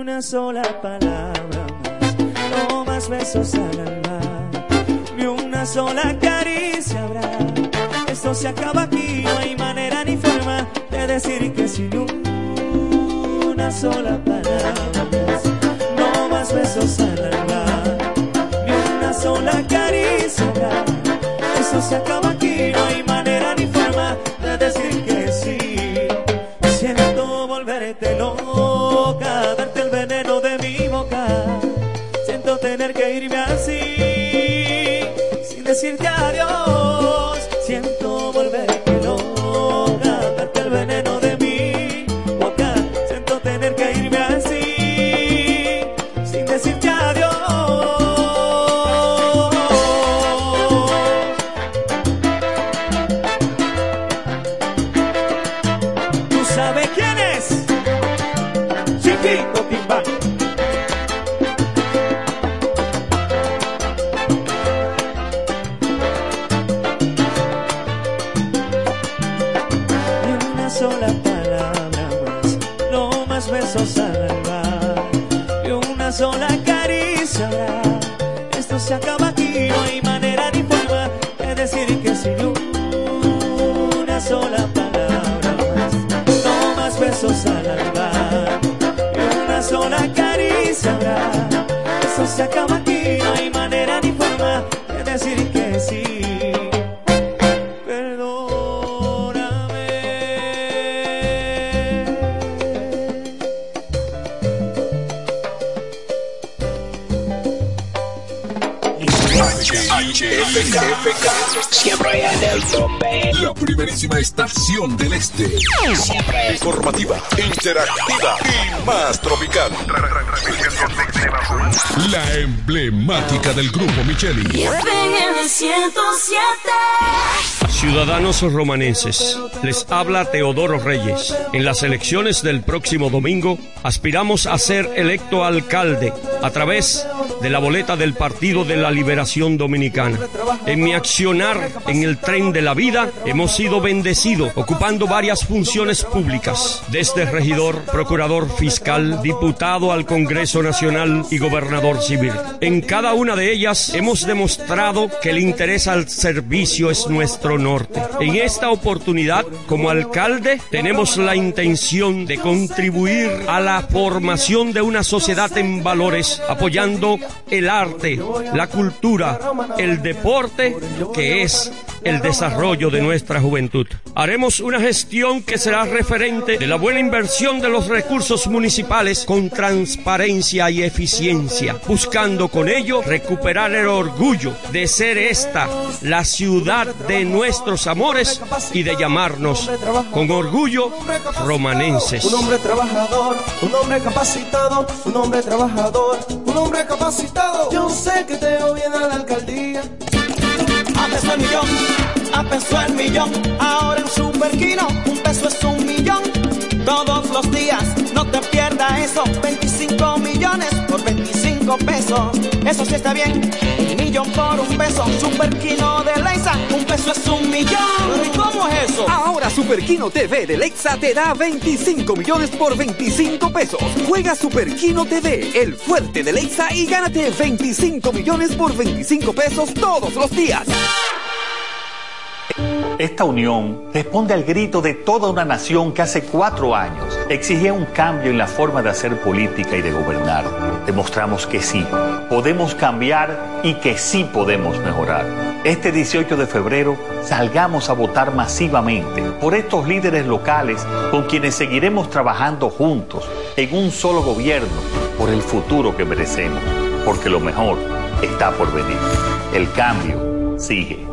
Una sola palabra más, no más besos al alma, ni una sola caricia habrá. Esto se acaba aquí, no hay manera ni forma de decir que sin una sola palabra más, no más besos al alma, ni una sola caricia habrá. Esto se acaba del grupo Micheli. Ciudadanos romanenses, les habla Teodoro Reyes. En las elecciones del próximo domingo aspiramos a ser electo alcalde a través de la boleta del Partido de la Liberación Dominicana. En mi accionar en el tren de la vida hemos sido bendecidos ocupando varias funciones públicas, desde regidor, procurador fiscal, diputado al Congreso Nacional y gobernador civil. En cada una de ellas hemos demostrado que el interés al servicio es nuestro norte. En esta oportunidad, como alcalde, tenemos la intención de contribuir a la formación de una sociedad en valores, apoyando el arte, la cultura, el deporte, que es el desarrollo de nuestra juventud. Haremos una gestión que será referente de la buena inversión de los recursos municipales con transparencia y eficiencia, buscando con ello recuperar el orgullo de ser esta la ciudad de nuestros amores y de llamarnos con orgullo romanenses. Un hombre trabajador, un hombre capacitado, un hombre trabajador, un hombre capacitado. Yo sé que te bien a la alcaldía. A peso el millón, a peso el millón. Ahora en Superquino, un peso es un millón. Todos los días, no te pierdas eso. 25 millones por 25 pesos. Eso sí está bien. Un millón por un peso. Superquino de Leisa, un peso es un millón. ¿Y cómo es eso? Ahora Superquino TV de Lexa te da 25 millones por 25 pesos. Juega Superquino TV, el fuerte de Lexa y gánate 25 millones por 25 pesos todos los días. Esta unión responde al grito de toda una nación que hace cuatro años exigía un cambio en la forma de hacer política y de gobernar. Demostramos que sí, podemos cambiar y que sí podemos mejorar. Este 18 de febrero salgamos a votar masivamente por estos líderes locales con quienes seguiremos trabajando juntos en un solo gobierno por el futuro que merecemos, porque lo mejor está por venir. El cambio sigue.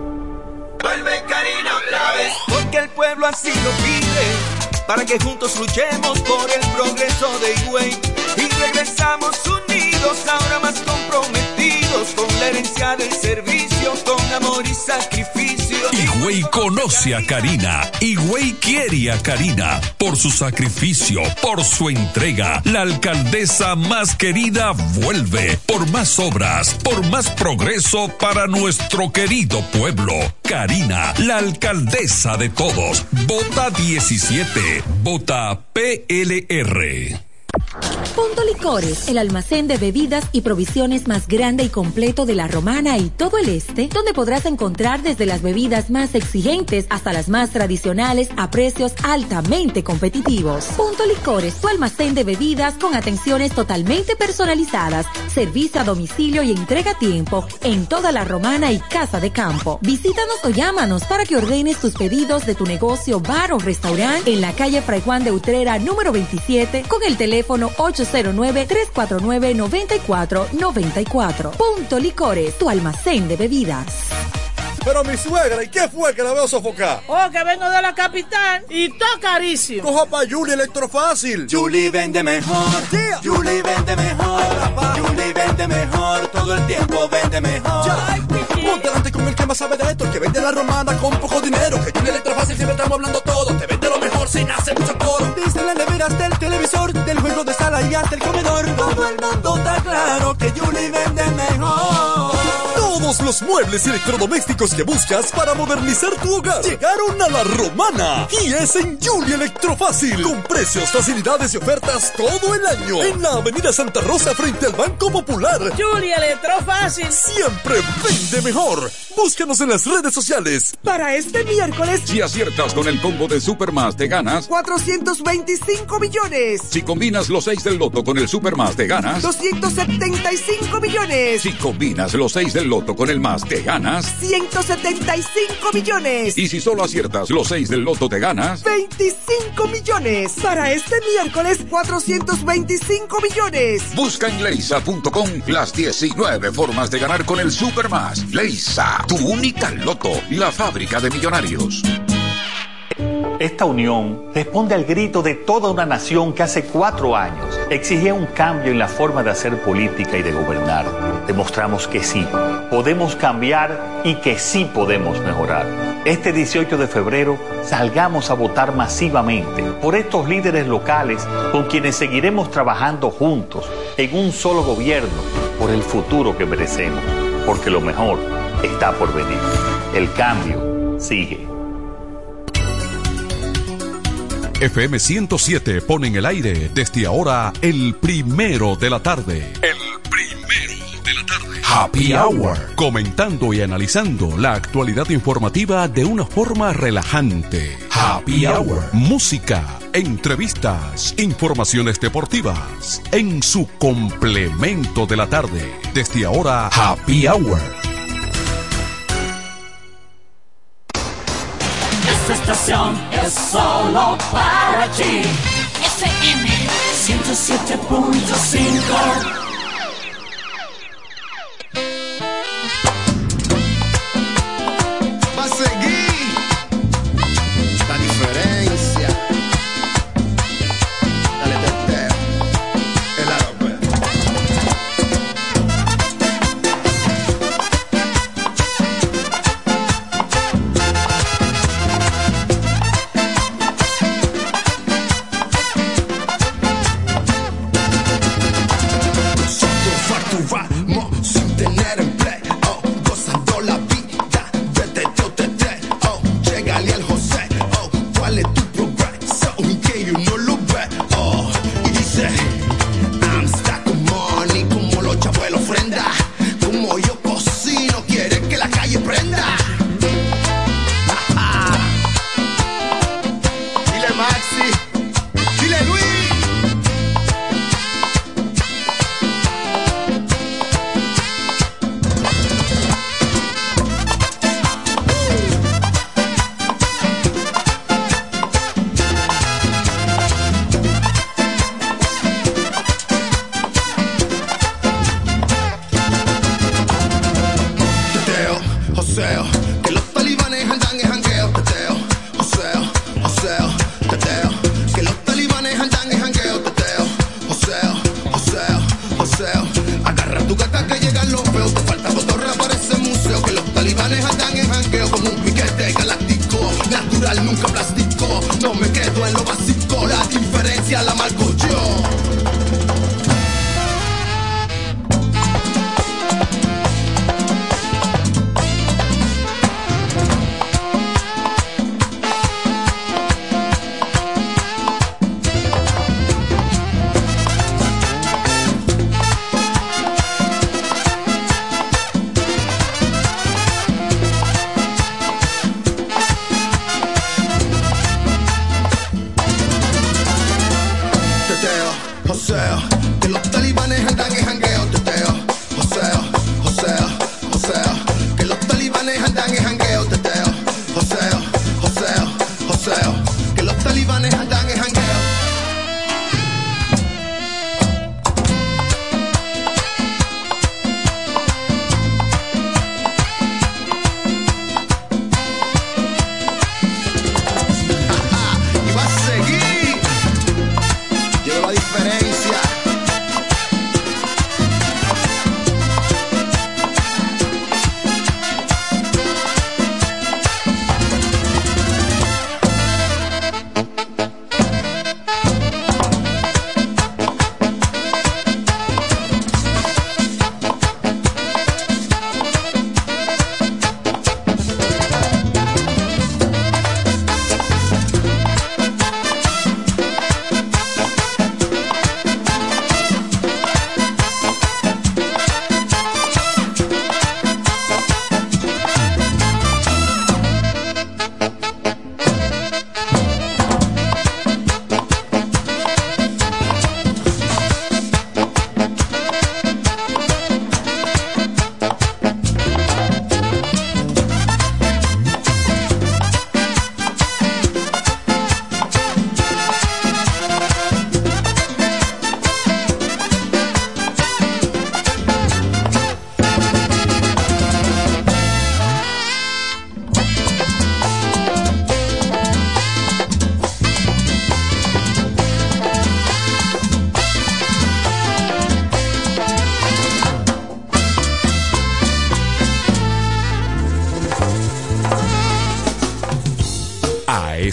Vuelve Karina vez, porque el pueblo así lo pide, para que juntos luchemos por el progreso de Higüey y regresamos unidos, ahora más comprometidos con la herencia del servicio, con amor y sacrificio. Higüey conoce a Karina. Higüey quiere a Karina por su sacrificio, por su entrega. La alcaldesa más querida vuelve por más obras, por más progreso para nuestro querido pueblo. Karina, la alcaldesa de todos. Vota 17. Vota PLR. Punto Licores, el almacén de bebidas y provisiones más grande y completo de la Romana y todo el este, donde podrás encontrar desde las bebidas más exigentes hasta las más tradicionales a precios altamente competitivos. Punto Licores, tu almacén de bebidas con atenciones totalmente personalizadas, servicio a domicilio y entrega a tiempo en toda la Romana y Casa de Campo. Visítanos o llámanos para que ordenes tus pedidos de tu negocio, bar o restaurante en la calle Fray Juan de Utrera número 27 con el teléfono 809-349-9494. Punto Licores, tu almacén de bebidas. Pero mi suegra, ¿y qué fue que la veo sofocar? Oh, que vengo de la capital y todo carísimo. Coja pa' Julie Electrofácil. Julie vende mejor. Yeah. Julie vende mejor. Julie vende mejor. Todo el tiempo vende mejor. Ponte más sabe de esto, que vende la romana con poco dinero. Que Julie Electrofácil siempre estamos hablando todo. Te vende lo mejor sin hacer mucho coro. Dice las neveras del televisor, del juego de sala y hasta el comedor. Todo el mundo está claro que Julie vende mejor. Todos los muebles y electrodomésticos que buscas para modernizar tu hogar llegaron a la romana y es en Julie Electrofácil con precios, facilidades y ofertas todo el año en la Avenida Santa Rosa frente al Banco Popular. Julie Electrofácil siempre vende mejor. Búscanos en las redes sociales. Para este miércoles, si aciertas con el combo de Supermas te ganas 425 millones. Si combinas los 6 del loto con el Supermas te ganas 275 millones. Si combinas los 6 del loto con el más te ganas 175 millones. Y si solo aciertas los 6 del loto te ganas 25 millones. Para este miércoles 425 millones. Busca en leisa.com las 19 formas de ganar con el Supermas. Leisa, tu única loto, la fábrica de millonarios. Esta unión responde al grito de toda una nación que hace cuatro años exigía un cambio en la forma de hacer política y de gobernar. Demostramos que sí, podemos cambiar y que sí podemos mejorar. Este 18 de febrero salgamos a votar masivamente por estos líderes locales con quienes seguiremos trabajando juntos en un solo gobierno por el futuro que merecemos, porque lo mejor está por venir. El cambio sigue. FM 107 pone en el aire desde ahora el primero de la tarde. El primero de la tarde. Happy Hour. Comentando y analizando la actualidad informativa de una forma relajante. Happy Hour. Música, entrevistas, informaciones deportivas. En su complemento de la tarde. Desde ahora, Happy Hour. Esta estación es solo para ti. FM 107.5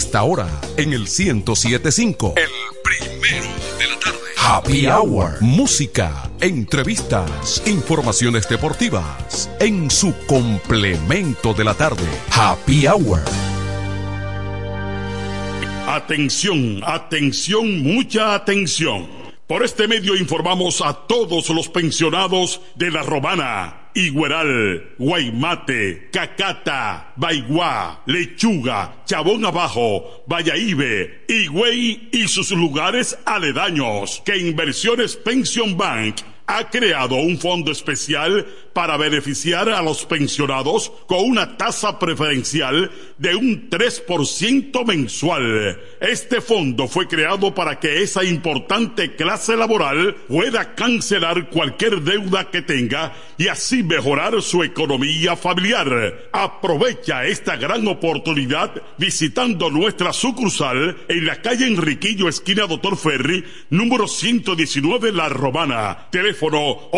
esta hora, en el 1075. El primero de la tarde. Happy Hour. Música, entrevistas, informaciones deportivas. En su complemento de la tarde. Happy Hour. Atención, atención, mucha atención. Por este medio informamos a todos los pensionados de La Romana, Igueral, Guaymate, Cacata, Baigua, Lechuga, Chabón Abajo, Vallaibe, Higüey y sus lugares aledaños que Inversiones Pension Bank ha creado un fondo especial para beneficiar a los pensionados con una tasa preferencial de un 3% mensual. Este fondo fue creado para que esa importante clase laboral pueda cancelar cualquier deuda que tenga y así mejorar su economía familiar. Aprovecha esta gran oportunidad visitando nuestra sucursal en la calle Enriquillo, esquina Doctor Ferry, número 119 La Romana. Teléfono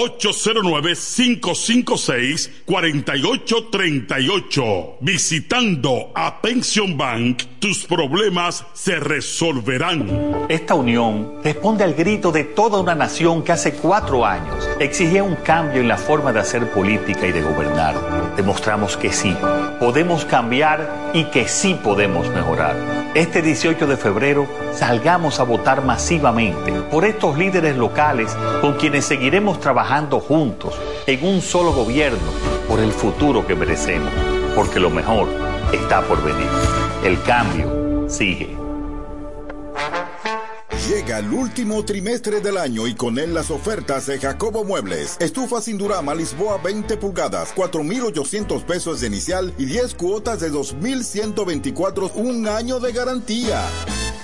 809-556-4838. Visitando a Pension Bank, tus problemas se resolverán. Esta unión responde al grito de toda una nación que hace cuatro años exigía un cambio en la forma de hacer política y de gobernar. Demostramos que sí, podemos cambiar y que sí podemos mejorar. Este 18 de febrero salgamos a votar masivamente por estos líderes locales con quienes seguiremos trabajando juntos en un solo gobierno por el futuro que merecemos, porque lo mejor está por venir. El cambio sigue. Llega el último trimestre del año y con él las ofertas de Jacobo Muebles. Estufa sin Durama Lisboa 20 pulgadas, 4,800 pesos de inicial y 10 cuotas de 2,124, un año de garantía.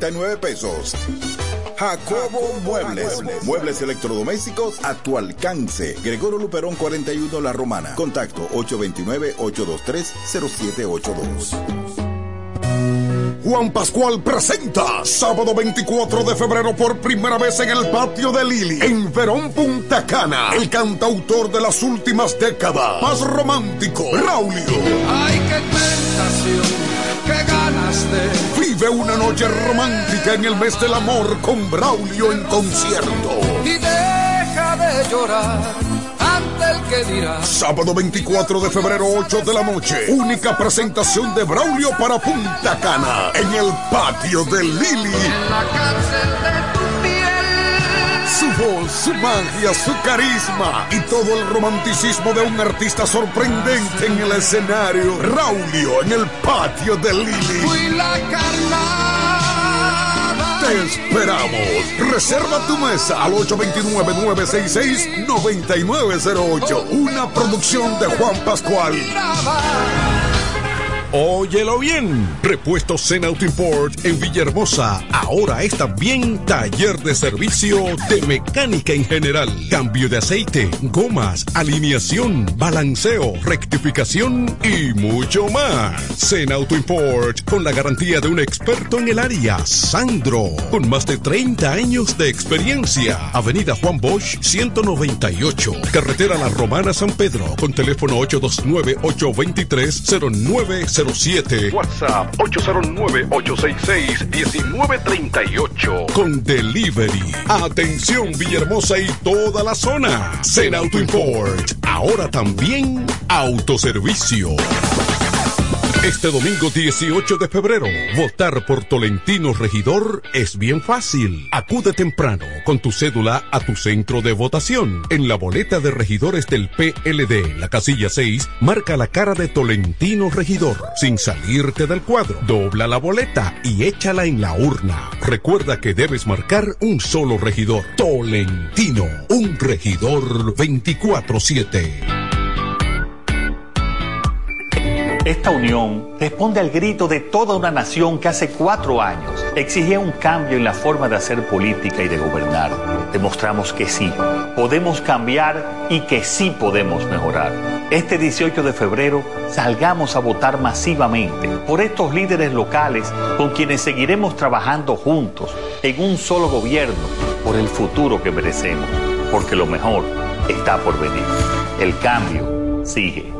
12.339 pesos. Jacobo Muebles. Muebles electrodomésticos a tu alcance. Gregorio Luperón 41 La Romana. Contacto 829-823-0782. Juan Pascual presenta sábado 24 de febrero por primera vez en el patio de Lili, en Verón Punta Cana, el cantautor de las últimas décadas, más romántico, Raulio. Ay, qué tentación, qué ganas de Vive una noche romántica en el mes del amor con Braulio en concierto. y deja de llorar ante el que dirá. Sábado 24 de febrero, 8 de la noche. Única presentación de Braulio para Punta Cana en el patio de Lili. La cárcel de. Su voz, su magia, su carisma y todo el romanticismo de un artista sorprendente en el escenario. Braulio en el patio de Lili. Fui la carnada. Te esperamos. Reserva tu mesa al 829-966-9908. Una producción de Juan Pascual. Óyelo bien. Repuesto Zen Auto Import en Villahermosa. Ahora es también taller de servicio de mecánica en general. Cambio de aceite, gomas, alineación, balanceo, rectificación y mucho más. Zen Auto Import con la garantía de un experto en el área, Sandro, con más de 30 años de experiencia. Avenida Juan Bosch 198, Carretera La Romana San Pedro, con teléfono 829-823-0907. WhatsApp 809-866-1938. Con delivery. Atención Villahermosa y toda la zona. Zen Auto Import. Ahora también autoservicio. Este domingo 18 de febrero, votar por Tolentino Regidor es bien fácil. Acude temprano con tu cédula a tu centro de votación. En la boleta de regidores del PLD, la casilla 6, marca la cara de Tolentino Regidor sin salirte del cuadro. Dobla la boleta y échala en la urna. Recuerda que debes marcar un solo regidor. Tolentino, un regidor 24-7. Esta unión responde al grito de toda una nación que hace cuatro años exigía un cambio en la forma de hacer política y de gobernar. Demostramos que sí, podemos cambiar y que sí podemos mejorar. Este 18 de febrero salgamos a votar masivamente por estos líderes locales con quienes seguiremos trabajando juntos en un solo gobierno por el futuro que merecemos, porque lo mejor está por venir. El cambio sigue.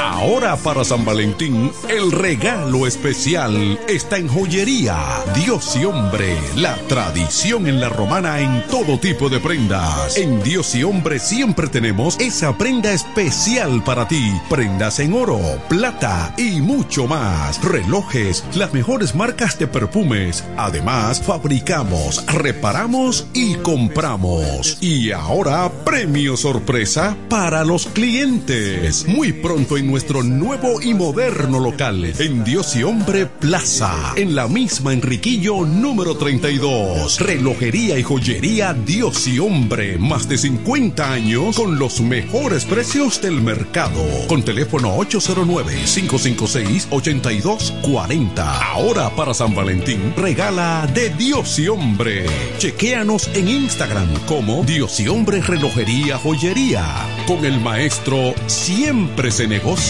Ahora para San Valentín, el regalo especial está en joyería. Dios y hombre, la tradición en la romana en todo tipo de prendas. En Dios y hombre siempre tenemos esa prenda especial para ti. Prendas en oro, plata y mucho más. Relojes, las mejores marcas de perfumes. Además, fabricamos, reparamos y compramos. Y ahora, premio sorpresa para los clientes. Muy pronto en nuestro nuevo y moderno local en Dios y Hombre Plaza, en la misma Enriquillo número 32. Relojería y joyería Dios y Hombre, más de 50 años con los mejores precios del mercado. Con teléfono 809-556-8240. Ahora para San Valentín, regala de Dios y Hombre. Chequéanos en Instagram como Dios y Hombre Relojería Joyería. Con el maestro siempre se negocia.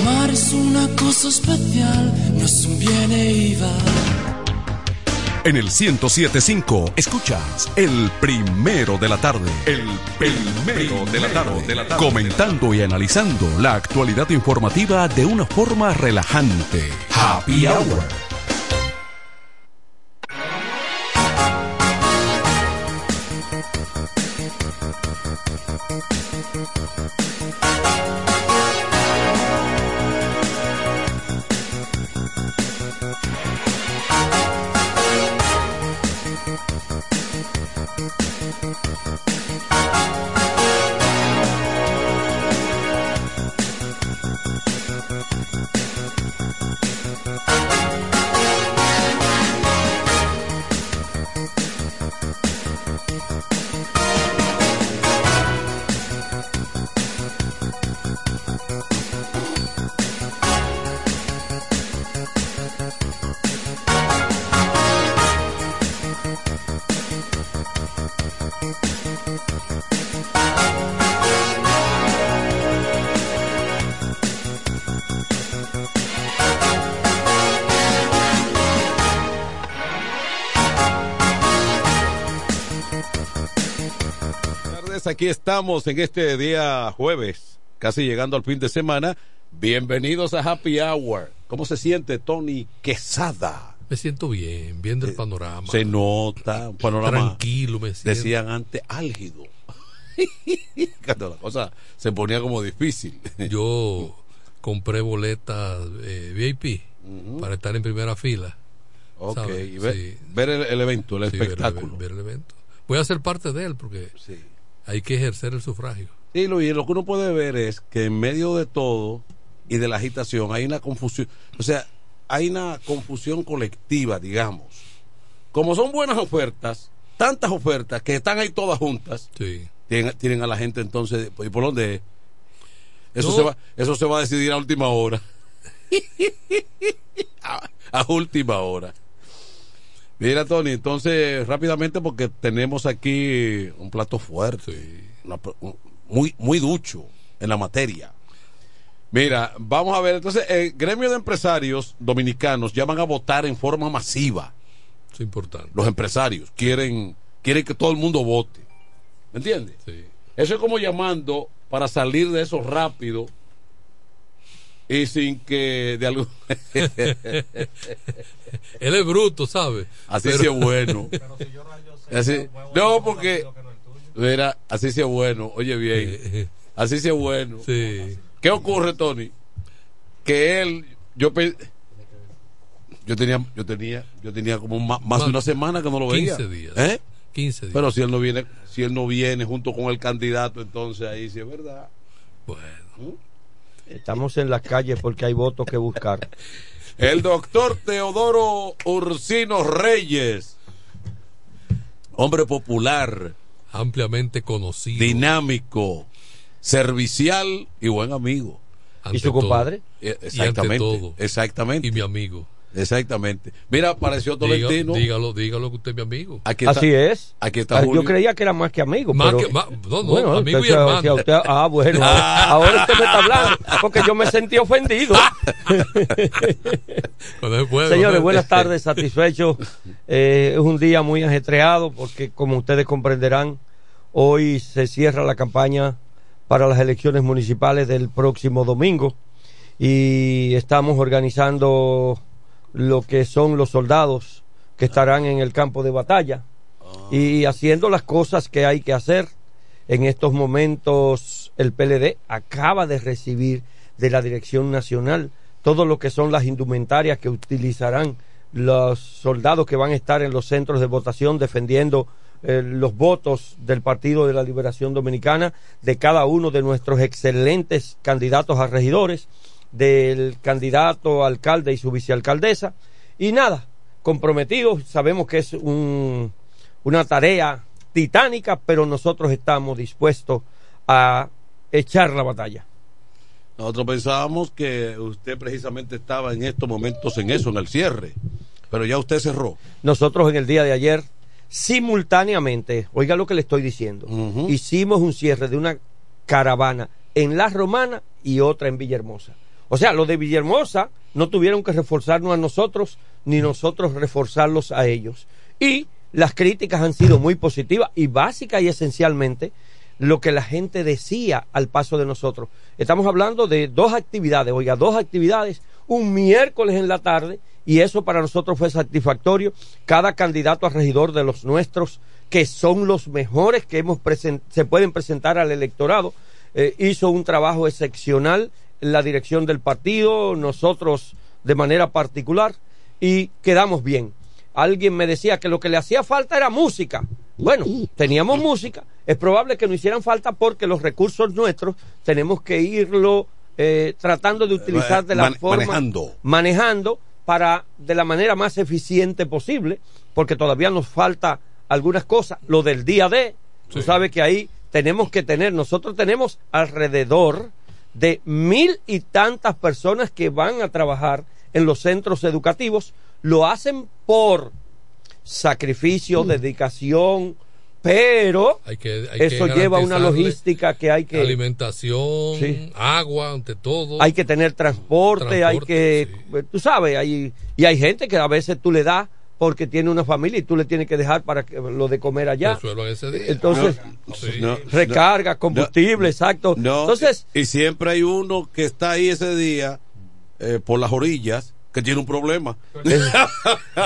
Amar es una cosa especial, no es un viene y va. En el 1075 escuchas el primero de la tarde. El primero de la tarde. Comentando y analizando la actualidad informativa de una forma relajante. Happy Hour. Aquí estamos en este día jueves, casi llegando al fin de semana. Bienvenidos a Happy Hour. ¿Cómo se siente Tony Quesada? Me siento bien, viendo el Eh, panorama. Se nota un panorama. Tranquilo, me siento. Decían antes álgido. Cuando la cosa se ponía como difícil. Yo compré boletas eh, VIP para estar en primera fila. Ok, ¿sabes? y ver, Sí. ver el, el evento, el Sí, ver espectáculo. ver el evento. Voy a ser parte de él porque hay que ejercer el sufragio. Sí, Luis, lo que uno puede ver es que en medio de todo y de la agitación hay una confusión, o sea, hay una confusión colectiva, digamos. Como son buenas ofertas, tantas ofertas que están ahí todas juntas, tienen, tienen a la gente entonces, ¿y por dónde? es? Eso, No. se va, eso se va a decidir a última hora. a, a última hora. Mira, Tony, entonces rápidamente porque tenemos aquí un plato fuerte, una un- muy, muy ducho en la materia. Mira, vamos a ver, entonces el gremio de empresarios dominicanos ya van a votar en forma masiva. Es importante. Los empresarios quieren, quieren que todo el mundo vote. ¿Me entiendes? Eso es como llamando para salir de eso rápido y sin que de algún... Él es bruto, ¿sabes? Así Pero- sí es bueno. Así- no, porque. Mira, así sí es bueno. Oye bien. Así sí es bueno. ¿Qué ocurre, Tony? Que él. Yo pe- yo tenía, yo tenía, yo tenía como ma- más, de una semana que no lo veía. 15 días. ¿Eh? 15 días. Pero si él no viene, si él no viene junto con el candidato, entonces ahí sí es verdad. Estamos en las calles porque hay votos que buscar. El doctor Teodoro Ursino Reyes, hombre popular, ampliamente conocido, dinámico, servicial y buen amigo. ¿Y su compadre? Eh, Y ante Exactamente. todo. Exactamente. Y mi amigo. Exactamente. Mira, apareció Diga- Tolentino. dígalo, dígalo que usted es mi amigo. Aquí está- Así es. Aquí está Ah, Julio. Yo creía que era más que amigo. Más pero, que- más- no, no, bueno, amigo y hermano. usted- ah, bueno. ahora usted me está hablando porque yo me sentí ofendido. Se puede, Señores, buenas tardes, satisfecho. Eh, es un día muy ajetreado porque, como ustedes comprenderán, hoy se cierra la campaña para las elecciones municipales del próximo domingo y estamos organizando lo que son los soldados que estarán en el campo de batalla y haciendo las cosas que hay que hacer. En estos momentos el PLD acaba de recibir de la Dirección Nacional todo lo que son las indumentarias que utilizarán los soldados que van a estar en los centros de votación defendiendo eh, los votos del Partido de la Liberación Dominicana, de cada uno de nuestros excelentes candidatos a regidores, del candidato alcalde y su vicealcaldesa. Y nada, comprometidos, sabemos que es un, una tarea titánica, pero nosotros estamos dispuestos a echar la batalla. Nosotros pensábamos que usted precisamente estaba en estos momentos en eso, en el cierre, pero ya usted cerró. Nosotros en el día de ayer, simultáneamente, oiga lo que le estoy diciendo, hicimos un cierre de una caravana en La Romana y otra en Villahermosa. O sea, los de Villahermosa no tuvieron que reforzarnos a nosotros, ni nosotros reforzarlos a ellos. Y las críticas han sido muy positivas y básicas y esencialmente lo que la gente decía al paso de nosotros. Estamos hablando de dos actividades, oiga, dos actividades, un miércoles en la tarde, y eso para nosotros fue satisfactorio. Cada candidato a regidor de los nuestros, que son los mejores que hemos se pueden presentar al electorado, eh, hizo un trabajo excepcional la dirección del partido, nosotros de manera particular, y quedamos bien. Alguien me decía que lo que le hacía falta era música. Bueno, teníamos música, es probable que no hicieran falta porque los recursos nuestros tenemos que irlo eh, tratando de utilizar de la forma manejando. manejando para de la manera más eficiente posible, porque todavía nos falta algunas cosas. Lo del día de, tú sabes que ahí tenemos que tener, nosotros tenemos alrededor de mil y tantas personas que van a trabajar en los centros educativos, lo hacen por sacrificio, dedicación, pero Hay que- hay eso que lleva una logística que hay que Alimentación, Sí. agua, ante todo. hay que tener transporte, hay que tú sabes, hay y hay gente que a veces tú le das porque tiene una familia y tú le tienes que dejar para que, lo de comer allá. Ese día. Entonces, Sí. No, recarga, combustible, exacto. No, Entonces, y siempre hay uno que está ahí ese día eh, por las orillas que tiene un problema.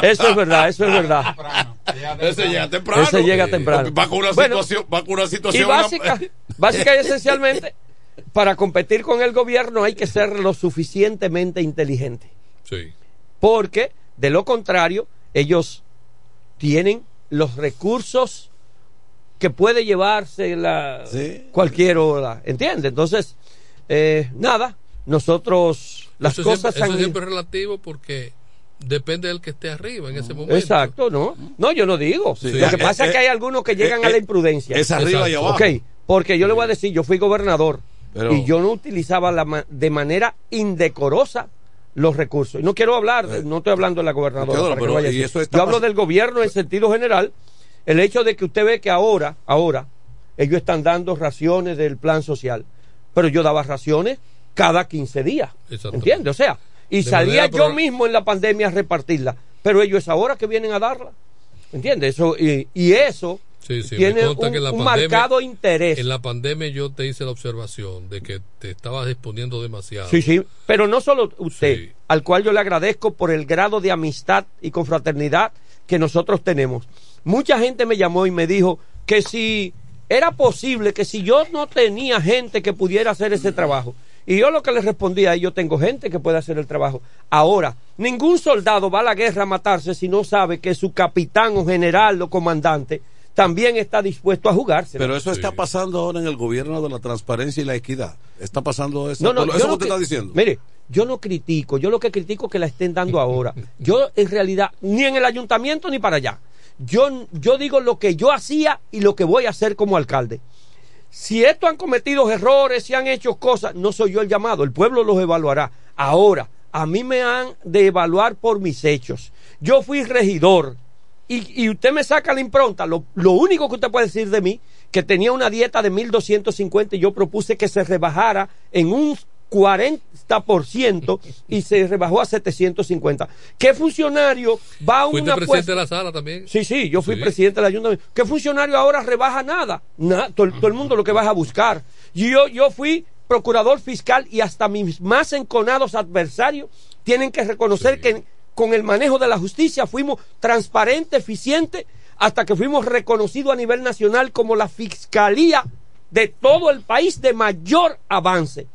eso es verdad, eso es verdad. Ese llega temprano. Ese llega temprano. Va con una Bueno, situación, va con una Y situación. básica, básica y esencialmente, para competir con el gobierno hay que ser lo suficientemente inteligente. Sí. Porque, de lo contrario, ellos tienen los recursos que puede llevarse la, cualquier hora. ¿Entiendes? Entonces, eh, nada, nosotros las eso cosas siempre, eso han- siempre es relativo porque depende del que esté arriba en ese momento. Exacto, ¿no? No, yo no digo. Sí. Lo que Eh, pasa es que eh, hay algunos que llegan eh, a la eh, imprudencia. es arriba y abajo. Ok, porque yo le voy a decir, yo fui gobernador Pero- y yo no utilizaba la ma- de manera indecorosa los recursos. Y no quiero hablar, no estoy hablando de la gobernadora. Teodoro, para que pero vaya y así. eso está yo hablo del gobierno en sentido general. El hecho de que usted ve que ahora, ahora, ellos están dando raciones del plan social. Pero yo daba raciones cada 15 días. ¿Entiendes? O sea, y De salía yo pro- mismo en la pandemia a repartirla. Pero ellos es ahora que vienen a darla. ¿Entiendes? Eso, y, y eso Sí, sí, tiene me un, que en la un pandemia- marcado interés. En la pandemia yo te hice la observación de que te estabas exponiendo demasiado. Sí, sí, pero no solo usted, al cual yo le agradezco por el grado de amistad y confraternidad que nosotros tenemos. Mucha gente me llamó y me dijo que si era posible, que si yo no tenía gente que pudiera hacer ese trabajo. Y yo lo que le respondía, yo tengo gente que puede hacer el trabajo. Ahora, ningún soldado va a la guerra a matarse si no sabe que su capitán o general o comandante también está dispuesto a jugarse. Pero eso está pasando ahora en el gobierno de la transparencia y la equidad. Está pasando eso. No, no, eso yo que no usted cri- está diciendo. Mire, yo no critico, yo lo que critico es que la estén dando ahora. Yo en realidad, ni en el ayuntamiento ni para allá. Yo, yo digo lo que yo hacía y lo que voy a hacer como alcalde. Si estos han cometido errores, si han hecho cosas, no soy yo el llamado, el pueblo los evaluará. Ahora, a mí me han de evaluar por mis hechos. Yo fui regidor y, y usted me saca la impronta. Lo, lo único que usted puede decir de mí, que tenía una dieta de 1250 y yo propuse que se rebajara en un 40% y se rebajó a 750. ¿Qué funcionario va a Fuiste una presidente puesta- de la sala también. Sí, sí, yo fui Sí. presidente del ayuntamiento. ¿Qué funcionario ahora rebaja nada? Nada, todo, todo el mundo lo que vas a buscar. Yo, yo fui procurador fiscal y hasta mis más enconados adversarios tienen que reconocer que con el manejo de la justicia fuimos transparentes, eficientes, hasta que fuimos reconocidos a nivel nacional como la fiscalía de todo el país de mayor avance.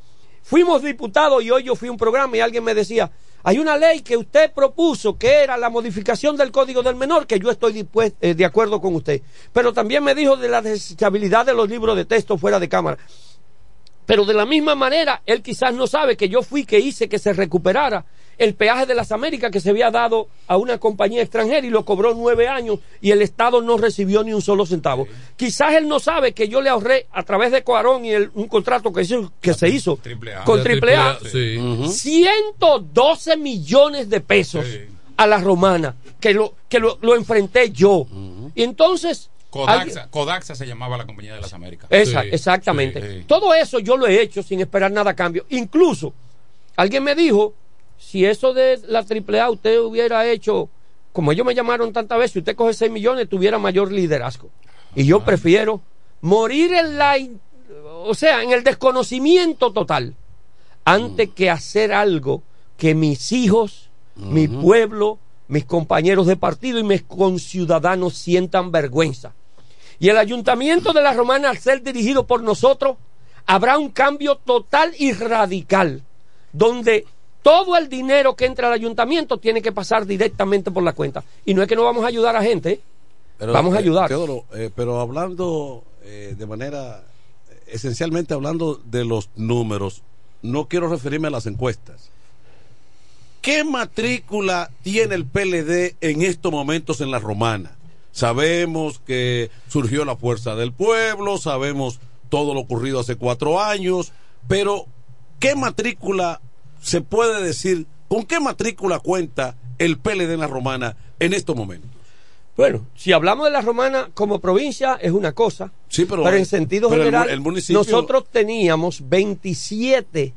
Fuimos diputados y hoy yo fui a un programa y alguien me decía, Hay una ley que usted propuso que era la modificación del Código del Menor, que yo estoy eh, de acuerdo con usted. Pero también me dijo de la desechabilidad de los libros de texto fuera de cámara. Pero de la misma manera, él quizás no sabe que yo fui que hice que se recuperara el peaje de las Américas que se había dado a una compañía extranjera y lo cobró nueve años y el Estado no recibió ni un solo centavo. Quizás él no sabe que yo le ahorré a través de Coarón y el- un contrato que, hizo- que se hizo con Triple A, Sí. 112 millones de pesos a la romana, que lo, que lo, lo enfrenté yo. Y entonces... Kodaxa se llamaba la compañía de las Américas. Esa- exactamente. Todo eso yo lo he hecho sin esperar nada a cambio. Incluso, alguien me dijo, si eso de la AAA usted hubiera hecho, como ellos me llamaron tantas veces, si usted coge 6 millones, tuviera mayor liderazgo. Y yo prefiero morir en la, o sea, en el desconocimiento total, antes que hacer algo que mis hijos, mi pueblo, mis compañeros de partido y mis conciudadanos sientan vergüenza. Y el ayuntamiento de la Romana, al ser dirigido por nosotros, habrá un cambio total y radical, donde todo el dinero que entra al ayuntamiento tiene que pasar directamente por la cuenta. Y no es que no vamos a ayudar a gente, ¿eh? vamos a eh, ayudar. Teodoro, eh, pero hablando eh, de manera, esencialmente hablando de los números, no quiero referirme a las encuestas. ¿Qué matrícula tiene el PLD en estos momentos en la romana? Sabemos que surgió la fuerza del pueblo, sabemos todo lo ocurrido hace cuatro años, pero ¿qué matrícula se puede decir? ¿Con qué matrícula cuenta el PLD en la romana en estos momentos? Bueno, si hablamos de la romana como provincia es una cosa, Sí, pero, en sentido pero general el municipio- nosotros teníamos 27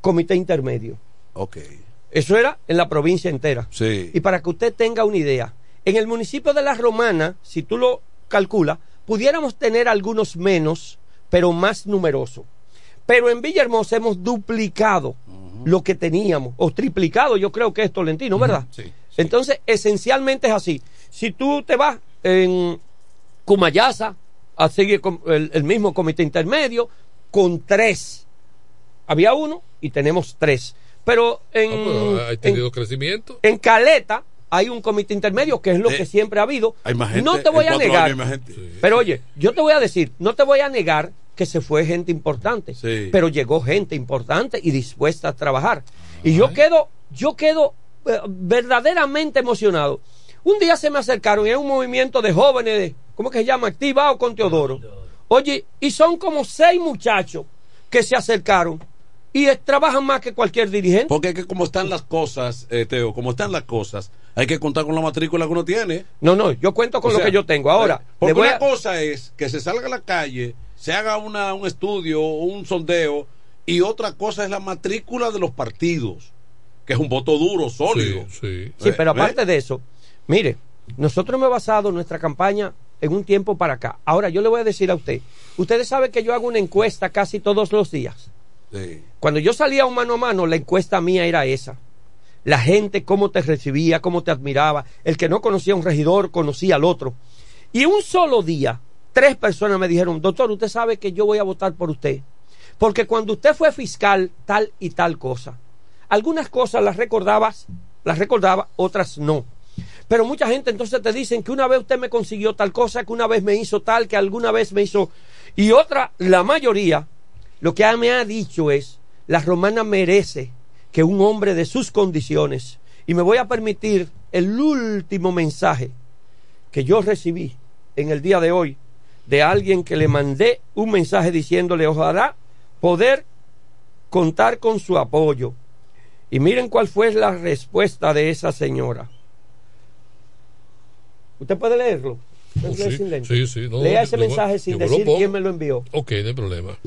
comités intermedios. Ok. Eso era en la provincia entera. Sí. Y para que usted tenga una idea, en el municipio de La Romana, si tú lo calculas, pudiéramos tener algunos menos, pero más numerosos. Pero en Villahermosa hemos duplicado lo que teníamos, o triplicado, yo creo que es Tolentino, ¿verdad? Sí. Entonces, esencialmente es así. Si tú te vas en Cumayasa a seguir con el, el mismo comité intermedio, con tres. Había uno y tenemos tres. Pero en, Ah, pero ha en- tenido crecimiento. en Caleta hay un comité intermedio que es lo Eh, que siempre ha habido. hay más gente, no te voy a negar. años hay más gente. Pero oye, yo te voy a decir, no te voy a negar que se fue gente importante, Sí. pero llegó gente importante y dispuesta a trabajar. Y yo quedo, yo quedo eh, verdaderamente emocionado. Un día se me acercaron y es un movimiento de jóvenes, de, ¿cómo que se llama? Activado con Teodoro. Oye, y son como seis muchachos que se acercaron y trabajan más que cualquier dirigente. Porque es que como están las cosas, eh, Teo, como están las cosas, hay que contar con la matrícula que uno tiene. No, no, yo cuento con O lo sea, que yo tengo. Ahora, eh, porque voy una a- cosa es que se salga a la calle, se haga una, un estudio, un sondeo, y otra cosa es la matrícula de los partidos, que es un voto duro, sólido. Sí, Sí, Eh, pero ¿ve? aparte de eso, mire, nosotros hemos basado nuestra campaña en un tiempo para acá. Ahora, yo le voy a decir a usted, ustedes saben que yo hago una encuesta casi todos los días. Sí. Cuando yo salía un mano a mano, la encuesta mía era esa. La gente, cómo te recibía, cómo te admiraba. El que no conocía a un regidor, conocía al otro. Y un solo día, tres personas me dijeron, doctor, usted sabe que yo voy a votar por usted. Porque cuando usted fue fiscal, tal y tal cosa. Algunas cosas las recordabas, las recordaba, otras no. Pero mucha gente entonces te dicen que una vez usted me consiguió tal cosa, que una vez me hizo tal, que alguna vez me hizo... Y otra, la mayoría, lo que me ha dicho es, la romana merece que un hombre de sus condiciones, y me voy a permitir el último mensaje que yo recibí en el día de hoy de alguien que le mandé un mensaje diciéndole ojalá poder contar con su apoyo. Y miren cuál fue la respuesta de esa señora. ¿Usted puede leerlo? Oh, Lea sí, sí, sí, no, Lea ese yo mensaje sin yo decir quién me lo envió. Ok, no hay problema.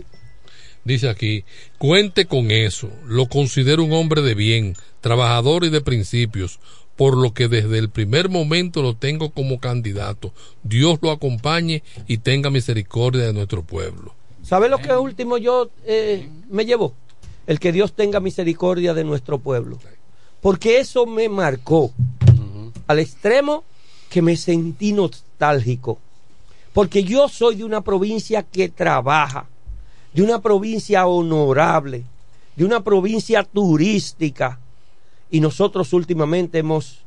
Dice aquí, cuente con eso. Lo considero un hombre de bien, trabajador y de principios, por lo que desde el primer momento lo tengo como candidato. Dios lo acompañe y tenga misericordia de nuestro pueblo. ¿Sabe lo que último yo eh, me llevó? El que Dios tenga misericordia de nuestro pueblo. Porque eso me marcó al extremo que me sentí nostálgico. Porque yo soy de una provincia que trabaja, de una provincia honorable, de una provincia turística. Y nosotros últimamente hemos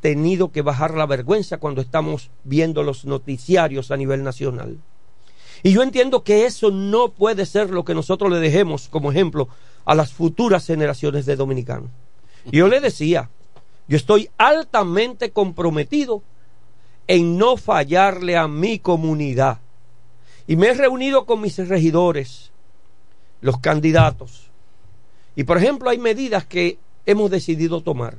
tenido que bajar la vergüenza cuando estamos viendo los noticiarios a nivel nacional. Y yo entiendo que eso no puede ser lo que nosotros le dejemos como ejemplo a las futuras generaciones de dominicanos. Yo le decía, yo estoy altamente comprometido en no fallarle a mi comunidad. Y me he reunido con mis regidores, los candidatos. Y por ejemplo, hay medidas que hemos decidido tomar.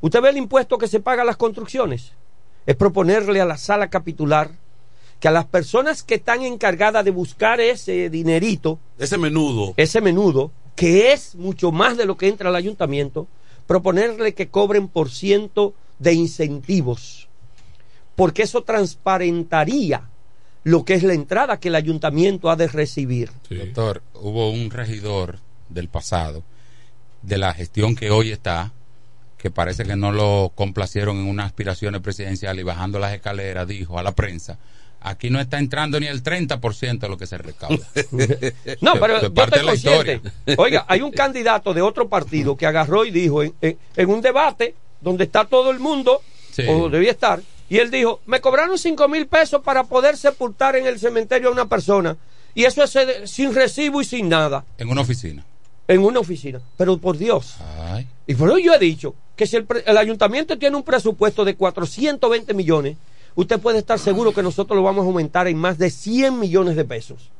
Usted ve el impuesto que se paga a las construcciones. Es proponerle a la sala capitular que a las personas que están encargadas de buscar ese dinerito, Ese menudo. ese menudo, que es mucho más de lo que entra al ayuntamiento, proponerle que cobren por ciento de incentivos, porque eso transparentaría lo que es la entrada que el ayuntamiento ha de recibir. Doctor, hubo un regidor del pasado, de la gestión que hoy está, que parece que no lo complacieron en unas aspiraciones presidenciales y bajando las escaleras dijo a la prensa, aquí no está entrando ni el 30% de lo que se recauda. No, pero de yo parte estoy consciente. Oiga, hay un candidato de otro partido que agarró y dijo en, en- en un debate donde está todo el mundo, Sí. o debía estar, y él dijo, me cobraron cinco mil pesos para poder sepultar en el cementerio a una persona, y eso es eh, sin recibo y sin nada, En una oficina. En una oficina. Pero por Dios. Ay. Y por eso yo he dicho que si el, el ayuntamiento tiene un presupuesto de 420 millones, usted puede estar seguro que nosotros lo vamos a aumentar en más de 100 millones de pesos.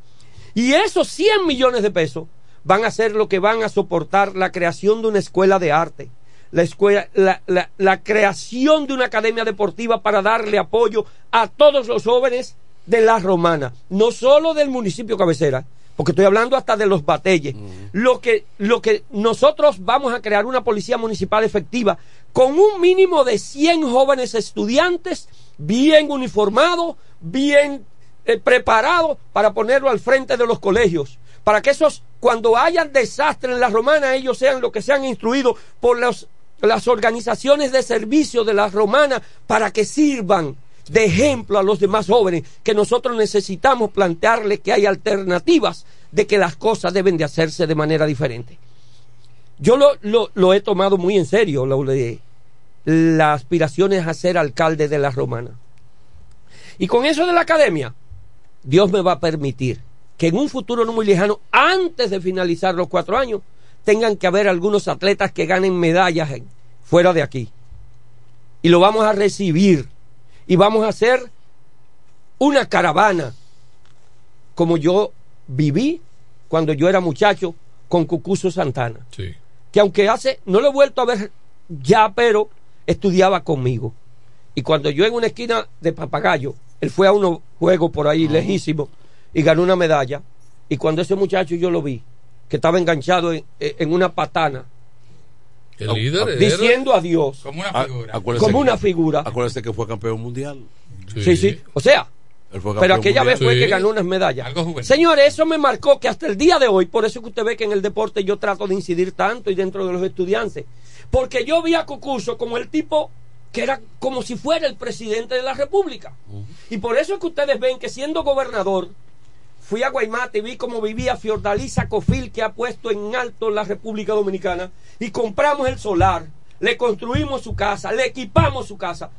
Y esos 100 millones de pesos van a ser lo que van a soportar la creación de una escuela de arte, la, escuela, la, la- la creación de una academia deportiva para darle apoyo a todos los jóvenes de la romana, no solo del municipio cabecera, porque estoy hablando hasta de los batelles. Lo que, lo que nosotros vamos a crear una policía municipal efectiva con un mínimo de 100 jóvenes estudiantes bien uniformados, bien eh, preparados para ponerlo al frente de los colegios. Para que esos, cuando haya desastre en la romana, ellos sean lo que sean instruidos por los, las organizaciones de servicio de la romana para que sirvan de ejemplo a los demás jóvenes que nosotros necesitamos plantearles que hay alternativas de que las cosas deben de hacerse de manera diferente. Yo lo, lo, lo he tomado muy en serio, lo de las aspiraciones a ser alcalde de la romana. Y con eso de la academia, Dios me va a permitir que en un futuro no muy lejano, antes de finalizar los cuatro años, tengan que haber algunos atletas que ganen medallas fuera de aquí. Y lo vamos a recibir. Y vamos a hacer una caravana, como yo viví cuando yo era muchacho con Cucuso Santana. Que aunque hace, no lo he vuelto a ver ya, pero estudiaba conmigo. Y cuando yo en una esquina de Papagayo, él fue a unos juegos por ahí lejísimos y ganó una medalla. Y cuando ese muchacho yo lo vi, que estaba enganchado en, en una patana, El líder era- diciendo adiós. Como una Ah, figura. acuérdese Como que- una figura. Acuérdese que fue campeón mundial. Sí, sí. O sea, Él fue pero aquella mundial. vez fue Sí. que ganó unas medallas. Señores, eso me marcó que hasta el día de hoy, por eso que usted ve que en el deporte yo trato de incidir tanto y dentro de los estudiantes, porque yo vi a Cucuso como el tipo que era como si fuera el presidente de la República. Y por eso es que ustedes ven que siendo gobernador, fui a Guaymate y vi cómo vivía Fiordalisa Cofil, que ha puesto en alto la República Dominicana, y compramos el solar, le construimos su casa, le equipamos su casa.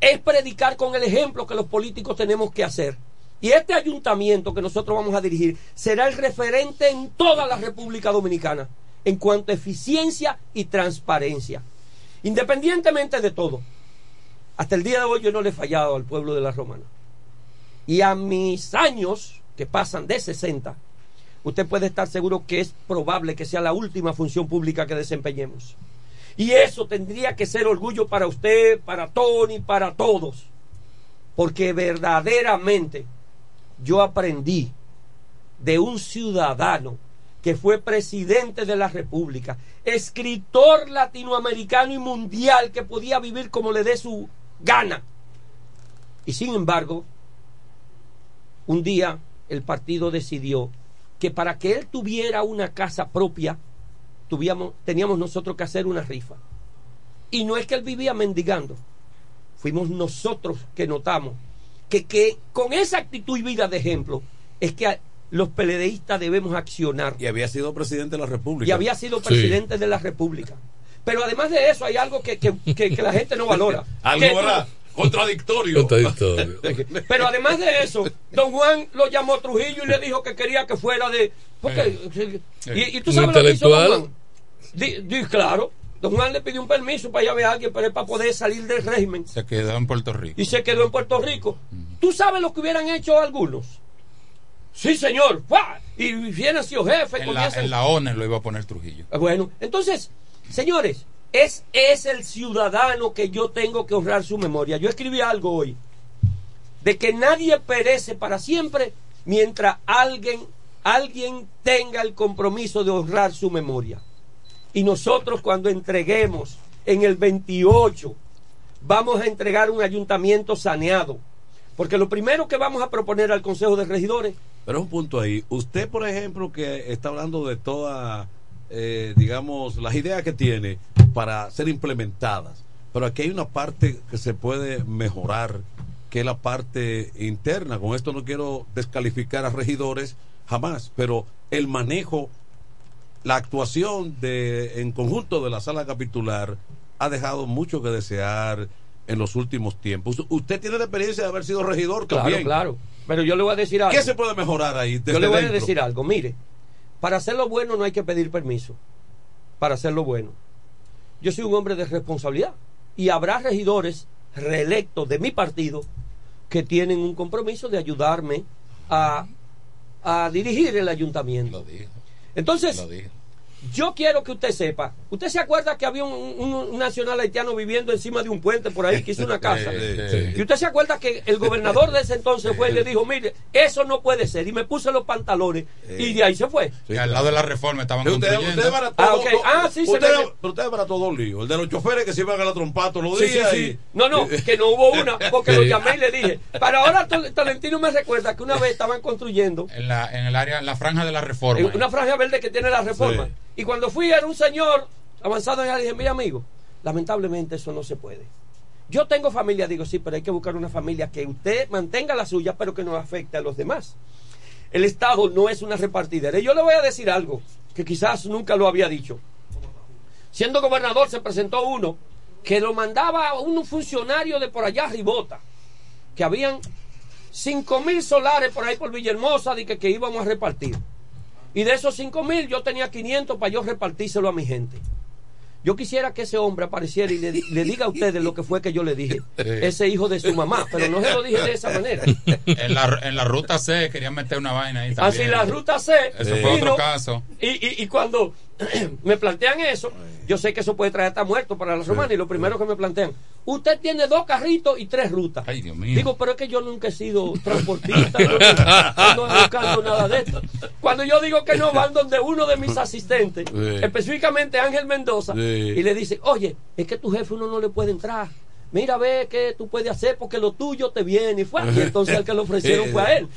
Es predicar con el ejemplo que los políticos tenemos que hacer. Y este ayuntamiento que nosotros vamos a dirigir será el referente en toda la República Dominicana en cuanto a eficiencia y transparencia. Independientemente de todo, hasta el día de hoy yo no le he fallado al pueblo de la Romana. Y a mis años, que pasan de 60, usted puede estar seguro que es probable que sea la última función pública que desempeñemos. Y eso tendría que ser orgullo para usted, para Tony, para todos. Porque verdaderamente yo aprendí de un ciudadano que fue presidente de la República, escritor latinoamericano y mundial que podía vivir como le dé su gana. Y sin embargo, un día el partido decidió que para que él tuviera una casa propia, tuvíamos, teníamos nosotros que hacer una rifa. Y no es que él vivía mendigando, fuimos nosotros que notamos que, que con esa actitud y vida de ejemplo es que los peledeístas debemos accionar. Y había sido presidente de la República. Y había sido presidente de la República. Pero además de eso, hay algo que, que, que- que la gente no valora. Algo, ¿verdad? Contradictorio. Contradictorio. pero además de eso, don Juan lo llamó a Trujillo y le dijo que quería que fuera de. Porque, y, y tú sabes lo que hizo don intelectual. Juan. Di- di- claro, don Juan le pidió un permiso para ir a ver a alguien, pero es para poder salir del régimen. Se quedó en Puerto Rico. Y se quedó en Puerto Rico. ¿Tú sabes lo que hubieran hecho algunos? Sí, señor. ¡Fua! Y viene sido jefe. En la, en la ONU lo iba a poner Trujillo. Bueno, entonces, señores, es, es el ciudadano que yo tengo que honrar su memoria. Yo escribí algo hoy de que nadie perece para siempre mientras alguien, alguien tenga el compromiso de honrar su memoria. Y nosotros cuando entreguemos en el 28, vamos a entregar un ayuntamiento saneado. Porque lo primero que vamos a proponer al Consejo de Regidores Pero un punto ahí. Usted, por ejemplo, que está hablando de todas, eh, digamos, las ideas que tiene para ser implementadas. Pero aquí hay una parte que se puede mejorar, que es la parte interna. Con esto no quiero descalificar a regidores jamás, pero el manejo, la actuación de, en conjunto de la sala capitular ha dejado mucho que desear en los últimos tiempos. Usted tiene la experiencia de haber sido regidor Claro, también. claro. Pero yo le voy a decir algo. ¿Qué se puede mejorar ahí? Yo le voy a decir algo. Mire, para hacerlo bueno no hay que pedir permiso. Para hacerlo bueno. Yo soy un hombre de responsabilidad. Y habrá regidores reelectos de mi partido que tienen un compromiso de ayudarme a, a dirigir el ayuntamiento. Entonces, yo quiero que usted sepa, ¿usted se acuerda que había un, un- un nacional haitiano viviendo encima de un puente por ahí que hizo una casa? Sí, sí. Y usted se acuerda que el gobernador de ese entonces fue y le dijo, mire, eso no puede ser. Y me puse los pantalones y de ahí se fue. Y al lado de la reforma estaban Usted, construyendo. usted barató Ah, dos- ok. dos- Ah, sí, se usted, le- pero usted barató dos líos. El de los choferes que se iban a la trompa todos los Sí, sí, días. sí. y- No, no, que no hubo una, porque lo llamé y le dije. Pero ahora Tolentino me recuerda que una vez estaban construyendo En, la, en el área, en la franja de la reforma. una franja verde que tiene la reforma. Y cuando fui era un señor avanzado y le dije, mira amigo, lamentablemente eso no se puede. Yo tengo familia, digo, sí, pero hay que buscar una familia que usted mantenga la suya, pero que no afecte a los demás. El Estado no es una repartidera. Y yo le voy a decir algo que quizás nunca lo había dicho. Siendo gobernador se presentó uno que lo mandaba a un funcionario de por allá Ribota, que habían cinco mil solares por ahí por Villahermosa de que, que íbamos a repartir. Y de esos cinco mil yo tenía 500 para yo repartírselo a mi gente. Yo quisiera que ese hombre apareciera y le, le diga a ustedes lo que fue que yo le dije. Ese hijo de su mamá, pero no se lo dije de esa manera. En la, en la ruta C querían meter una vaina ahí Así también. la ruta C. Eso fue vino, otro caso. Y, y, y cuando me plantean eso, yo sé que eso puede traer hasta muerto para la romana. Y lo primero que me plantean, usted tiene dos carritos y tres rutas. Ay, Dios mío. Digo, pero es que yo nunca he sido transportista, no, no ando buscando nada de esto. Cuando yo digo que no, van donde uno de mis asistentes, Sí. específicamente Ángel Mendoza, Sí. y le dice, oye, es que tu jefe uno no le puede entrar. Mira, ve qué tú puedes hacer porque lo tuyo te viene. Y fue y entonces al que lo ofrecieron fue a él.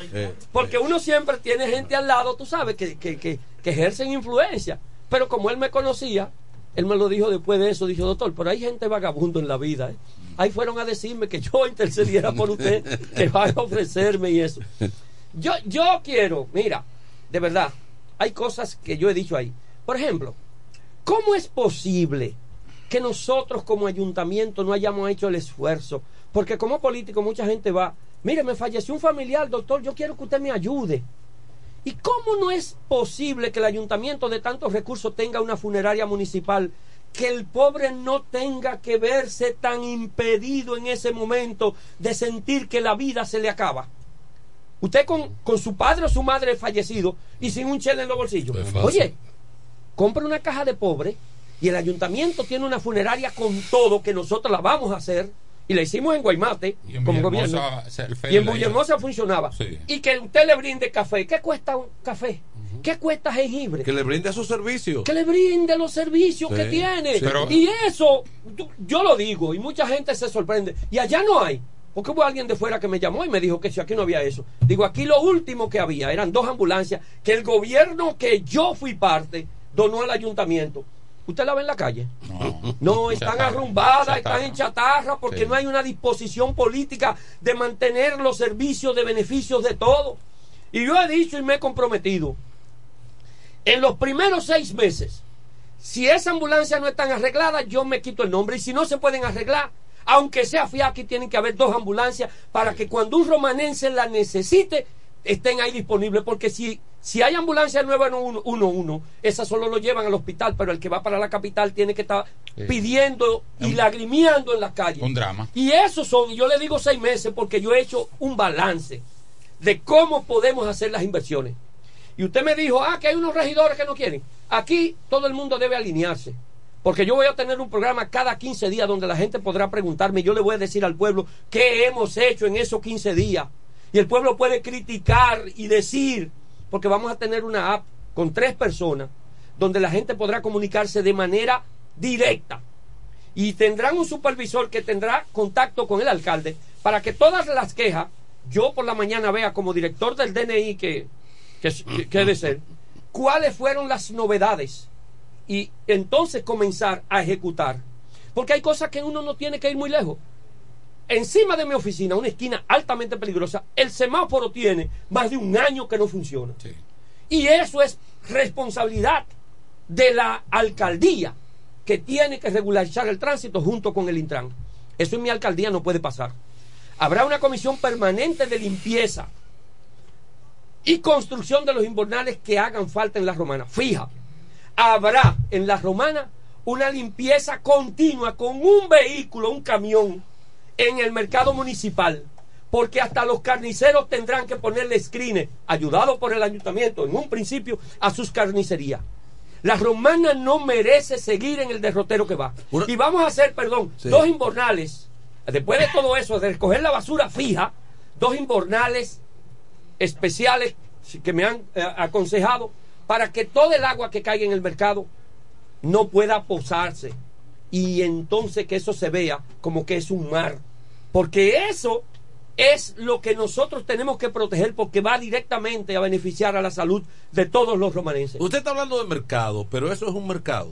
Porque uno siempre tiene gente al lado, tú sabes, que, que, que, que ejercen influencia. Pero como él me conocía, él me lo dijo después de eso, dijo, doctor, pero hay gente vagabundo en la vida. ¿eh? Ahí fueron a decirme que yo intercediera por usted, que vaya a ofrecerme y eso. Yo, yo quiero, mira, de verdad, hay cosas que yo he dicho ahí. Por ejemplo, ¿cómo es posible que nosotros como ayuntamiento no hayamos hecho el esfuerzo? Porque como político mucha gente va, mire, me falleció un familiar, doctor, yo quiero que usted me ayude. ¿Y cómo no es posible que el ayuntamiento de tantos recursos tenga una funeraria municipal? Que el pobre no tenga que verse tan impedido en ese momento de sentir que la vida se le acaba. Usted con, con su padre o su madre fallecido y sin un chele en los bolsillos. Oye, compra una caja de pobre y el ayuntamiento tiene una funeraria con todo que nosotros la vamos a hacer y la hicimos en Guaymate Y en como gobierno y en. Villahermosa funcionaba Sí. y que usted le brinde café ¿qué cuesta un café? ¿qué cuesta jengibre? que le brinde a sus servicios. que le brinde los servicios Sí, que tiene sí. Pero- y eso yo lo digo y mucha gente se sorprende y allá no hay porque hubo alguien de fuera que me llamó y me dijo que si aquí no había eso digo aquí lo último que había eran dos ambulancias que el gobierno que yo fui parte donó al ayuntamiento ¿Usted la ve en la calle? No, están Chatarra. arrumbadas, están en chatarra porque Sí. no hay una disposición política de mantener los servicios de beneficios de todos. Y yo he dicho y me he comprometido, en los primeros seis meses, Si esa ambulancia no están arregladas, yo me quito el nombre. Y si no se pueden arreglar, aunque sea FIACI, tienen que haber dos ambulancias para que cuando un romanense la necesite, estén ahí disponibles. Porque si, si hay ambulancia 911, esas solo lo llevan al hospital, pero el que va para la capital tiene que estar Sí. pidiendo y Un- lagrimiando en la calle. Un drama. Y esos son, yo le digo seis meses porque yo he hecho un balance de cómo podemos hacer las inversiones. Y usted me dijo, ah, que hay unos regidores que no quieren. Aquí todo el mundo debe alinearse. Porque yo voy a tener un programa cada 15 días donde la gente podrá preguntarme, yo le voy a decir al pueblo qué hemos hecho en esos 15 días. Y el pueblo puede criticar y decir, porque vamos a tener una app con tres personas donde la gente podrá comunicarse de manera directa. Y tendrán un supervisor que tendrá contacto con el alcalde para que todas las quejas yo por la mañana vea como director del DNI que, que, de ser cuáles fueron las novedades y entonces comenzar a ejecutar. Porque hay cosas que uno no tiene que ir muy lejos encima de mi oficina una esquina altamente peligrosa el semáforo tiene más de un año que no funciona y eso es responsabilidad de la alcaldía que tiene que regularizar el tránsito junto con el Intran. Eso en mi alcaldía no puede pasar. Habrá una comisión permanente de limpieza y construcción de los invernales que hagan falta en la romana. Fija, habrá en la romana una limpieza continua con un vehículo, un camión, en el mercado municipal. Porque hasta los carniceros tendrán que ponerle screenes, ayudados por el ayuntamiento en un principio, a sus carnicerías. La romana no merece seguir en el derrotero que va. Y vamos a hacer, perdón, Sí. dos invernales. Después de todo eso, de recoger la basura fija, dos invernales especiales que me han eh, aconsejado para que todo el agua que caiga en el mercado no pueda posarse y entonces que eso se vea como que es un mar. Porque eso es lo que nosotros tenemos que proteger porque va directamente a beneficiar a la salud de todos los romanenses. Usted está hablando de mercado, pero eso es un mercado.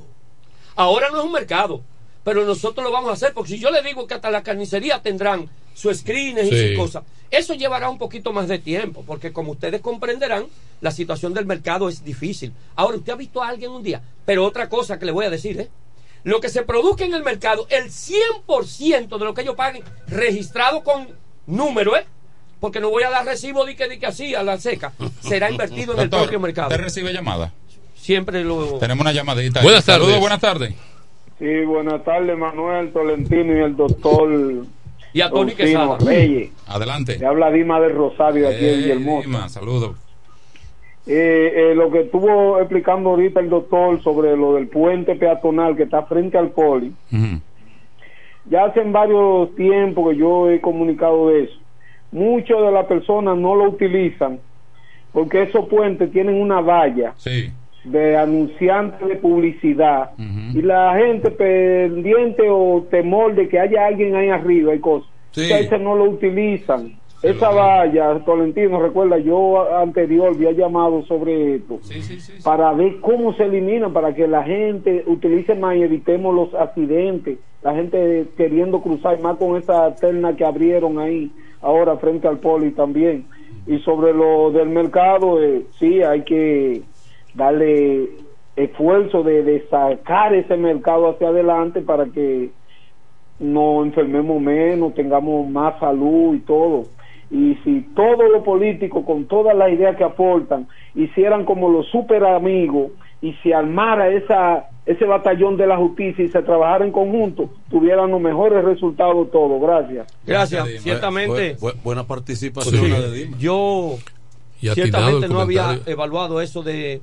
Ahora no es un mercado, pero nosotros lo vamos a hacer porque si yo le digo que hasta la carnicería tendrán su screener y sus cosas, eso llevará un poquito más de tiempo porque como ustedes comprenderán, la situación del mercado es difícil. Ahora, usted ha visto a alguien un día, pero otra cosa que le voy a decir, ¿eh? Lo que se produzca en el mercado, el 100% de lo que ellos paguen, registrado con número, ¿eh? Porque no voy a dar recibo de que, de que así a la seca. Será invertido en el Doctor, propio mercado. ¿Usted recibe llamada? Siempre lo. Tenemos una llamadita. Buenas tardes. Saludos, buenas tardes. Sí, buenas tardes, Manuel Tolentino y el doctor. Y a Tony Quesada. Reyes. Adelante. Le habla Dima del Rosario de aquí en Eh, Villahermosa. Dima, saludos. Eh, eh, lo que estuvo explicando ahorita el doctor sobre lo del puente peatonal que está frente al poli, ya hace varios tiempos que yo he comunicado de eso. Muchas de las personas no lo utilizan porque esos puentes tienen una valla Sí. de anunciantes de publicidad y la gente pendiente o temor de que haya alguien ahí arriba y cosas, Sí. veces no lo utilizan. Esa valla, Tolentino, recuerda, yo anterior había llamado sobre esto para ver cómo se elimina, para que la gente utilice más y evitemos los accidentes. La gente queriendo cruzar más con esa terna que abrieron ahí ahora frente al poli también. Y sobre lo del mercado, eh, sí, hay que darle esfuerzo de, de sacar ese mercado hacia adelante para que nos enfermemos menos, tengamos más salud y todo. Y si todos los políticos, con todas las ideas que aportan, hicieran como los super amigos y se armara esa, ese batallón de la justicia y se trabajara en conjunto, tuvieran los mejores resultados todos. Gracias. Gracias. Ciertamente. Bu- bu- buena participación Sí. la de Dima. Yo ciertamente no había evaluado eso de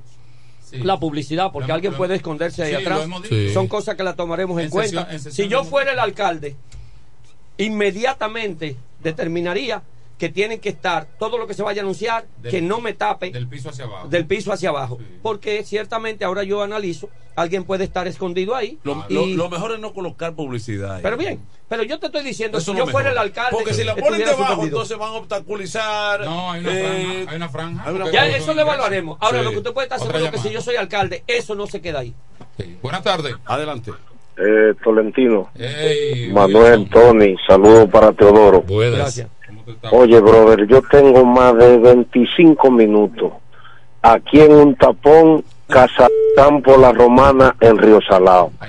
la publicidad, porque alguien puede esconderse ahí sí, atrás. Sí. Son cosas que las tomaremos en, En cuenta. sesión- en sesión si yo fuera el alcalde, inmediatamente determinaría que tienen que estar todo lo que se vaya a anunciar, Del- que no me tape Del piso hacia abajo. del piso hacia abajo. Porque ciertamente ahora yo analizo, alguien puede estar escondido ahí. Lo, y- lo- lo mejor es no colocar publicidad. ahí. pero bien, pero yo te estoy diciendo, Eso si es yo fuera el alcalde. Porque si la ponen debajo, entonces van a obstaculizar. No, hay una eh, franja. Hay una franja. hay una porque- Ya eso lo evaluaremos. Ahora Sí. lo que usted puede estar seguro que si yo soy alcalde, eso no se queda ahí. Buenas tardes. Adelante. Eh, Tolentino, Manuel, Tony, saludos para Teodoro. Gracias. Oye, brother, yo tengo más de 25 minutos aquí en un tapón, casa por la romana en Río Salado.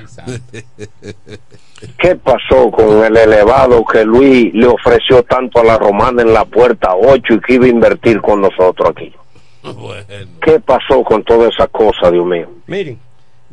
¿Qué pasó con el elevado que Luis le ofreció tanto a la romana en la puerta 8 y que iba a invertir con nosotros aquí? ¿Qué pasó con toda esa cosa, Dios mío? Miren,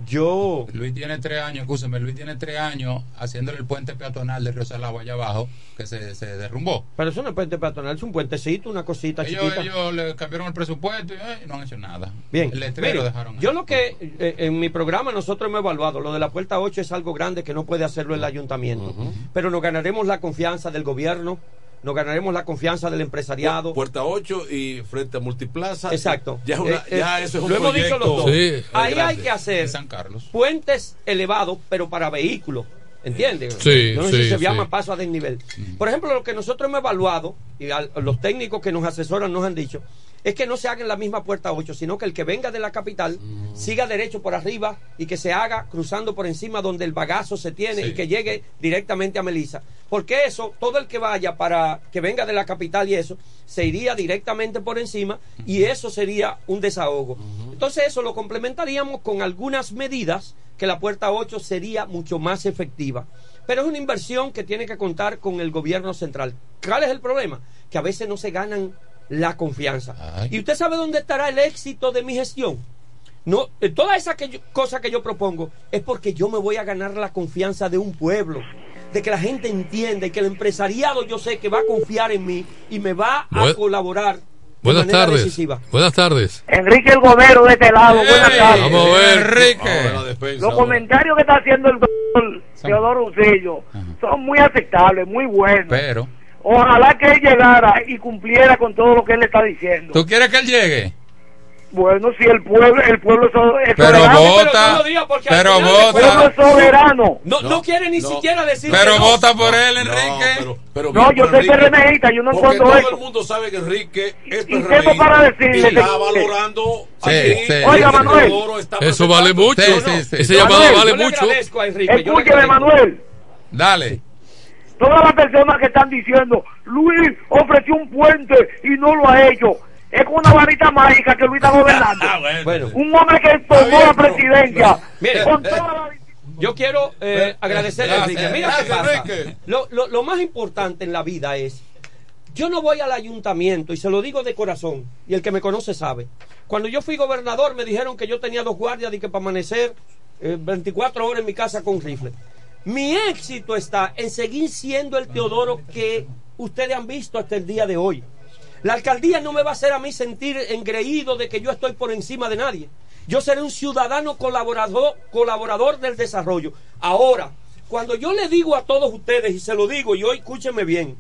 yo. Luis tiene tres años, escúcheme, Luis tiene tres años haciéndole el puente peatonal de Río Salado allá abajo, que se, se derrumbó. Pero eso no es puente peatonal, es un puentecito, una cosita Ellos, chiquita. ellos le cambiaron el presupuesto y eh, no han hecho nada. Bien, El letrero Mire, dejaron. yo lo que eh, en mi programa nosotros hemos evaluado, lo de la puerta 8 es algo grande que no puede hacerlo el ayuntamiento, pero nos ganaremos la confianza del gobierno, nos ganaremos la confianza del empresariado. Puerta 8 y frente a Multiplaza. Exacto. Ya, es una- Eh, ya eh, eso es un lo hemos dicho proyecto. los dos. Sí, Ahí grande. hay que hacer San Carlos. puentes elevados, pero para vehículos. ¿Entiendes? Sí, Yo no sé sí, si se sí. llama paso a desnivel. Por ejemplo, lo que nosotros hemos evaluado, y los técnicos que nos asesoran nos han dicho, es que no se haga en la misma puerta 8, sino que el que venga de la capital siga derecho por arriba y que se haga cruzando por encima donde el bagazo se tiene y que llegue directamente a Melissa. Porque eso, todo el que vaya para que venga de la capital y eso, se iría directamente por encima y eso sería un desahogo. Entonces eso lo complementaríamos con algunas medidas que la puerta 8 sería mucho más efectiva. Pero es una inversión que tiene que contar con el gobierno central. ¿Cuál es el problema? Que a veces no se ganan la confianza. ¿Y usted sabe dónde estará el éxito de mi gestión? No, eh, toda esa que yo- cosa que yo propongo es porque yo me voy a ganar la confianza de un pueblo, de que la gente entienda y que el empresariado yo sé que va a confiar en mí y me va a colaborar de Buenas manera tardes. decisiva. Buenas tardes. Enrique el Gomero de este lado, buenas tardes. Vamos a ver. Enrique. Los comentarios que está haciendo el doctor Teodoro son muy aceptables, muy buenos. Pero, Ojalá que él llegara y cumpliera con todo lo que él le está diciendo. ¿tú quieres que él llegue? Bueno, si el pueblo, el pueblo so- es Pero soberano. vota, no porque al pero de El pueblo vota, es soberano. No, no, quiere ni siquiera decir que pero no. vota por él, Enrique. pero, pero No, yo soy PRMista, yo no encuentro todo eso. el mundo sabe que Enrique es Y tengo PRMista para decirle y está valorando Sí, aquí. sí. Oiga, Manuel. Eso vale mucho. Sí, sí, sí. Ese llamado vale mucho. Escúcheme. Manuel. Dale. Todas las personas que están diciendo, Luis ofreció un puente y no lo ha hecho. Es con una varita mágica que Luis está gobernando. Ah, bueno. Bueno, Un hombre que tomó la presidencia Mire. con toda la... yo quiero eh, agradecerle a Gracias, Enrique. Mira qué gracias, pasa. Enrique. Lo, lo- lo más importante en la vida es, yo no voy al ayuntamiento y se lo digo de corazón, y el que me conoce sabe. Cuando yo fui gobernador me dijeron que yo tenía dos guardias y que para amanecer eh, 24 horas en mi casa con rifle. Mi éxito está en seguir siendo el Teodoro que ustedes han visto hasta el día de hoy. La alcaldía no me va a hacer a mí sentir engreído de que yo estoy por encima de nadie. Yo seré un ciudadano colaborador, del desarrollo. Ahora, cuando yo le digo a todos ustedes, y se lo digo, y hoy escúchenme bien,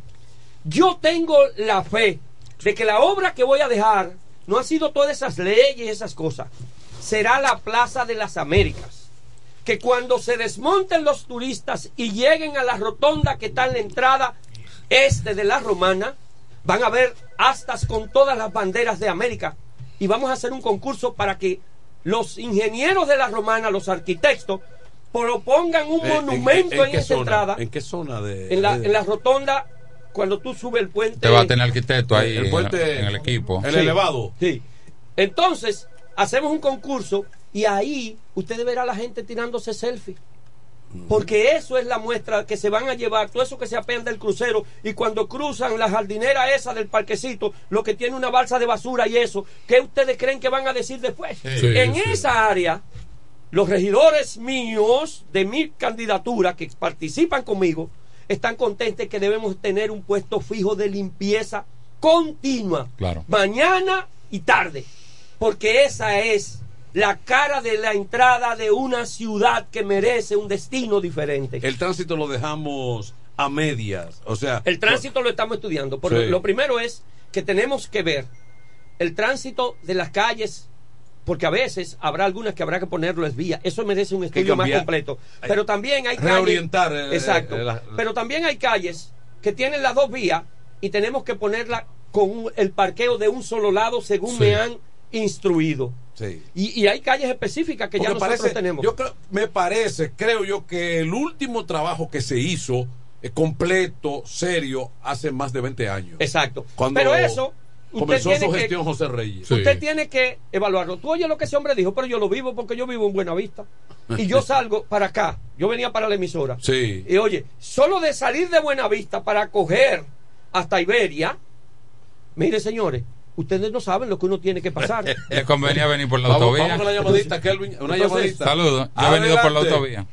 yo tengo la fe de que la obra que voy a dejar no ha sido todas esas leyes y esas cosas. Será la Plaza de las Américas. Que cuando se desmonten los turistas y lleguen a la rotonda que está en la entrada este de la Romana, van a ver astas con todas las banderas de América. Y vamos a hacer un concurso para que los ingenieros de la Romana, los arquitectos, propongan un Eh, ¿en- monumento en, esa zona? entrada, ¿En qué zona de en la, de- en la rotonda, cuando tú subes el puente. Te va a tener arquitecto ahí El en, puente- en el equipo. el Sí. elevado? Sí. Entonces, hacemos un concurso y ahí usted verá a la gente tirándose selfie. Porque eso es la muestra que se van a llevar, todo eso que se apean del crucero y cuando cruzan la jardinera esa del parquecito, lo que tiene una balsa de basura y eso, ¿qué ustedes creen que van a decir después? Sí, en sí. esa área, los regidores míos de mi candidatura que participan conmigo están contentos que debemos tener un puesto fijo de limpieza continua, Claro. mañana y tarde, porque esa es la cara de la entrada de una ciudad que merece un destino diferente. El tránsito lo dejamos a medias. O sea, El tránsito lo estamos estudiando. Por Sí. Lo primero es que tenemos que ver el tránsito de las calles, porque a veces habrá algunas que habrá que ponerlo es vía. Eso merece un estudio más completo. Pero también hay calles. reorientar, eh, Exacto. eh, Pero también hay calles que tienen las dos vías y tenemos que ponerla con un- el parqueo de un solo lado, según Sí. me han instruido. Sí. Y, y hay calles específicas que ya nosotros parece- tenemos. Yo creo, me parece, creo yo, que el último trabajo que se hizo eh, completo, serio, hace más de 20 años. Exacto. Cuando- Pero eso Comenzó tiene su que- gestión José Reyes. Usted tiene que evaluarlo. Tú oyes lo que ese hombre dijo, pero yo lo vivo porque yo vivo en Buenavista. Y yo salgo para acá. Yo venía para la emisora. Sí. Y oye, solo de salir de Buenavista para coger hasta Iberia, mire señores, ustedes no saben lo que uno tiene que pasar. Le convenía venir por la Vamos- autovía. vamos con la llamadita, Kelvin. Una Entonces, llamadita. Saludos. Yo he venido por la autovía.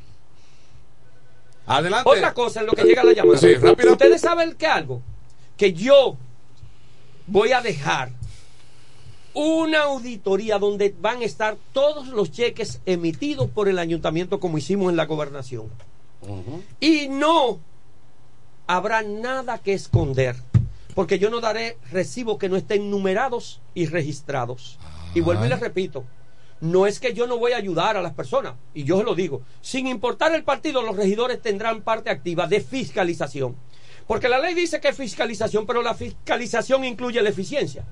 Adelante. Otra cosa en lo que llega la llamada. Sí, rápido. Ustedes saben que algo, que yo voy a dejar una auditoría donde van a estar todos los cheques emitidos por el ayuntamiento como hicimos en la gobernación. Y no habrá nada que esconder, porque yo no daré recibos que no estén numerados y registrados. Y vuelvo y les repito, no es que yo no voy a ayudar a las personas, y yo se lo digo, sin importar el partido, los regidores tendrán parte activa de fiscalización. Porque la ley dice que es fiscalización, pero la fiscalización incluye la eficiencia.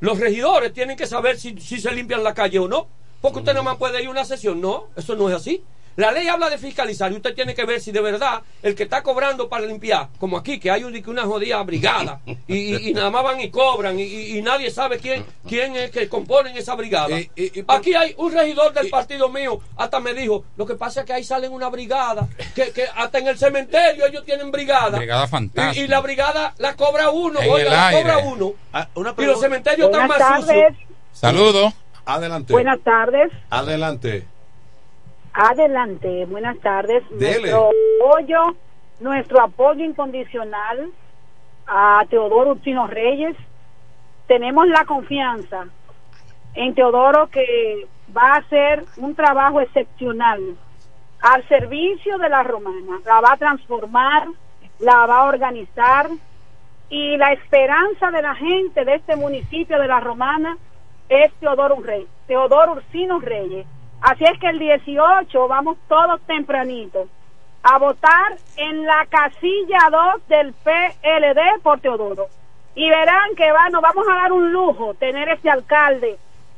Los regidores tienen que saber si, si se limpian la calle o no. Porque usted no más puede ir a una sesión. No, eso no es así. La ley habla de fiscalizar y usted tiene que ver si de verdad el que está cobrando para limpiar, como aquí, que hay un- una jodida brigada y, y- y nada más van y cobran y, y- nadie sabe quién, quién es que componen esa brigada. Aquí hay un regidor del partido mío, hasta me dijo, lo que pasa es que ahí salen una brigada, que, que hasta en el cementerio ellos tienen brigada. Brigada Y, fantástica. y la brigada la cobra uno, En oiga, la aire. cobra uno. Ah, una y los cementerios están Buenas más tardes. sucios. Saludos. Adelante. Buenas tardes. Adelante. Adelante, buenas tardes. Dele. Nuestro apoyo, nuestro apoyo incondicional a Teodoro Ursino Reyes. Tenemos la confianza en Teodoro que va a hacer un trabajo excepcional al servicio de la romana. La va a transformar, la va a organizar y la esperanza de la gente de este municipio de la romana es Teodoro Rey, Teodoro Ursino Reyes. Así es que el 18 vamos todos tempranito a votar en la casilla 2 del PLD por Teodoro. Y verán que va, nos vamos a dar un lujo tener este alcalde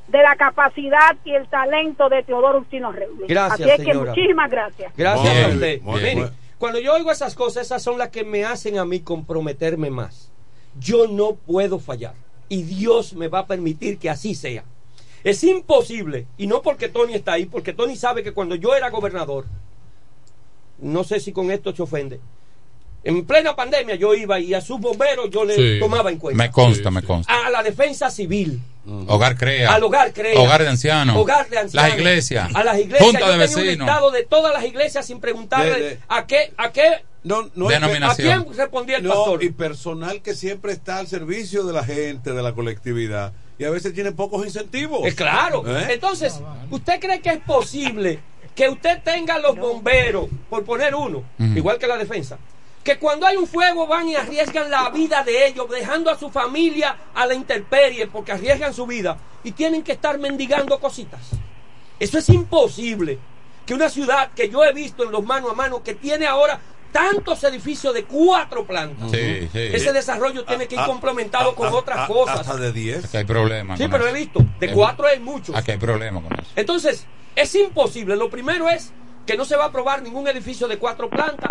de la capacidad y el talento de Teodoro Ursino Reyes. Gracias, Así es que señora. muchísimas gracias. Gracias a usted. bien. cuando yo oigo esas cosas, esas son las que me hacen a mí comprometerme más. Yo no puedo fallar. Y Dios me va a permitir que así sea. Es imposible, y no porque Tony está ahí, porque Tony sabe que cuando yo era gobernador, no sé si con esto se ofende, en plena pandemia yo iba y a sus bomberos yo le Sí. tomaba en cuenta. Me consta, me consta. A la defensa civil. Hogar Crea. Al hogar crea. Hogar de ancianos. Hogar de ancianos. Las iglesias. A las iglesias. Junta Yo de vecinos. de todas las iglesias sin preguntarle De- de- a qué, a qué, no, no ¿a Denominación. quién respondía el No, pastor. y personal que siempre está al servicio de la gente, de la colectividad. Y a veces tiene pocos incentivos. Eh, claro. ¿Eh? Entonces, ¿usted cree que es posible que usted tenga los bomberos, por poner uno, igual que la defensa, que cuando hay un fuego van y arriesgan la vida de ellos, dejando a su familia a la intemperie porque arriesgan su vida y tienen que estar mendigando cositas? Eso es imposible. Que una ciudad que yo he visto en los mano a mano, que tiene ahora tantos edificios de cuatro plantas, Sí, sí. ese desarrollo tiene que ir Ah, complementado con ah, otras ah, cosas. Hasta de 10. Aquí hay problemas. Sí, con pero he visto, de cuatro hay muchos. Aquí hay problemas con eso. Entonces, es imposible. Lo primero es que no se va a aprobar ningún edificio de cuatro plantas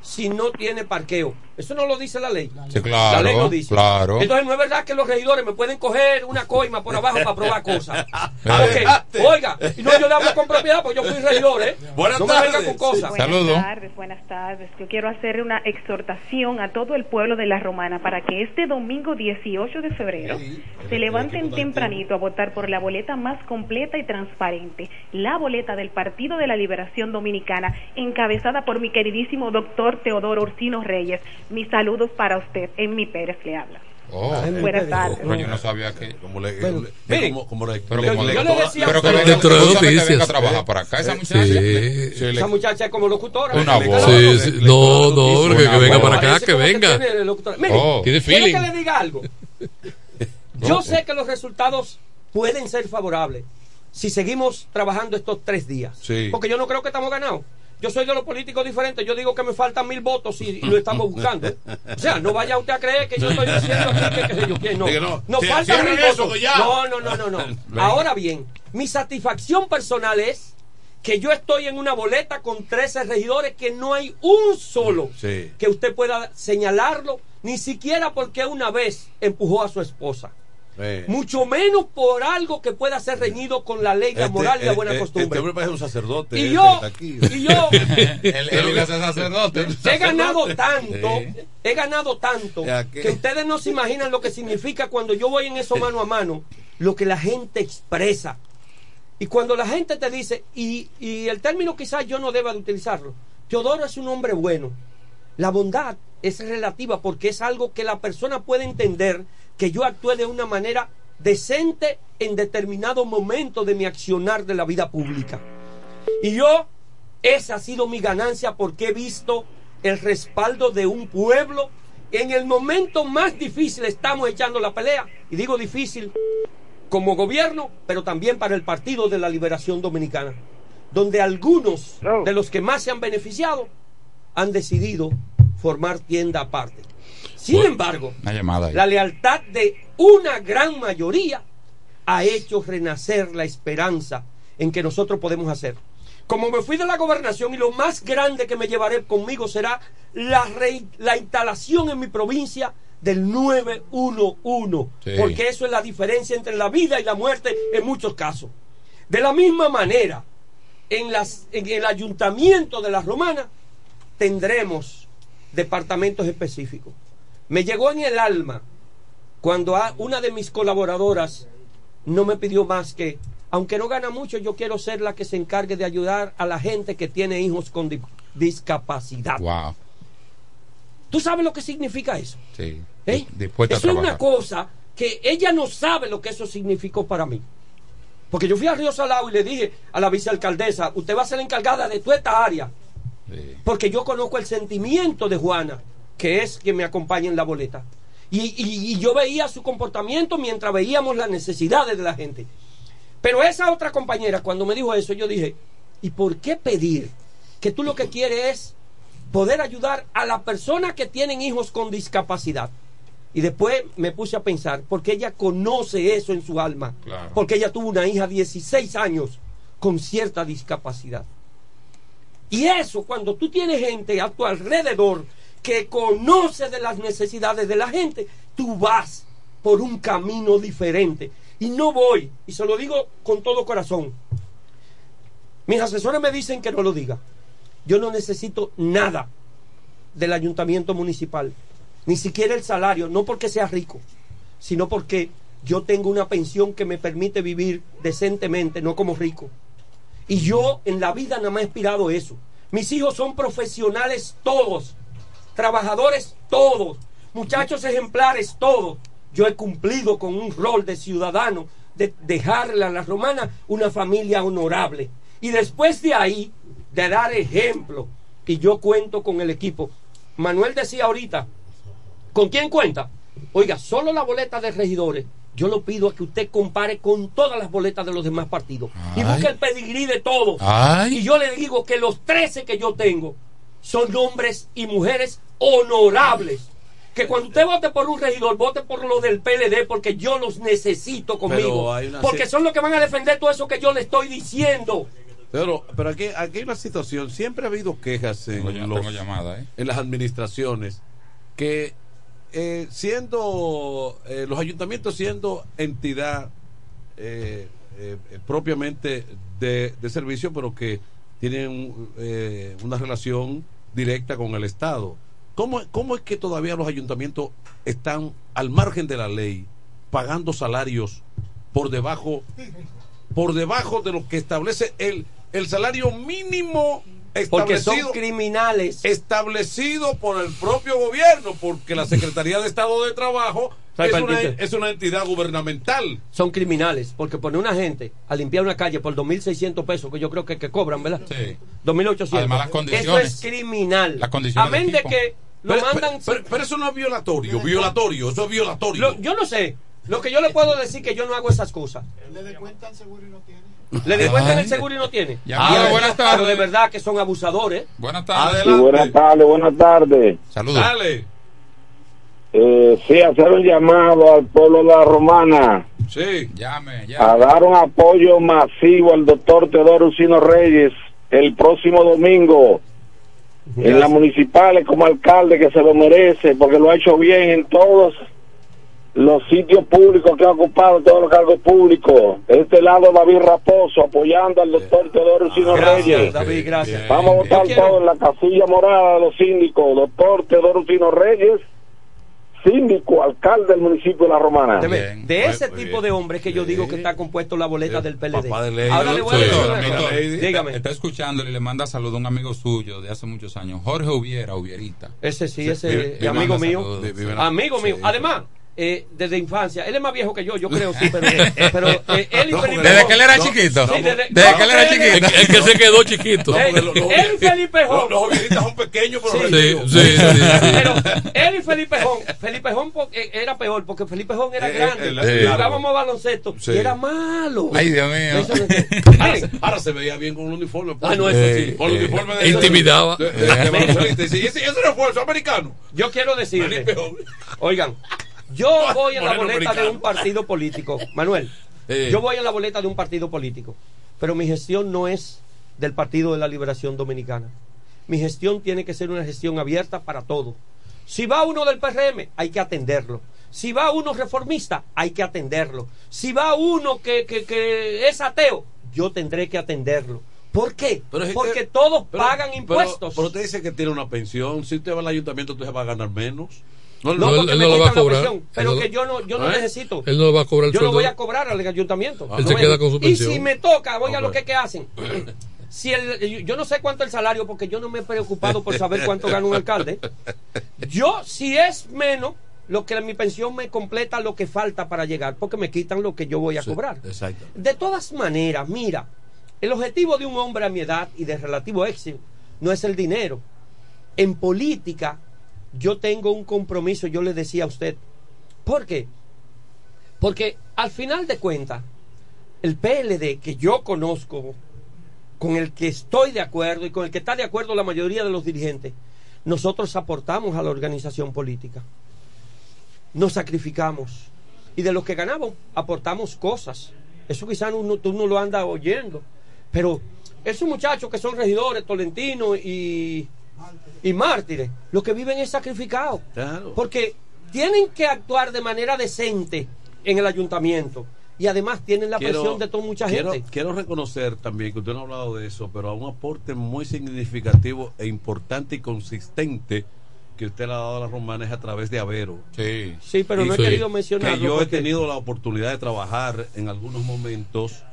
si no tiene parqueo. Eso no lo dice la ley. Sí, claro, La ley lo dice. claro. Entonces no es verdad que los regidores me pueden coger una coima por abajo para probar cosas. Eh. Ok, Oiga, y no yo le hablo con propiedad porque yo fui regidor, ¿eh? Buenas no me tardes. venga con cosas. Buenas tardes, buenas tardes. Yo quiero hacer una exhortación a todo el pueblo de La Romana para que este domingo 18 de febrero se levanten tempranito a votar por la boleta más completa y transparente, la boleta del Partido de la Liberación Dominicana, encabezada por mi queridísimo doctor Teodoro Ursino Reyes. Mis saludos para usted. En mi Pérez le habla. Oh. Buenas tardes. Pero yo no sabía que. Como le, Bueno, le- miren, como, como le- Pero le- como le- yo le decía- Pero que Pero venga, dentro de que noticias. venga a trabajar por acá esa muchacha. Sí. Sí, le- Esa muchacha es como locutora. Una voz. Sí, sí. No, no, que venga para acá, que venga. tiene locutora. Mire, Oh. Tiene ¿quiere feeling. que le diga algo? Yo sé que los resultados pueden ser favorables si seguimos trabajando estos tres días. Sí. Porque yo no creo que estamos ganados. Yo soy de los políticos diferentes. Yo digo que me faltan mil votos y, y lo estamos buscando. O sea, no vaya usted a creer que yo estoy diciendo aquí que, yo quién. No, no. nos faltan mil eso, votos. ya. No, no, no, no, no. Ahora bien, mi satisfacción personal es que yo estoy en una boleta con 13 regidores que no hay un solo Sí. que usted pueda señalarlo, ni siquiera porque una vez empujó a su esposa. Eh. Mucho menos por algo que pueda ser reñido con la ley, la Este- moral y la eh, buena eh, costumbre. Este hombre parece un sacerdote. Y este yo- y yo- sacerdote. He ganado tanto, Sí. he ganado tanto, que ustedes no se imaginan lo que significa cuando yo voy en eso mano a mano, lo que la gente expresa. Y cuando la gente te dice, y, y el término quizás yo no deba de utilizarlo, Teodoro es un hombre bueno. La bondad es relativa porque es algo que la persona puede entender que yo actué de una manera decente en determinado momento de mi accionar de la vida pública. Y yo, esa ha sido mi ganancia porque he visto el respaldo de un pueblo. En el momento más difícil estamos echando la pelea. Y digo difícil como gobierno, pero también para el Partido de la Liberación Dominicana, donde algunos de los que más se han beneficiado han decidido formar tienda aparte. Sin embargo, la lealtad de una gran mayoría ha hecho renacer la esperanza en que nosotros podemos hacer. Como me fui de la gobernación y lo más grande que me llevaré conmigo será la, re- la instalación en mi provincia del 911, Sí. porque eso es la diferencia entre la vida y la muerte en muchos casos. De la misma manera, en, las, en el ayuntamiento de la Romana tendremos departamentos específicos. Me llegó en el alma cuando una de mis colaboradoras no me pidió más que, aunque no gana mucho, yo quiero ser la que se encargue de ayudar a la gente que tiene hijos con di- discapacidad. Wow. ¿Tú sabes lo que significa eso? Sí. ¿Eh? Eso es una cosa que ella no sabe lo que eso significó para mí. Porque yo fui a Río Salado y le dije a la vicealcaldesa, usted va a ser la encargada de toda esta área. Porque yo conozco el sentimiento de Juana, que es quien me acompaña en la boleta. Y, y- y yo veía su comportamiento mientras veíamos las necesidades de la gente. Pero esa otra compañera, cuando me dijo eso, yo dije, ¿y por qué pedir que tú lo que quieres es poder ayudar a las personas que tienen hijos con discapacidad? Y después me puse a pensar, porque ella conoce eso en su alma. Claro. Porque ella tuvo una hija de 16 años con cierta discapacidad. Y eso, cuando tú tienes gente a tu alrededor que conoce de las necesidades de la gente, tú vas por un camino diferente. Y no voy, y se lo digo con todo corazón. Mis asesores me dicen que no lo diga. Yo no necesito nada del ayuntamiento municipal, ni siquiera el salario, no porque sea rico, sino porque yo tengo una pensión que me permite vivir decentemente, no como rico. Y yo en la vida nada más he aspirado eso. Mis hijos son profesionales todos, trabajadores todos, muchachos ejemplares todos. Yo he cumplido con un rol de ciudadano, de dejarle a la romana una familia honorable. Y después de ahí, de dar ejemplo, y yo cuento con el equipo. Manuel decía ahorita, ¿con quién cuenta? Oiga, solo la boleta de regidores. Yo lo pido a que usted compare con todas las boletas de los demás partidos. Y busque el pedigrí de todos. Ay. Y yo le digo que los 13 que yo tengo son hombres y mujeres honorables. Que cuando usted vote por un regidor, vote por lo del PLD porque yo los necesito conmigo. Porque son los que van a defender todo eso que yo le estoy diciendo. Pero, pero aquí, aquí hay una situación, siempre ha habido quejas en, Tengo los- tengo llamada, ¿eh? en las administraciones que eh, siendo eh, los ayuntamientos siendo entidad eh, propiamente de, de servicio, pero que tienen eh, una relación directa con el Estado. ¿Cómo, ¿Cómo es que todavía los ayuntamientos están al margen de la ley pagando salarios por debajo por debajo de lo que establece el, el salario mínimo Porque son criminales. establecido por el propio gobierno, porque la Secretaría de Estado de Trabajo ¿Sabe es una, es una entidad gubernamental. Son criminales. Porque poner una gente a limpiar una calle por 2.600 pesos, que yo creo que, que cobran, ¿verdad? Sí. 2.800. Además, las Eso condiciones. es criminal. Las condiciones Amén de que lo Pero, mandan. pero- pero- pero eso no es violatorio, violatorio, eso es violatorio. Lo- yo no sé. Lo que yo le puedo decir que yo no hago esas cosas. Le descuentan seguro y no tiene. Le descuentan el seguro y no tiene. Ah, buenas Pero tardes. de verdad que son abusadores. Buenas tardes. Sí, buenas tardes, buenas tardes. Saludos. Dale. Eh, sí, hacer un llamado al pueblo de la Romana Sí. Llame, a dar un apoyo masivo al doctor Teodoro Usino Reyes el próximo domingo en las municipales como alcalde que se lo merece porque lo ha hecho bien en todos los sitios públicos que ha ocupado todos los cargos públicos. Este lado David Raposo apoyando al doctor Teodoro Sino Gracias, Reyes. David, gracias. Vamos a votar todos en la casilla morada de los síndicos. Doctor Teodoro Sino Reyes, síndico, alcalde del municipio de La Romana. De, de ese tipo de hombres que yo digo que está compuesto la boleta del PLD. Papá de. Ahora le voy a decir. Dígame. Está escuchándole y le manda saludo a un amigo suyo de hace muchos años, Jorge Hubiera, Hubierita. Ese sí, Sí, ese amigo mío. saludos. Amigo mío. Sí. Además, eh, desde infancia, él es más viejo que yo, yo creo, sí, pero, pero eh, él y No, Felipe desde Jón- que él era No, chiquito. sí, desde, Desde que él era chiquito. El que se quedó chiquito. Él, él y Felipe Jón. Los son pequeños, pero Sí, sí, sí, sí. Pero él y Felipe Jón, Felipe Jón eh, era peor porque Felipe Jón era grande. claro. Jugábamos baloncesto Sí. y era malo. Ay, Dios mío. Ahora, se- ahora se veía bien con un uniforme. pues. Ah, no, eso sí. Con el uniforme de intimidaba. de- de- de baloncelista. Sí, ese, ese refuerzo americano. Yo quiero decirle, Felipe Jón. oigan, yo voy en la boleta de un partido político, Manuel. Eh. Yo voy en la boleta de un partido político, pero mi gestión no es del Partido de la Liberación Dominicana. Mi gestión tiene que ser una gestión abierta para todo. Si va uno del PRM, hay que atenderlo. Si va uno reformista, hay que atenderlo. Si va uno que, que- que es ateo, yo tendré que atenderlo. ¿Por qué? Pero es que- Porque todos pero- pagan pero- impuestos. Pero, usted dice que tiene una pensión. Si usted va al ayuntamiento, usted va a ganar menos. No, No, él- porque él me no lo va a cobrar. pero no- que yo no, yo no ¿Eh? necesito. Él no le va a cobrar el Yo lo voy a cobrar al ayuntamiento. Él se queda con su Y pensión. si me toca, oiga Ok. lo que, que hacen. Si el, yo no sé cuánto es el salario porque yo no me he preocupado por saber cuánto gana un alcalde. Yo, si es menos, lo que mi pensión me completa lo que falta para llegar, porque me quitan lo que yo voy a Sí, cobrar. Exacto. De todas maneras, mira, el objetivo de un hombre a mi edad y de relativo éxito no es el dinero. En política, yo tengo un compromiso, yo le decía a usted. ¿Por qué? Porque al final de cuentas, el PLD que yo conozco, con el que estoy de acuerdo y con el que está de acuerdo la mayoría de los dirigentes, nosotros aportamos a la organización política. Nos sacrificamos. Y de los que ganamos, aportamos cosas. Eso quizás uno, tú no lo andas oyendo. Pero esos muchachos que son regidores, Tolentino y, y mártires, lo que viven es sacrificados. Claro. Porque tienen que actuar de manera decente en el ayuntamiento. Y además tienen la presión de toda mucha quiero, gente. Quiero reconocer también que usted no ha hablado de eso, pero a un aporte muy significativo e importante y consistente que usted le ha dado a las romanas a través de Avero. Sí. Sí, pero Y no he que- querido mencionarlo. Que yo he tenido la oportunidad de trabajar en algunos momentos.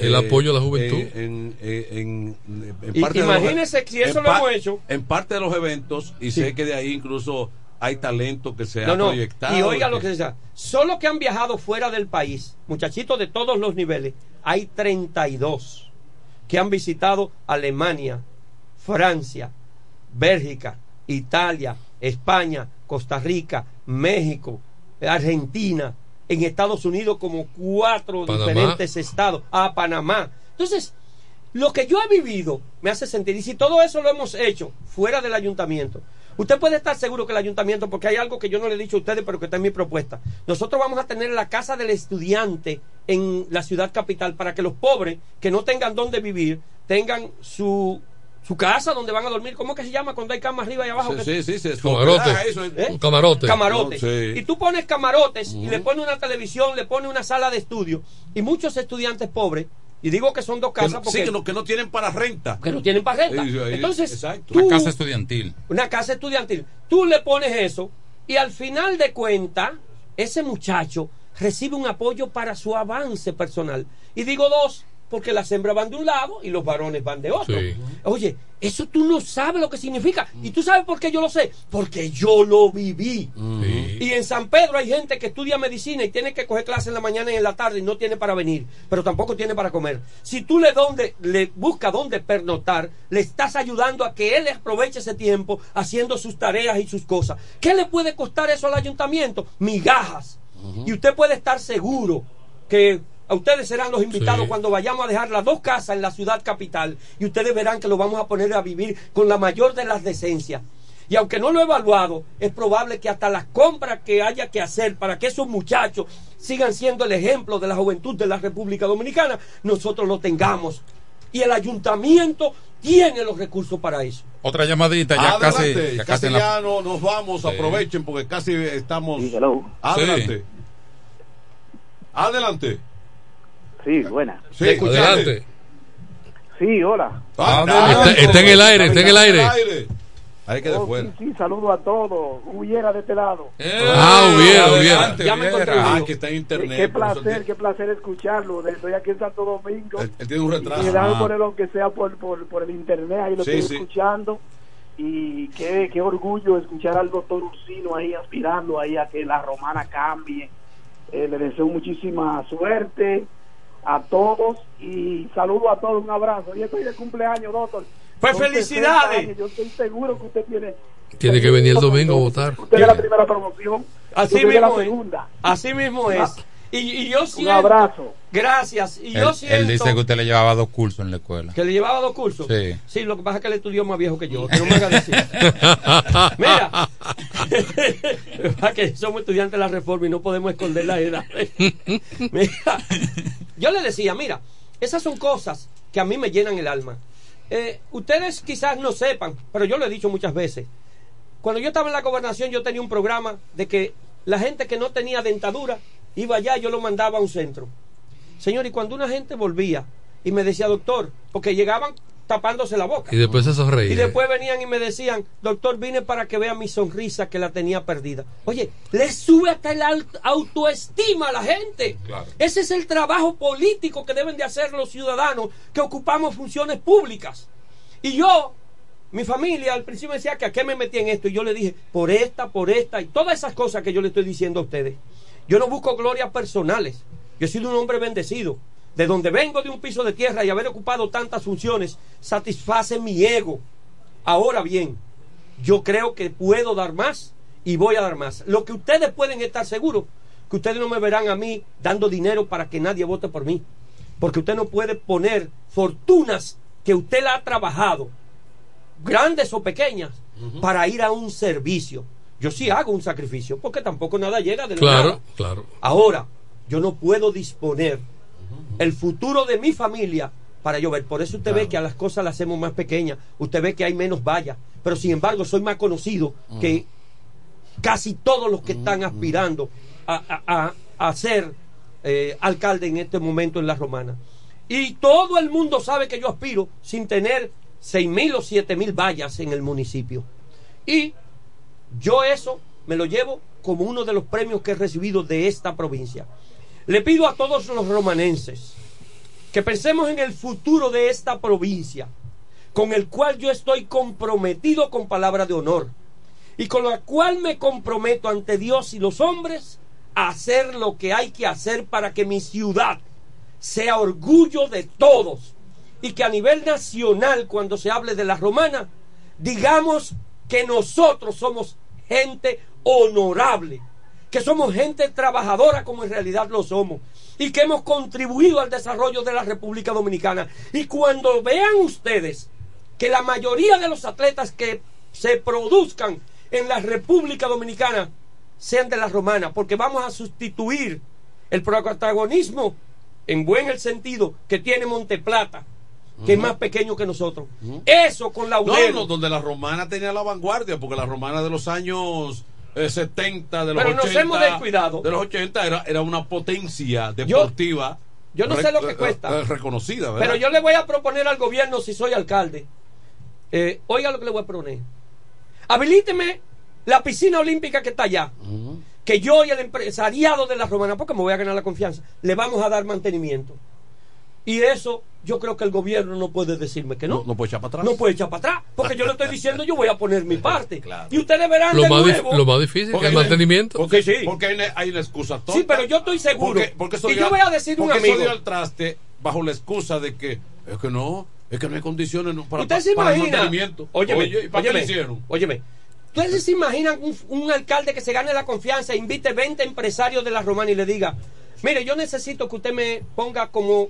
El apoyo a la juventud. eh, en, eh, en- en parte de los- imagínese si eso en lo hemos hecho. En parte de los eventos, y sé que de ahí incluso hay talento que se No, ha no. proyectado. Y oiga lo que- que decía. Solo que han viajado fuera del país, muchachitos de todos los niveles, hay 32 que han visitado Alemania, Francia, Bélgica, Italia, España, Costa Rica, México, Argentina, en Estados Unidos como cuatro Panamá. diferentes estados, a Panamá. Entonces, lo que yo he vivido me hace sentir, y si todo eso lo hemos hecho fuera del ayuntamiento, usted puede estar seguro que el ayuntamiento, porque hay algo que yo no le he dicho a ustedes, pero que está en mi propuesta, nosotros vamos a tener la casa del estudiante en la ciudad capital para que los pobres que no tengan dónde vivir tengan su, su casa donde van a dormir. ¿Cómo es que se llama cuando hay cama arriba y abajo? Sí, Que- sí, sí, sí, Camarote. ¿Eh? Un camarote. No, sí. Y tú pones camarotes y le pones una televisión, le pones una sala de estudio. Y muchos estudiantes pobres, y digo que son dos que casas no, porque sí, que no, que no tienen para renta. que no tienen para renta. Sí, sí, ahí- Entonces, exacto. tú- Una casa estudiantil. una casa estudiantil, tú le pones eso y al final de cuentas, ese muchacho recibe un apoyo para su avance personal. Y digo dos, porque las hembras van de un lado y los varones van de otro. Sí. Oye, eso tú no sabes lo que significa. ¿Y tú sabes por qué yo lo sé? Porque yo lo viví. Sí. Y en San Pedro hay gente que estudia medicina y tiene que coger clases en la mañana y en la tarde y no tiene para venir, pero tampoco tiene para comer. Si tú le, donde, le buscas dónde pernoctar, le estás ayudando a que él aproveche ese tiempo haciendo sus tareas y sus cosas. ¿Qué le puede costar eso al ayuntamiento? Migajas. Y usted puede estar seguro que a ustedes serán los invitados Sí. cuando vayamos a dejar las dos casas en la ciudad capital y ustedes verán que lo vamos a poner a vivir con la mayor de las decencias. Y aunque no lo he evaluado, es probable que hasta las compras que haya que hacer para que esos muchachos sigan siendo el ejemplo de la juventud de la República Dominicana, nosotros lo tengamos Y el ayuntamiento tiene los recursos para eso. Otra llamadita, ya Adelante, casi, ya casi la- ya no- nos vamos, Sí. aprovechen porque casi estamos. Sí. Adelante. Adelante. Sí, buena. Sí, Adelante. Sí, hola. Adelante. Está- está en el aire, está en el aire. Ahí que Oh, fuera. sí, sí, saludo a todos. Huyera de este lado. Ah, hubiera, hubiera. Ya me Ah, que está en internet. Qué placer, qué placer escucharlo. Estoy aquí en Santo Domingo. Él, él tiene un retraso. Y Ah. ponerlo aunque sea por, por, por el internet, ahí lo Sí, estoy sí. escuchando. Y qué, qué orgullo escuchar al doctor Ursino ahí aspirando ahí a que la romana cambie. Eh, le deseo muchísima suerte a todos y saludo a todos, un abrazo. Y estoy de cumpleaños, doctor. Pues Son 60 felicidades. años, Yo estoy seguro que usted tiene. Tiene que venir el domingo a votar. Usted es la primera promoción. Así la mismo es. segunda. Así mismo es. Y, y yo siento. abrazo. Gracias. Y él, yo él siento. dice que usted le llevaba dos cursos en la escuela. Que le llevaba dos cursos. Sí. lo que pasa es que él estudió más viejo que yo. Que no me haga decir. Mira, que somos estudiantes de la reforma y no podemos esconder la edad. mira, yo le decía, mira, esas son cosas que a mí me llenan el alma. Eh, ustedes quizás no sepan, pero yo lo he dicho muchas veces. Cuando yo estaba en la gobernación, yo tenía un programa de que la gente que no tenía dentadura iba allá yo lo mandaba a un centro. Señor, y cuando una gente volvía y me decía, doctor, porque llegaban tapándose la boca. Y después se sonreía. Y después venían y me decían, doctor, vine para que vea mi sonrisa que la tenía perdida. Oye, le sube hasta el au- autoestima a la gente. Ese es el trabajo político que deben de hacer los ciudadanos que ocupamos funciones públicas. Y yo, mi familia al principio decía que a qué me metí en esto. Y yo le dije, por esta, por esta y todas esas cosas que yo le estoy diciendo a ustedes. Yo no busco glorias personales. Yo he sido un hombre bendecido. De donde vengo de un piso de tierra y haber ocupado tantas funciones, satisface mi ego. Ahora bien, yo creo que puedo dar más y voy a dar más. Lo que ustedes pueden estar seguros, que ustedes no me verán a mí dando dinero para que nadie vote por mí. Porque usted no puede poner fortunas que usted la ha trabajado, grandes o pequeñas, para ir a un servicio. Yo sí hago un sacrificio, porque tampoco nada llega de la Claro, nada. claro. Ahora, yo no puedo disponer el futuro de mi familia para yo ver. Por eso usted ve que a las cosas las hacemos más pequeñas. Usted ve que hay menos vallas. Pero sin embargo, soy más conocido que casi todos los que están aspirando a, a- a- a ser eh, alcalde en este momento en la romana. Y todo el mundo sabe que yo aspiro sin tener seis mil o siete mil vallas en el municipio. Y yo eso me lo llevo como uno de los premios que he recibido de esta provincia. Le pido a todos los romanenses que pensemos en el futuro de esta provincia, con el cual yo estoy comprometido con palabra de honor y con la cual me comprometo ante Dios y los hombres a hacer lo que hay que hacer para que mi ciudad sea orgullo de todos y que a nivel nacional, cuando se hable de la romana, digamos que nosotros somos gente honorable, que somos gente trabajadora como en realidad lo somos y que hemos contribuido al desarrollo de la República Dominicana. Y cuando vean ustedes que la mayoría de los atletas que se produzcan en la República Dominicana sean de la romana, porque vamos a sustituir el protagonismo en buen el sentido que tiene Monteplata, que es más pequeño que nosotros. Eso con No, Laudero. no, donde la romana tenía la vanguardia, porque la romana de los años eh, 70, de los Pero nos 80. hemos descuidado. De los 80 era, era una potencia deportiva. yo no sé lo que cuesta. eh, reconocida, ¿verdad? Pero yo le voy a proponer al gobierno, si soy alcalde, eh, oiga lo que le voy a proponer. Habilíteme la piscina olímpica que está allá. Que yo y el empresariado de la Romana, porque me voy a ganar la confianza, le vamos a dar mantenimiento. Y eso yo creo que el gobierno no puede decirme que no. No, no puede echar para atrás. No puede echar para atrás, porque yo le estoy diciendo yo voy a poner mi parte. Y ustedes verán Lo de más, nuevo. lo más difícil que es el mantenimiento. Porque, porque hay, una, hay una excusa tonta. Sí, pero yo estoy seguro. Porque, porque y yo voy a decir un porque amigo. dio al traste bajo la excusa de que es que no, es que no hay condiciones no, para, ¿Usted se para el imagina? mantenimiento. Óyeme, Oye, ¿y para qué óyeme, lo hicieron? Óyeme, ¿ustedes se imaginan un, un alcalde que se gane la confianza e invite 20 empresarios de la Romana y le diga, mire, yo necesito que usted me ponga como,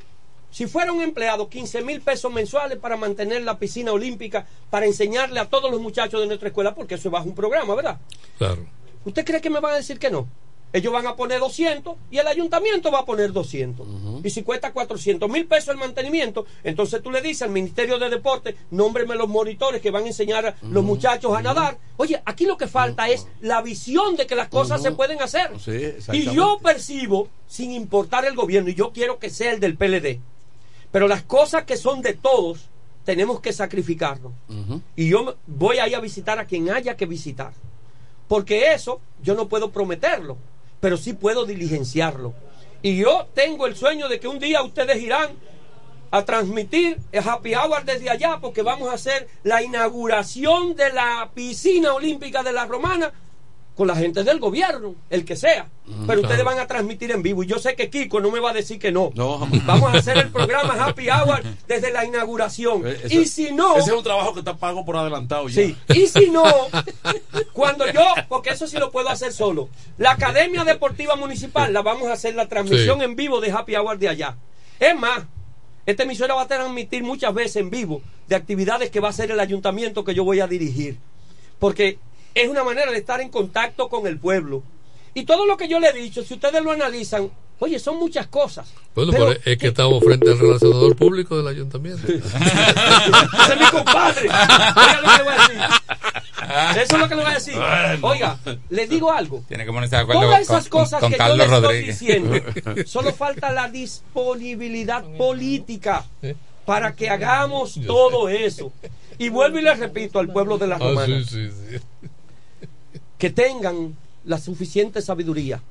si fuera un empleado, 15 mil pesos mensuales para mantener la piscina olímpica, para enseñarle a todos los muchachos de nuestra escuela, porque eso es bajo un programa, ¿verdad? Claro. ¿Usted cree que me van a decir que no? ellos van a poner 200 y el ayuntamiento va a poner 200. Y si cuesta 400 mil pesos el mantenimiento, entonces tú le dices al Ministerio de Deporte, nómbreme los monitores que van a enseñar a los muchachos a nadar. Oye, aquí lo que falta es la visión de que las cosas se pueden hacer. Sí, y yo percibo, sin importar el gobierno, y yo quiero que sea el del PLD, pero las cosas que son de todos, tenemos que sacrificarnos. Y yo voy a ir a visitar a quien haya que visitar. Porque eso yo no puedo prometerlo, pero sí puedo diligenciarlo. Y yo tengo el sueño de que un día ustedes irán a transmitir el Happy Hour desde allá, porque vamos a hacer la inauguración de la piscina olímpica de la Romana con la gente del gobierno, el que sea. Pero ustedes claro. van a transmitir en vivo. Y yo sé que Kiko no me va a decir que no. No. Vamos a hacer el programa Happy Hour desde la inauguración. Eso- y si no. Ese es un trabajo que está pago por adelantado ya. Sí, y si no, cuando yo, porque eso sí lo puedo hacer solo, la Academia Deportiva Municipal la vamos a hacer la transmisión Sí. en vivo de Happy Hour de allá. Es más, esta emisora va a transmitir muchas veces en vivo de actividades que va a hacer el ayuntamiento que yo voy a dirigir. Porque es una manera de estar en contacto con el pueblo. Y todo lo que yo le he dicho, si ustedes lo analizan, oye, son muchas cosas. Bueno, Pero- pero es que estamos frente al relacionador público del ayuntamiento. Ese es mi compadre. Oiga lo que le voy a decir. Eso es lo que le voy a decir. Oiga, les digo algo. Tiene que ponerse de acuerdo Todas esas con, cosas con que Carlos yo Rodríguez. estoy diciendo, solo falta la disponibilidad política para que hagamos todo eso. Y vuelvo y les repito al pueblo de la Ah, Romana sí, sí, sí. Que tengan la suficiente sabiduría.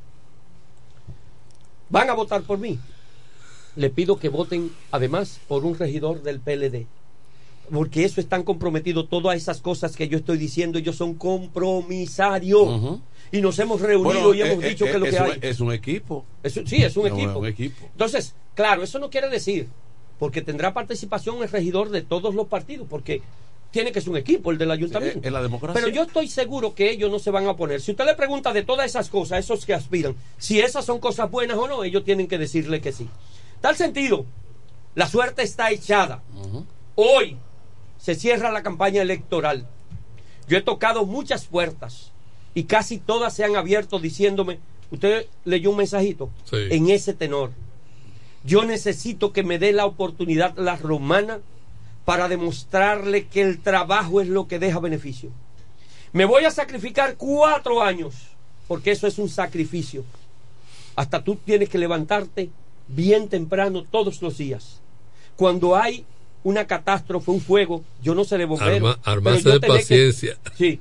Van a votar por mí. Le pido que voten además por un regidor del PLD. Porque eso están comprometidos todas esas cosas que yo estoy diciendo, ellos son compromisarios. Y nos hemos reunido Bueno, y hemos eh, dicho eh, que es lo es que un- hay. Es un equipo. Es sí, es un Es equipo. un equipo. Entonces, claro, eso no quiere decir, porque tendrá participación el regidor de todos los partidos, porque tiene que ser un equipo, el del ayuntamiento. En la democracia. Pero yo estoy seguro que ellos no se van a oponer. Si usted le pregunta de todas esas cosas, esos que aspiran, si esas son cosas buenas o no, ellos tienen que decirle que sí. Tal sentido, la suerte está echada. Hoy se cierra la campaña electoral. Yo he tocado muchas puertas y casi todas se han abierto diciéndome, usted leyó un mensajito Sí. en ese tenor. Yo necesito que me dé la oportunidad la romana para demostrarle que el trabajo es lo que deja beneficio. Me voy a sacrificar cuatro años, porque eso es un sacrificio. Hasta tú tienes que levantarte bien temprano todos los días. Cuando hay una catástrofe, un fuego, yo no seré bombero. Arma- de que- paciencia. sí,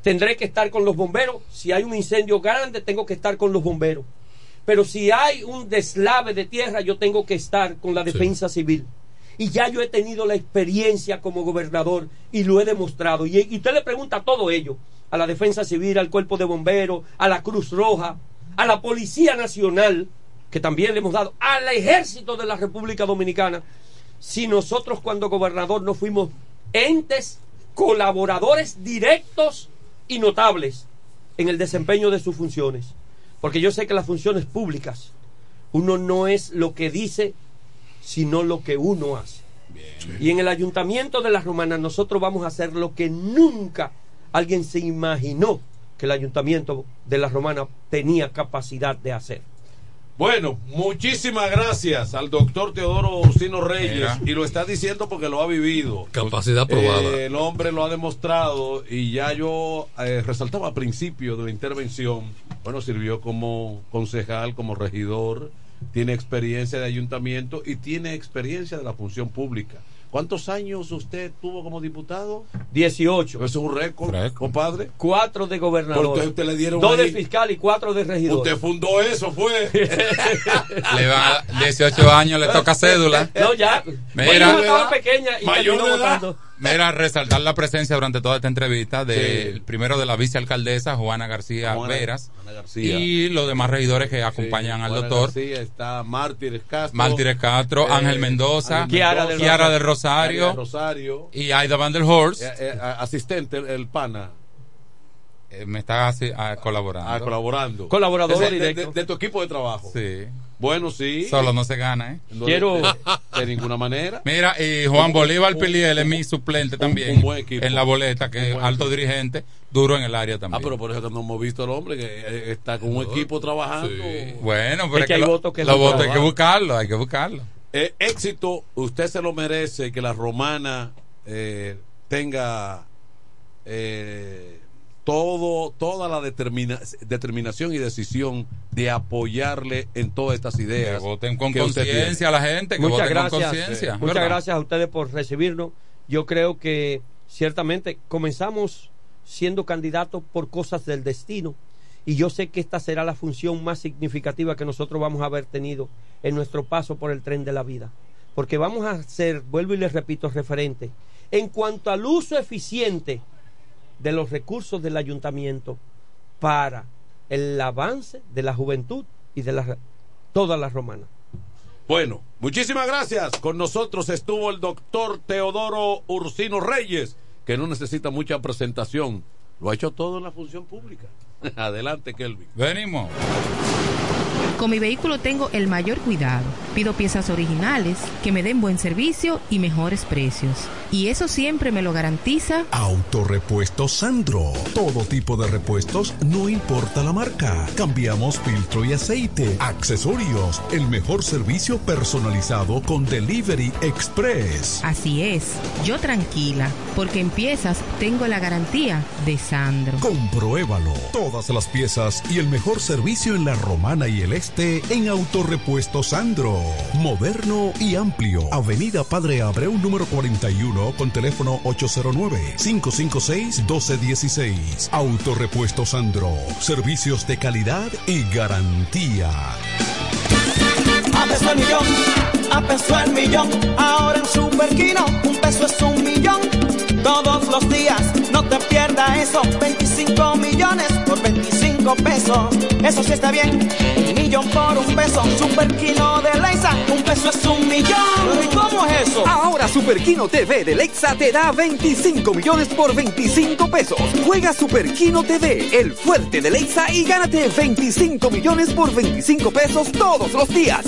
tendré que estar con los bomberos. Si hay un incendio grande, tengo que estar con los bomberos. Pero si hay un deslave de tierra, yo tengo que estar con la defensa civil. Y ya yo he tenido la experiencia como gobernador y lo he demostrado. Y, usted le pregunta a todo ello, a la defensa civil, al cuerpo de bomberos, a la Cruz Roja, a la Policía Nacional, que también le hemos dado, al ejército de la República Dominicana, si nosotros cuando gobernador no fuimos entes colaboradores directos y notables en el desempeño de sus funciones. Porque yo sé que las funciones públicas, uno no es lo que dice, sino lo que uno hace. Y en el ayuntamiento de las Romanas nosotros vamos a hacer lo que nunca alguien se imaginó que el ayuntamiento de las Romanas tenía capacidad de hacer. Bueno, muchísimas gracias al doctor Teodoro Ursino Reyes. Mira. Y lo está diciendo porque lo ha vivido. Capacidad probada. Eh, el hombre lo ha demostrado y ya yo eh, resaltaba al principio de la intervención, bueno, sirvió como concejal, como regidor, tiene experiencia de ayuntamiento y tiene experiencia de la función pública. ¿Cuántos años usted tuvo como diputado? 18. Eso es un récord, compadre. Cuatro de gobernador. Porque usted le dieron dos de ahí- fiscal y cuatro de regidor. Usted fundó eso, fue. Le va 18 años, le toca cédula. No, ya. Mira. Mi hija estaba pequeña y Mayor terminó de edad. votando. Mira, resaltar la presencia durante toda esta entrevista de Sí. primero de la vicealcaldesa Juana García Juana- Veras Juana García. y los demás regidores que acompañan al Juana doctor. García, está Mártires Castro. Mártires Castro, eh, Ángel Mendoza, Kiara, del Rosario, del Rosario. y Aida Van der Horst. Eh, eh, asistente, el, el pana. Eh, me está así- ah, colaborando. Ah, colaborando. Colaborador de- de- directo. De, de tu equipo de trabajo. Sí. Bueno, sí. Solo no se gana, ¿eh? No, de- De, de ninguna manera. Mira, y Juan Bolívar Piliel es mi suplente también. un buen equipo. En la boleta, que es alto dirigente, duro en el área Ah, también. pero por eso que no hemos visto al hombre que eh, está con un equipo trabajando. Bueno, pero Es es que que hay lo- votos que los votos hay que buscarlo, hay que buscarlo. Eh, éxito, usted se lo merece que la romana eh, tenga eh, todo, toda la determina- determinación y decisión de apoyarle en todas estas ideas. Que voten con conciencia a la gente, que Muchas voten con gracias. conciencia. Muchas ¿verdad? gracias a ustedes por recibirnos. Yo creo que ciertamente comenzamos siendo candidatos por cosas del destino y yo sé que esta será la función más significativa que nosotros vamos a haber tenido en nuestro paso por el tren de la vida. Porque vamos a ser, vuelvo y les repito, referente en cuanto al uso eficiente de los recursos del ayuntamiento para el avance de la juventud y de la, toda la romana. Bueno, muchísimas gracias. Con nosotros estuvo el doctor Teodoro Ursino Reyes, que no necesita mucha presentación. Lo ha hecho todo en la función pública. Adelante, Kelvin. Venimos. Con mi vehículo tengo el mayor cuidado. Pido piezas originales que me den buen servicio y mejores precios. Y eso siempre me lo garantiza Autorepuesto Sandro. Todo tipo de repuestos, no importa la marca. Cambiamos filtro y aceite, accesorios, el mejor servicio personalizado con Delivery Express. Así es, yo tranquila, porque en piezas tengo la garantía de Sandro. Compruébalo. Todas las piezas y el mejor servicio en la Romana y el Este en Autorepuesto Sandro. Moderno y amplio. Avenida Padre Abreu número 41 con teléfono 809-556-1216. Autorepuesto Sandro. Servicios de calidad y garantía. A peso el millón, a peso el millón. Ahora en Superquino, un peso es un millón. Todos los días, no te pierdas eso. 25 millones por 25 pesos. Eso sí está bien. Un millón por un peso. Superquino de Leisa, un peso es un millón. ¿Y cómo es eso? Ahora Super Kino TV de Lexa te da 25 millones por 25 pesos. Juega Super Kino TV, el fuerte de Lexa y gánate 25 millones por 25 pesos todos los días.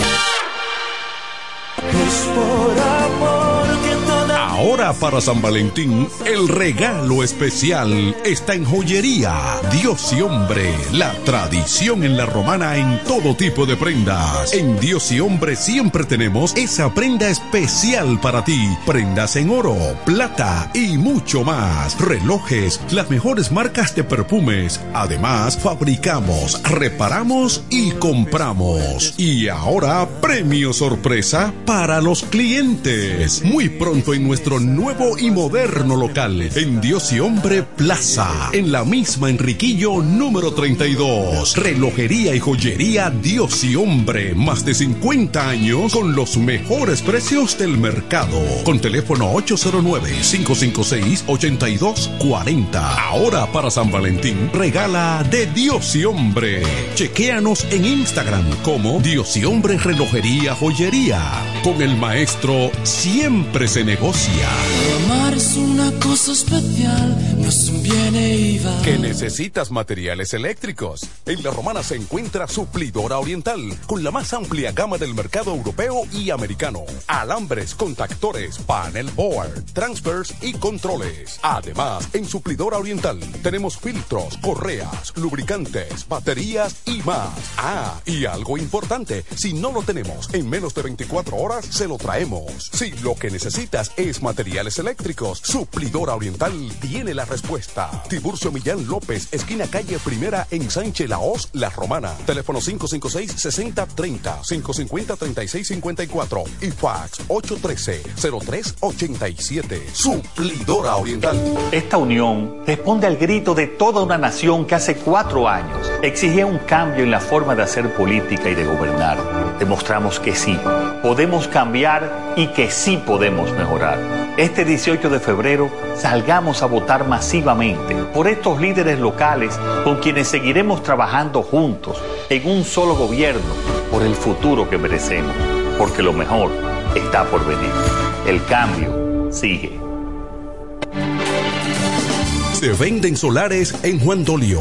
Ahora para San Valentín, el regalo especial está en joyería. Dios y hombre, la tradición en la romana en todo tipo de prendas. En Dios y hombre siempre tenemos esa prenda especial para ti. Prendas en oro, plata y mucho más. Relojes, las mejores marcas de perfumes. Además, fabricamos, reparamos y compramos. Y ahora, premio sorpresa para los clientes. Muy pronto en nuestro nuevo y moderno local, en Dios y Hombre Plaza, en la misma Enriquillo número 32. Relojería y joyería Dios y Hombre, más de 50 años con los mejores precios del mercado. Con teléfono 809-556-8240. Ahora para San Valentín, regala de Dios y Hombre. Chequéanos en Instagram como Dios y Hombre Relojería Joyería. Con el maestro siempre se negocia. Amar es una cosa especial, no es un bien y va. ¿Que necesitas materiales eléctricos? En La Romana se encuentra Suplidora Oriental, con la más amplia gama del mercado europeo y americano. Alambres, contactores, panel board, transfers y controles. Además, en Suplidora Oriental tenemos filtros, correas, lubricantes, baterías y más. Ah, y algo importante, si no lo tenemos en menos de 24 horas, se lo traemos. Si lo que necesitas es materiales eléctricos, Suplidora Oriental tiene la respuesta. Tiburcio Millán López, esquina calle Primera en Sánchez Laos, La Romana. Teléfono 556-6030, 550-3654 y fax 813-0387. Suplidora Oriental. Esta unión responde al grito de toda una nación que hace cuatro años exigía un cambio en la forma de hacer política y de gobernar. Demostramos que sí, podemos cambiar y que sí podemos mejorar. Este 18 de febrero salgamos a votar masivamente por estos líderes locales con quienes seguiremos trabajando juntos en un solo gobierno por el futuro que merecemos, porque lo mejor está por venir. El cambio sigue. Se venden solares en Juan Dolio,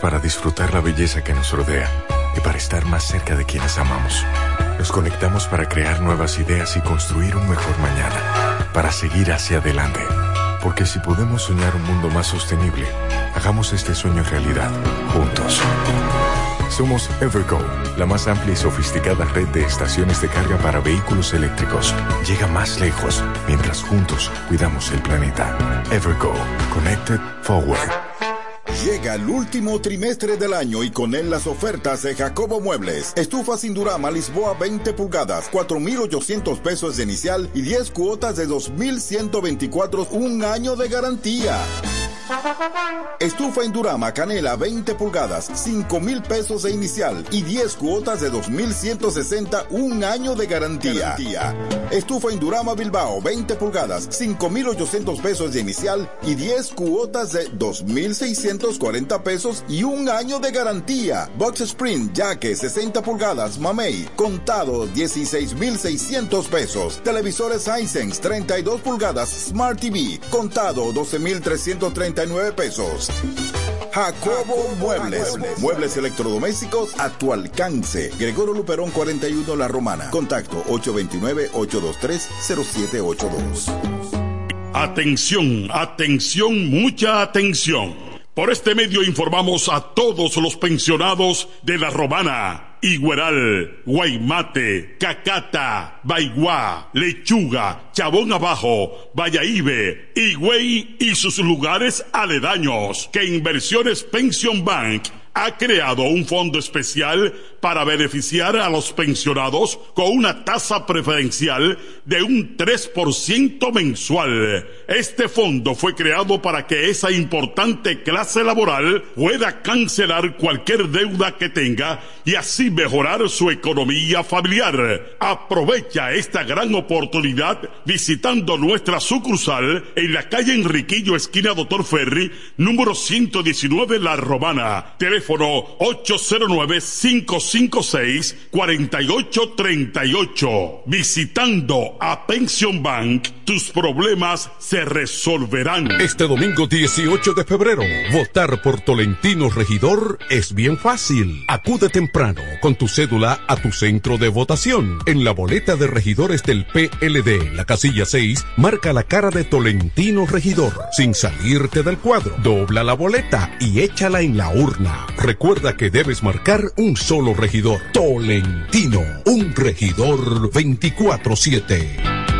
para disfrutar la belleza que nos rodea y para estar más cerca de quienes amamos. Nos conectamos para crear nuevas ideas y construir un mejor mañana, para seguir hacia adelante. Porque si podemos soñar un mundo más sostenible, hagamos este sueño realidad, juntos. Somos Evergo, la más amplia y sofisticada red de estaciones de carga para vehículos eléctricos. Llega más lejos mientras juntos cuidamos el planeta. Evergo, Connected Forward. Llega el último trimestre del año y con él las ofertas de Jacobo Muebles. Estufa sin Durama Lisboa 20 pulgadas, 4,800 pesos de inicial y 10 cuotas de 2,124, un año de garantía. Estufa Indurama Canela 20 pulgadas, 5 mil pesos de inicial y 10 cuotas de 2.160, un año de garantía. Estufa Indurama Bilbao 20 pulgadas, 5.800 pesos de inicial y 10 cuotas de 2.640 pesos y un año de garantía. Box Spring Jaque 60 pulgadas, Mamey, contado 16.600 pesos. Televisores Hisense 32 pulgadas, Smart TV, contado 12.330 pesos. Jacobo Muebles. Muebles electrodomésticos a tu alcance. Gregorio Luperón 41 La Romana. Contacto 829-823-0782. Atención, atención, mucha atención. Por este medio informamos a todos los pensionados de La Romana Igueral, Guaymate, Cacata, Baigua, Lechuga, Chabón Abajo, Vallaibe, Higüey y sus lugares aledaños que Inversiones Pension Bank ha creado un fondo especial para beneficiar a los pensionados con una tasa preferencial de un 3% mensual. Este fondo fue creado para que esa importante clase laboral pueda cancelar cualquier deuda que tenga y así mejorar su economía familiar. Aprovecha esta gran oportunidad visitando nuestra sucursal en la calle Enriquillo, esquina Doctor Ferry, número 119 La Romana. Teléfono 809 556 4838. Visitando a Pension Bank, tus problemas se resolverán. Este domingo 18 de febrero, votar por Tolentino Regidor es bien fácil. Acude temprano con tu cédula a tu centro de votación. En la boleta de regidores del PLD, la casilla 6, marca la cara de Tolentino Regidor. Sin salirte del cuadro, dobla la boleta y échala en la urna. Recuerda que debes marcar un solo regidor. Tolentino, un regidor 24-7.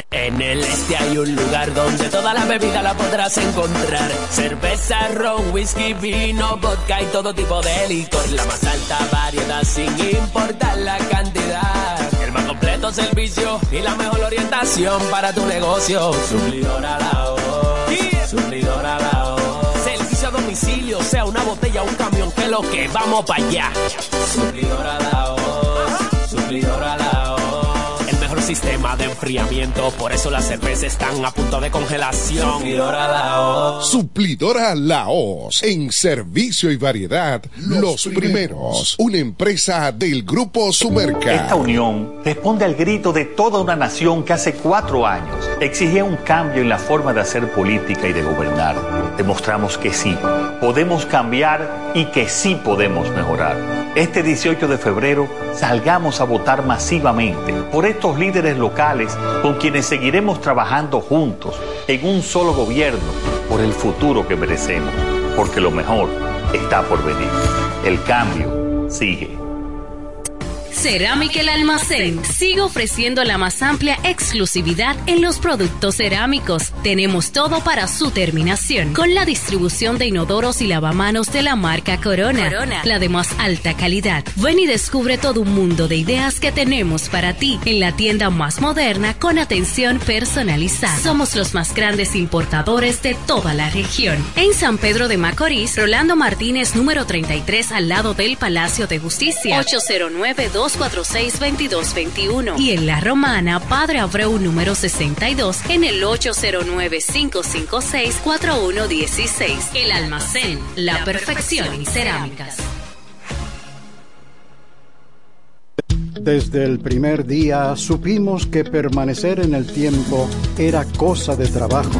En el este hay un lugar donde toda la bebida la podrás encontrar. Cerveza, ron, whisky, vino, vodka y todo tipo de licor. La más alta variedad sin importar la cantidad. El más completo servicio y la mejor orientación para tu negocio. Suplidor a la voz. Suplidor a la voz. Servicio a domicilio, sea una botella o un camión, que lo que vamos para allá. Suplidor a la voz. Suplidor a la voz sistema de enfriamiento. Por eso las cervezas están a punto de congelación. Suplidora Laos. Suplidora Laos. En servicio y variedad, los, primeros. Una empresa del Grupo Sumerca. Esta unión responde al grito de toda una nación que hace cuatro años exigía un cambio en la forma de hacer política y de gobernar. Demostramos que sí, podemos cambiar y que sí podemos mejorar. Este 18 de febrero salgamos a votar masivamente por estos líderes locales con quienes seguiremos trabajando juntos en un solo gobierno por el futuro que merecemos, porque lo mejor está por venir. El cambio sigue. Cerámica El Almacén sigue ofreciendo la más amplia exclusividad en los productos cerámicos. Tenemos todo para su terminación, con la distribución de inodoros y lavamanos de la marca Corona, Corona. la de más alta calidad. Ven y descubre todo un mundo de ideas que tenemos para ti en la tienda más moderna con atención personalizada. Somos los más grandes importadores de toda la región. En San Pedro de Macorís, Rolando Martínez número 33 al lado del Palacio de Justicia. 809 246-2221 y en La Romana, Padre Abreu número 62 en el 809-556-4116. El almacén, la, perfección en cerámicas. Desde el primer día supimos que permanecer en el tiempo era cosa de trabajo.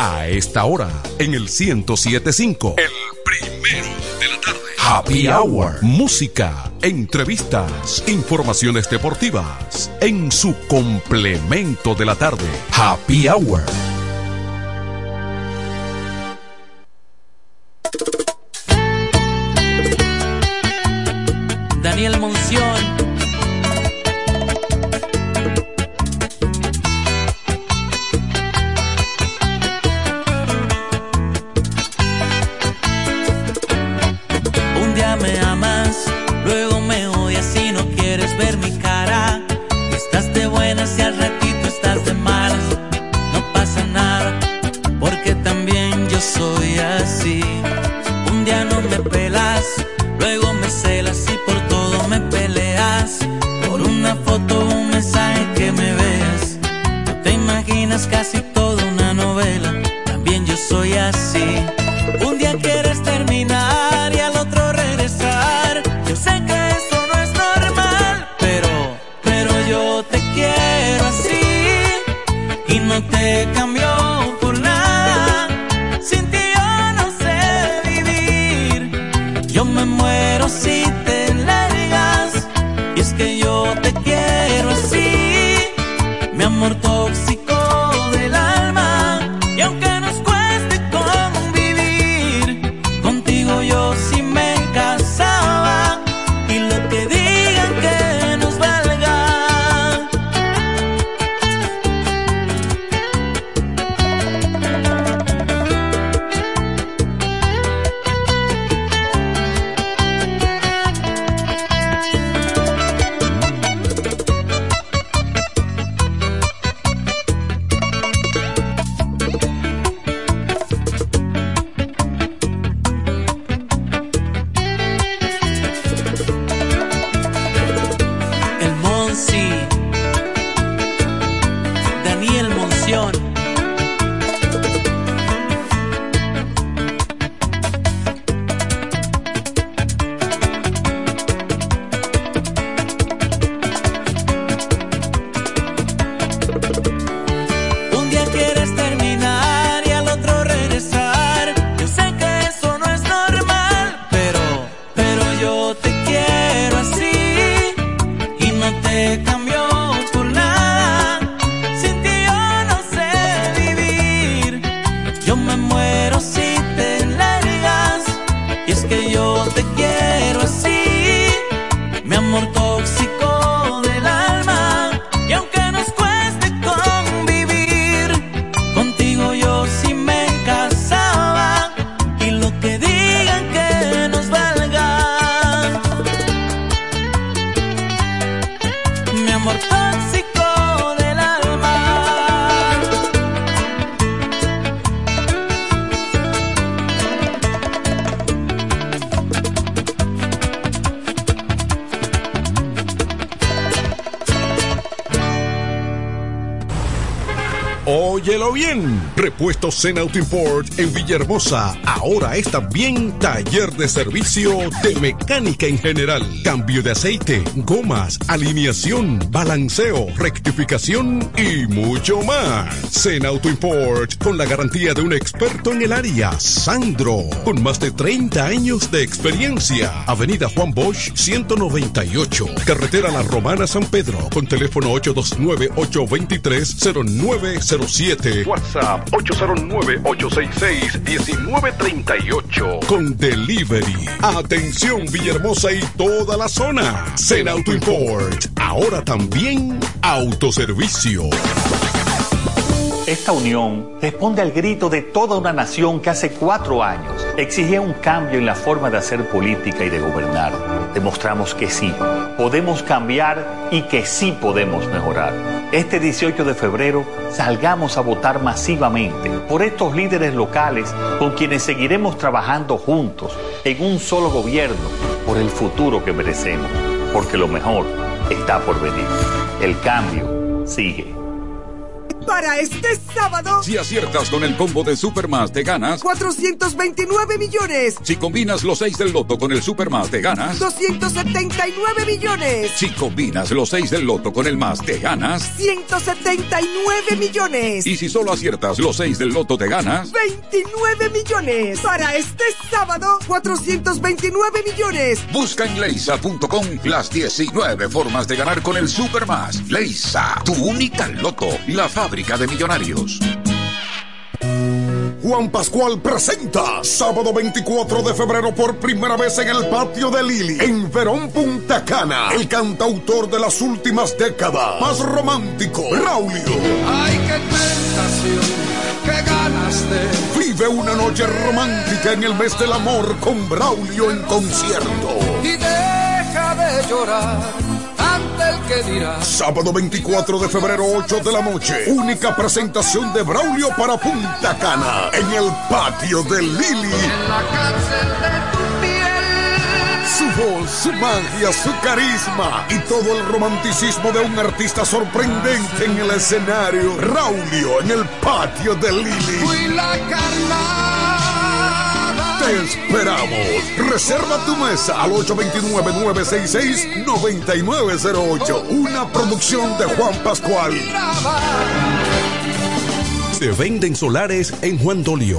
A esta hora, en el 1075. El primero de la tarde. Happy Hour. Música, entrevistas, informaciones deportivas. En su complemento de la tarde. Happy Hour. Daniel Monción. Zen Auto Import en Villahermosa. Ahora es también taller de servicio de mecánica en general. Cambio de aceite, gomas, alineación, balanceo, rectificación y mucho más. Zen Auto Import con la garantía de un experto en el área, Sandro, con más de 30 años de experiencia. Avenida Juan Bosch 198. Carretera La Romana San Pedro con teléfono 829 823 0907 WhatsApp 809-866-1938. Con delivery. Atención Villahermosa y toda la zona. Zen Auto Import. Ahora también autoservicio. Esta unión responde al grito de toda una nación que hace cuatro años exigía un cambio en la forma de hacer política y de gobernar. Demostramos que sí, podemos cambiar y que sí podemos mejorar. Este 18 de febrero salgamos a votar masivamente por estos líderes locales con quienes seguiremos trabajando juntos en un solo gobierno por el futuro que merecemos, porque lo mejor está por venir. El cambio sigue. Para este sábado, Si aciertas con el combo de Supermas, te ganas. 429 millones, Si combinas los 6 del loto con el Supermas, te ganas. 279 millones, Si combinas los 6 del loto con el más, te ganas. 179 millones, Y si solo aciertas los 6 del loto, te ganas. 29 millones. Para este sábado, 429 millones. Busca en leisa.com las 19 formas de ganar con el Supermas. Leisa, tu única loto, la fábrica de millonarios. Juan Pascual presenta sábado 24 de febrero por primera vez en el patio de Lili, en Verón Punta Cana, el cantautor de las últimas décadas, más romántico, Raulio. Ay, qué tentación, qué ganas de. Vive una noche romántica en el mes del amor con Braulio en concierto. Y deja de llorar Sábado 24 de febrero, 8 de la noche. Única presentación de Braulio para Punta Cana. En el patio de Lili. En la cárcel de tu piel. Su voz, su magia, su carisma y todo el romanticismo de un artista sorprendente en el escenario. Raulio en el patio de Lili. Fui la carnada. Te esperamos. Reserva tu mesa al 829-966-9908. Una producción de Juan Pascual. Se venden solares en Juan Dolio,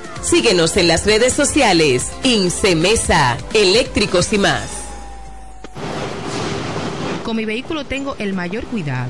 Síguenos en las redes sociales. Incemesa, eléctricos y más. Con mi vehículo tengo el mayor cuidado.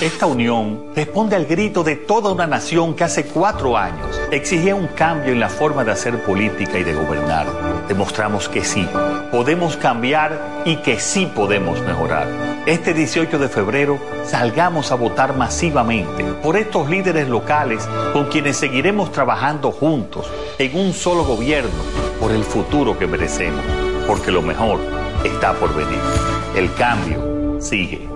Esta unión responde al grito de toda una nación que hace cuatro años exigía un cambio en la forma de hacer política y de gobernar. Demostramos que sí, podemos cambiar y que sí podemos mejorar. Este 18 de febrero salgamos a votar masivamente por estos líderes locales con quienes seguiremos trabajando juntos en un solo gobierno por el futuro que merecemos, porque lo mejor está por venir. El cambio sigue.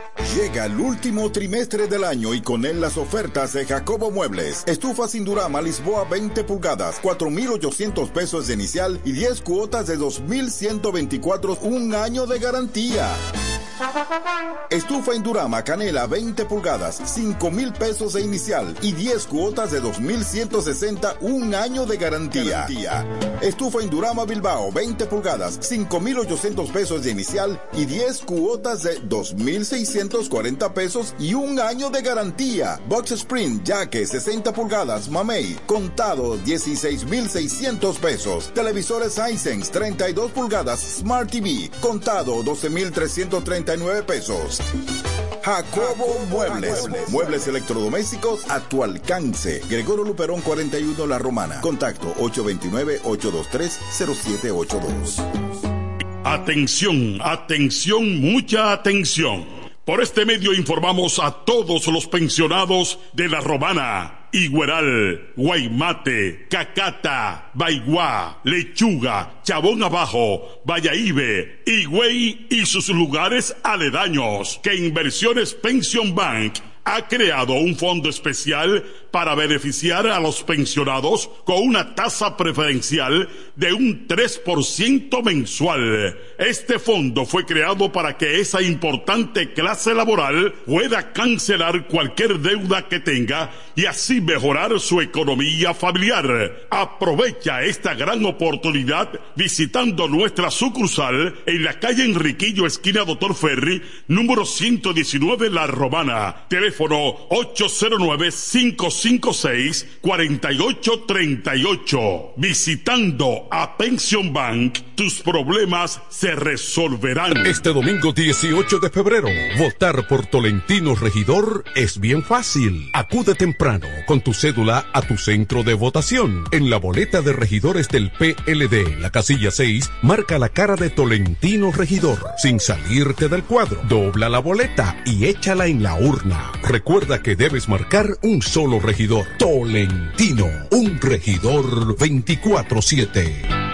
Llega el último trimestre del año y con él las ofertas de Jacobo Muebles. Estufa sin Durama Lisboa 20 pulgadas, 4,800 pesos de inicial y 10 cuotas de 2,124, un año de garantía. Estufa Indurama Canela 20 pulgadas, 5 mil pesos de inicial y 10 cuotas de 2,160, un año de garantía. Estufa Indurama Bilbao 20 pulgadas, 5,800 pesos de inicial y 10 cuotas de 2,640 pesos y un año de garantía. Box Spring Jaque 60 pulgadas, Mamey, contado 16,600 pesos. Televisores Hisense 32 pulgadas, Smart TV, contado 12,339 pesos. Jacobo Muebles. Muebles electrodomésticos a tu alcance. Gregorio Luperón 41 La Romana. Contacto 829-823-0782. Atención, atención, mucha atención. Por este medio informamos a todos los pensionados de La Romana, Igueral, Guaymate, Cacata, Baigua, Lechuga, Chabón Abajo, Vallaíbe, Higüey y sus lugares aledaños que Inversiones Pension Bank ha creado un fondo especial para beneficiar a los pensionados con una tasa preferencial de un 3% mensual. Este fondo fue creado para que esa importante clase laboral pueda cancelar cualquier deuda que tenga y así mejorar su economía familiar. Aprovecha esta gran oportunidad visitando nuestra sucursal en la calle Enriquillo, esquina Doctor Ferry, número 119 La Romana. Teléfono 809-556-4838. Visitando a Pension Bank, tus problemas se resolverán. Este domingo 18 de febrero, votar por Tolentino Regidor es bien fácil. Acude temprano con tu cédula a tu centro de votación. En la boleta de regidores del PLD, la casilla 6, marca la cara de Tolentino Regidor. Sin salirte del cuadro, dobla la boleta y échala en la urna. Recuerda que debes marcar un solo regidor. Tolentino, un regidor 24-7.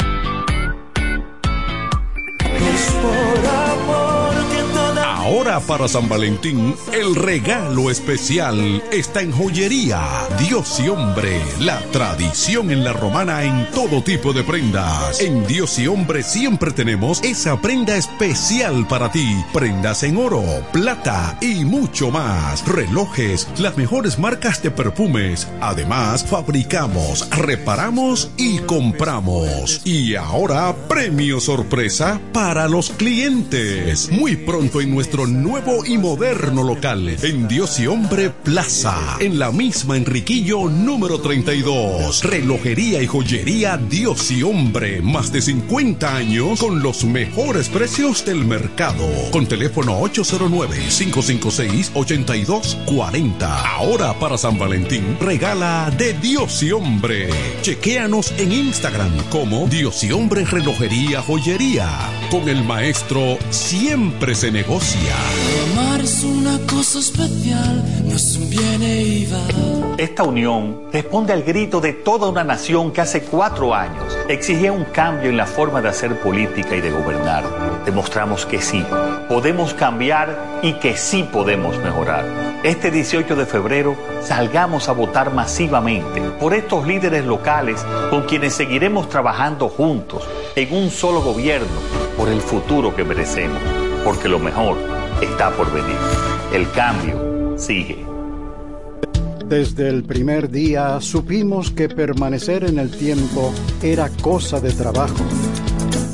Para San Valentín, el regalo especial está en joyería. Dios y hombre, la tradición en la romana en todo tipo de prendas. En Dios y hombre siempre tenemos esa prenda especial para ti. Prendas en oro, plata y mucho más. Relojes, las mejores marcas de perfumes. Además, fabricamos, reparamos y compramos. Y ahora, premio sorpresa para los clientes. Muy pronto en nuestro nuevo y moderno local en Dios y Hombre Plaza, en la misma Enriquillo número 32. Relojería y joyería Dios y Hombre, más de 50 años con los mejores precios del mercado. Con teléfono 809-556-8240. Ahora para San Valentín, regala de Dios y Hombre. Chequéanos en Instagram como Dios y Hombre Relojería Joyería. Con el maestro siempre se negocia. Amar es una cosa especial, no es un va. Esta unión responde al grito de toda una nación que hace cuatro años exigía un cambio en la forma de hacer política y de gobernar. Demostramos que sí, podemos cambiar y que sí podemos mejorar. Este 18 de febrero salgamos a votar masivamente por estos líderes locales con quienes seguiremos trabajando juntos en un solo gobierno por el futuro que merecemos, porque lo mejor está por venir. El cambio sigue. Desde el primer día supimos que permanecer en el tiempo era cosa de trabajo.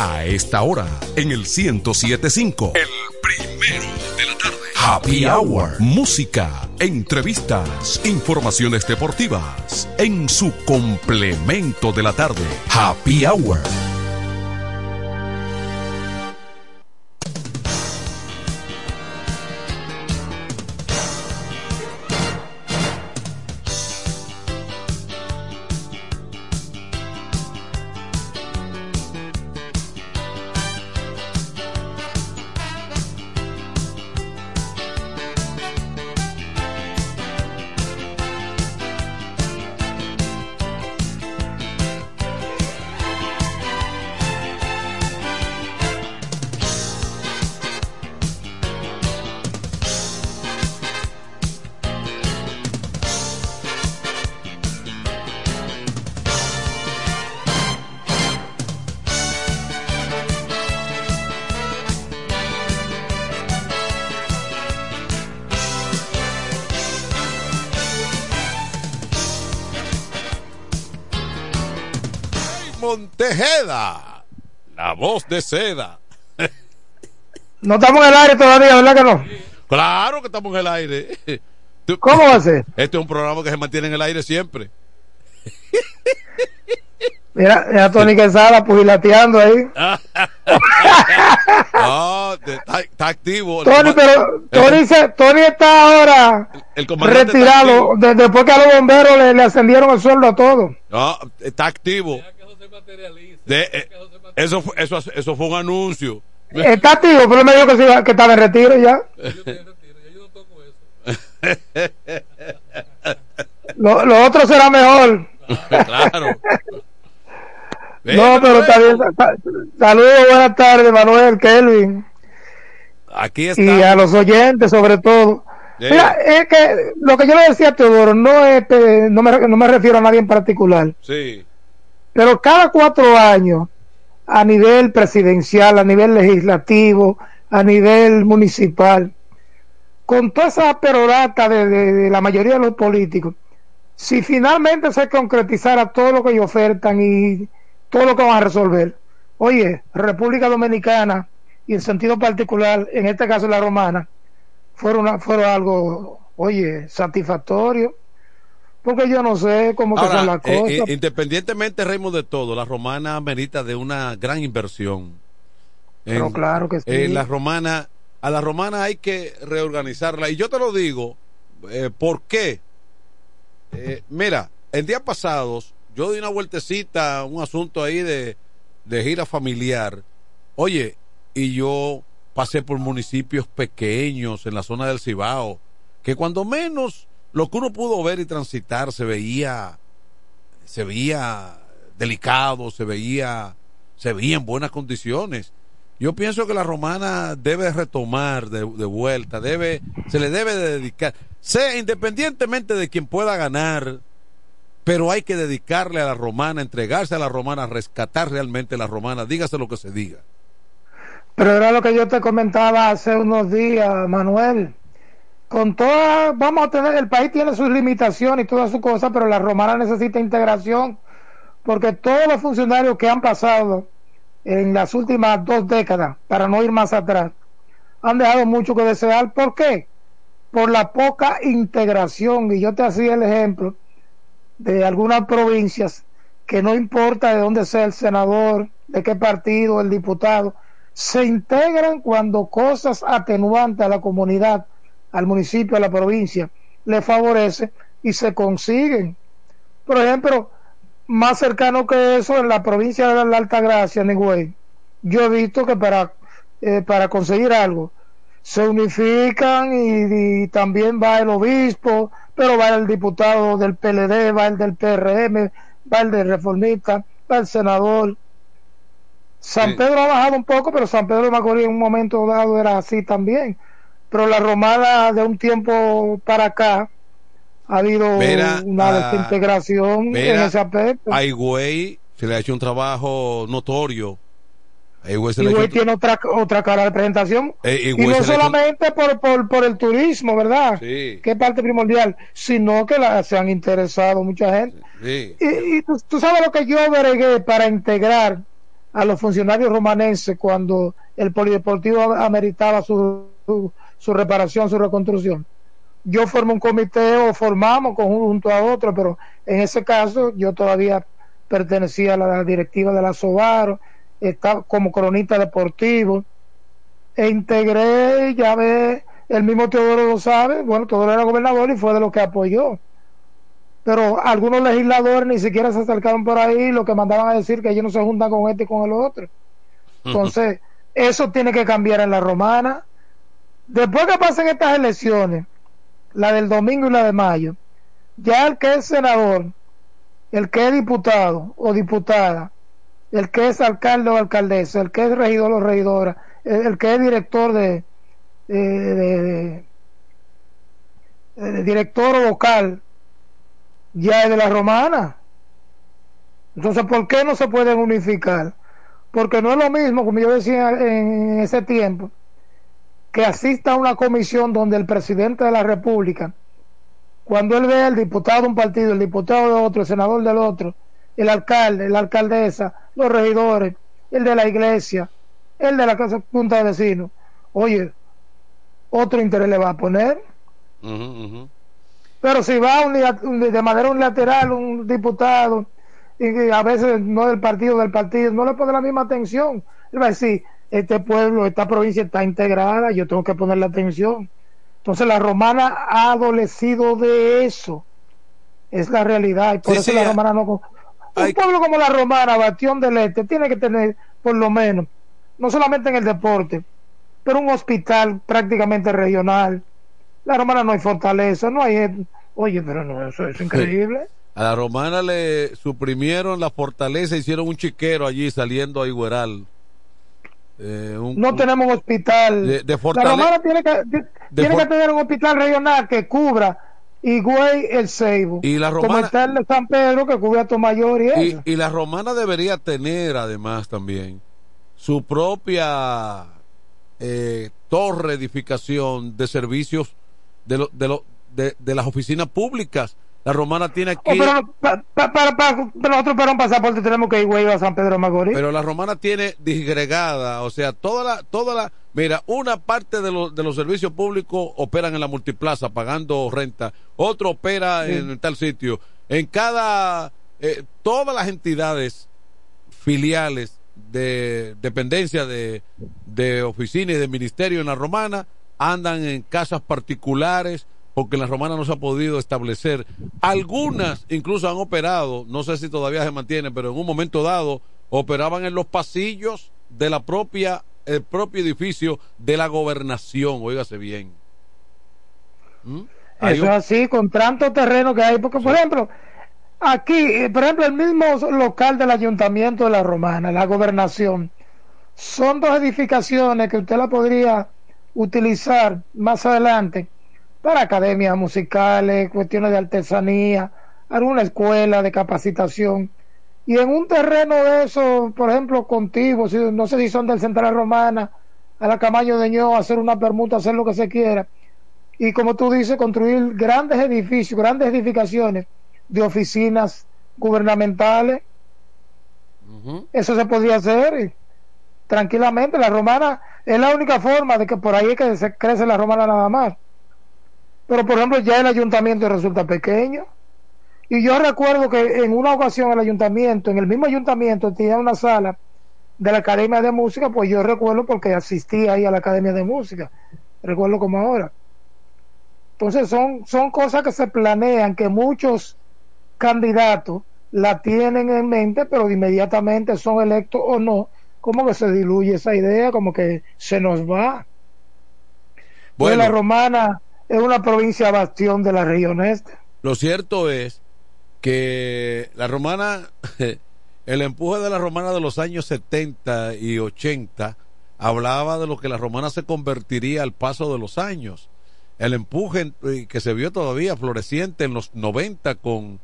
A esta hora, en el 1075. El primero de la tarde. Happy Hour. Música, entrevistas, informaciones deportivas. En su complemento de la tarde. Happy Hour. De seda. No estamos en el aire todavía, ¿verdad que no? Claro que estamos en el aire. ¿Cómo va a ser? Este es un programa que se mantiene en el aire siempre. Mira, mira Tony Quesada pugilateando ahí. Ah, te- está, está activo. Tony, pero Tony, se- Tony está ahora el comandante está retirado de- después que a los bomberos le, le ascendieron el sueldo a todos. Ah, está activo. De- eh, eso, fue- eso, eso fue un anuncio. Está activo, pero me dijo que, se iba- que estaba en retiro ya. Lo, lo otro será mejor. claro. No, pero está bien. Sa- Saludos, buenas tardes, Manuel, Kelvin. Aquí está. y a los oyentes sobre todo. Mira, es que lo que yo le decía a Teodoro no es, no me, no me refiero a nadie en particular, Sí. pero cada cuatro años, a nivel presidencial, a nivel legislativo, a nivel municipal, con toda esa perorata de, la mayoría de los políticos, si finalmente se concretizara todo lo que ellos ofertan y todo lo que van a resolver, oye, República Dominicana y en sentido particular, en este caso la romana, fueron, fueron algo, oye, satisfactorio, porque yo no sé cómo que son las eh, cosas. eh, independientemente, Raymond, de todo, la romana merita de una gran inversión. Pero claro que sí. en la romana, a la romana hay que reorganizarla. Y yo te lo digo, eh, ¿por qué? Eh, mira, en días pasados, yo di una vueltecita a un asunto ahí de, de gira familiar. Oye, y yo pasé por municipios pequeños en la zona del Cibao, que cuando menos lo que uno pudo ver y transitar se veía, se veía delicado, se veía, se veía en buenas condiciones. Yo pienso que la romana debe retomar de, vuelta, debe, se le debe de dedicar, sea independientemente de quien pueda ganar, pero hay que dedicarle a la romana, entregarse a la romana, rescatar realmente la romana, dígase lo que se diga. Pero era lo que yo te comentaba hace unos días, Manuel. Con toda, vamos a tener, el país tiene sus limitaciones y todas sus cosas, pero la romana necesita integración, porque todos los funcionarios que han pasado en las últimas dos décadas, para no ir más atrás, han dejado mucho que desear. ¿Por qué? Por la poca integración. Y yo te hacía el ejemplo de algunas provincias que no importa de dónde sea el senador, de qué partido, el diputado, se integran cuando cosas atenuantes a la comunidad, al municipio, a la provincia, le favorece y se consiguen. Por ejemplo, más cercano que eso, en la provincia de la Alta Gracia, yo he visto que para, eh, para conseguir algo se unifican y, y, también va el obispo, pero va el diputado del PLD, va el del PRM, va el del reformista, va el senador. San Sí. Pedro ha bajado un poco, pero San Pedro de Macorís en un momento dado era así también. Pero la romana de un tiempo para acá ha habido una ah, desintegración en ese aspecto. a Higüey se le ha hecho un trabajo notorio. A Higüey se y le ha güey hecho- tiene otra otra cara de presentación Eh, y no hecho- solamente por, por, por el turismo verdad Sí. que es parte primordial sino que la- se han interesado mucha gente Sí. y, y tú, tú sabes lo que yo bregué para integrar a los funcionarios romanenses cuando el polideportivo ameritaba su, su, su reparación, su reconstrucción. Yo formé un comité o formamos conjunto a otro, pero en ese caso yo todavía pertenecía a la directiva de la Sobaro, estaba como cronista deportivo e integré, ya ve, el mismo Teodoro lo sabe, bueno, Teodoro era gobernador y fue de lo que apoyó pero algunos legisladores ni siquiera se acercaron por ahí, lo que mandaban a decir que ellos no se juntan con este y con el otro. Entonces, eso tiene que cambiar en la romana. Después que pasen estas elecciones, la del domingo y la de mayo, ya el que es senador, el que es diputado o diputada, el que es alcalde o alcaldesa, el que es regidor o regidora, el, que es director de- de director o vocal, ya es de la romana. Entonces, ¿por qué no se pueden unificar? Porque no es lo mismo, como yo decía en ese tiempo, que asista a una comisión donde el presidente de la República, cuando él ve al diputado de un partido, el diputado de otro, el senador del otro, el alcalde, la alcaldesa, los regidores, el de la iglesia, el de la casa punta de vecinos, oye, otro interés le va a poner. Pero si va de manera unilateral un diputado y a veces no del partido del partido, no le pone la misma atención. Él va a decir, este pueblo, esta provincia está integrada, yo tengo que ponerle atención. Entonces la romana ha adolecido de eso. Es la realidad. Y por Sí, eso sí, la hay- romana no... Un pueblo como la romana, Bastión del Este, tiene que tener por lo menos, no solamente en el deporte, pero un hospital prácticamente regional. La romana no hay fortaleza, no hay... Oye, pero no, eso es increíble. A la romana le suprimieron la fortaleza, hicieron un chiquero allí saliendo a Igueral. Eh, un- No tenemos un hospital. De- de la romana tiene que, ti- tiene que tener un hospital regional que cubra Higüey, el Ceibo. Y la Como romana- de San Pedro que cubre a Tomayor y Y, eso. y la romana debería tener además también su propia eh, torre edificación de servicios de, lo- de, lo- de, de las oficinas públicas. La romana tiene Oh, aquí, pero pa- pa- para, para- para nosotros para un pasaporte tenemos que ir Higüey a San Pedro Macorís. pero la romana tiene disgregada, o sea, toda la, toda la, mira, una parte de, los de los servicios públicos operan en la multiplaza pagando renta, otro opera Sí. en tal sitio. En cada, eh, todas las entidades filiales de dependencia de, de oficina y de ministerio en la romana andan en casas particulares porque en la romana no se ha podido establecer. Algunas incluso han operado, no sé si todavía se mantienen, pero en un momento dado operaban en los pasillos de la propia, el propio edificio de la gobernación, óigase bien. ¿Mm? Eso es así, con tanto terreno que hay. Porque, por ejemplo, aquí, eh, por ejemplo, el mismo local del ayuntamiento de la Romana, la gobernación, son dos edificaciones que usted la podría utilizar más adelante para academias musicales, cuestiones de artesanía, alguna escuela de capacitación. Y en un terreno de eso, por ejemplo, contigo, si, no sé si son del Central Romana, a la Camaño de Ño, hacer una permuta, hacer lo que se quiera y como tú dices, construir grandes edificios, grandes edificaciones de oficinas gubernamentales. Eso se podría hacer y tranquilamente. La romana Es la única forma de que por ahí es que se crece la romana nada más. Pero por ejemplo ya el ayuntamiento resulta pequeño. Y yo recuerdo que en una ocasión el ayuntamiento, en el mismo ayuntamiento, tenía una sala de la Academia de Música, pues yo recuerdo porque asistí ahí a la Academia de Música, recuerdo como ahora. Entonces son, son cosas que se planean, que muchos candidatos la tienen en mente, pero inmediatamente son electos o no, como que se diluye esa idea, como que se nos va. Pues Bueno. la romana es una provincia bastión de la región este. Lo cierto es que la romana, el empuje de la romana de los años 70 y 80 hablaba de lo que la romana se convertiría al paso de los años. El empuje eh, que se vio todavía floreciente en los 90 con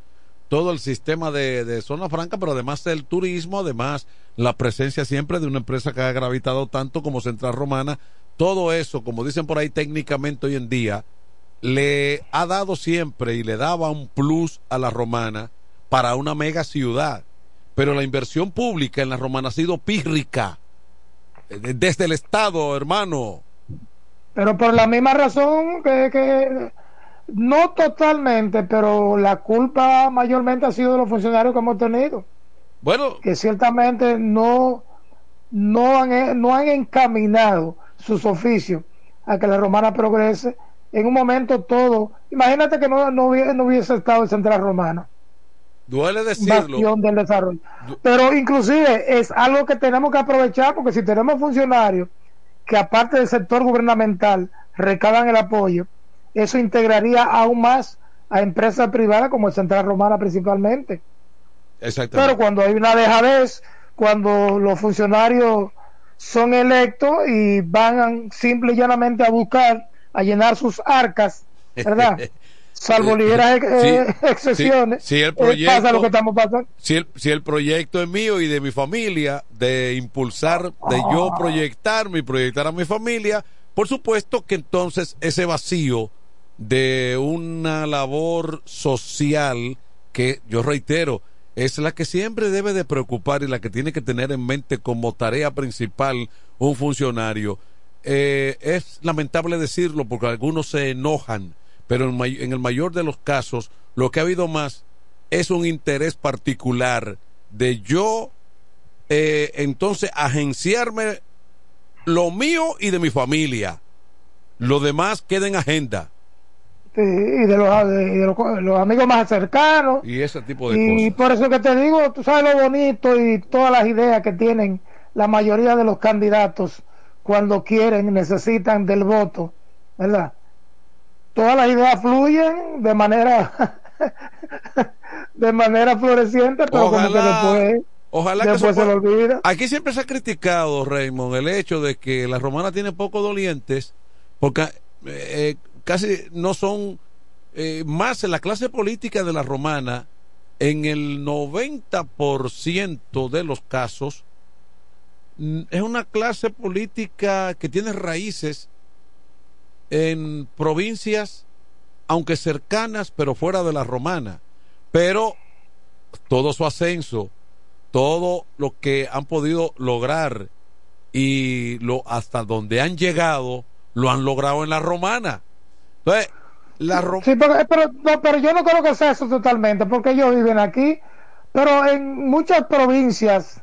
todo el sistema de, de zona franca, pero además del turismo, además la presencia siempre de una empresa que ha gravitado tanto como Central Romana, todo eso, como dicen por ahí técnicamente hoy en día, le ha dado siempre y le daba un plus a la romana para una mega ciudad. Pero la inversión pública en la romana ha sido pírrica. Eh, Desde el Estado, hermano. Pero por la misma razón que, que no totalmente, pero la culpa mayormente ha sido de los funcionarios que hemos tenido. Bueno, que ciertamente no, no, han, no han encaminado sus oficios a que la romana progrese. En un momento todo, imagínate que no, no, hubiese, no hubiese estado en Central Romana, duele decirlo. del desarrollo. Pero inclusive es algo que tenemos que aprovechar porque si tenemos funcionarios que aparte del sector gubernamental recaban el apoyo, eso integraría aún más a empresas privadas como el Central Romana principalmente. Exactamente. Pero cuando hay una dejadez, cuando los funcionarios son electos y van simple y llanamente a buscar, a llenar sus arcas, ¿verdad? Salvo ligeras eh, Sí, excepciones, sí, si el eh, proyecto- pasa lo que estamos pasando. si el, si el proyecto es mío y de mi familia, de impulsar, de yo proyectarme y proyectar a mi familia, por supuesto que entonces ese vacío de una labor social que yo reitero, es la que siempre debe de preocupar y la que tiene que tener en mente como tarea principal un funcionario. Eh, es lamentable decirlo porque algunos se enojan, pero en, el mayor de los casos lo que ha habido más es un interés particular de yo eh, entonces agenciarme lo mío y de mi familia. Lo demás queda en agenda y de los, de- y de los, los amigos más cercanos. y ese tipo de Y cosas. por eso que te digo, tú sabes lo bonito y todas las ideas que tienen la mayoría de los candidatos cuando quieren, necesitan del voto, ¿verdad? Todas las ideas fluyen de manera de manera floreciente, pero como que después, Ojalá que eso se lo olvida. Aquí siempre se ha criticado, Raymond, el hecho de que la romana tiene pocos dolientes, porque eh, casi no son eh, más en la clase política de la romana, en el 90% de los casos, es una clase política que tiene raíces en provincias, aunque cercanas, pero fuera de la romana. Pero todo su ascenso, todo lo que han podido lograr y lo hasta donde han llegado, lo han logrado en la romana. Entonces, la ro- Sí, pero, pero, no, pero yo no creo que sea eso totalmente, porque ellos viven aquí, pero en muchas provincias,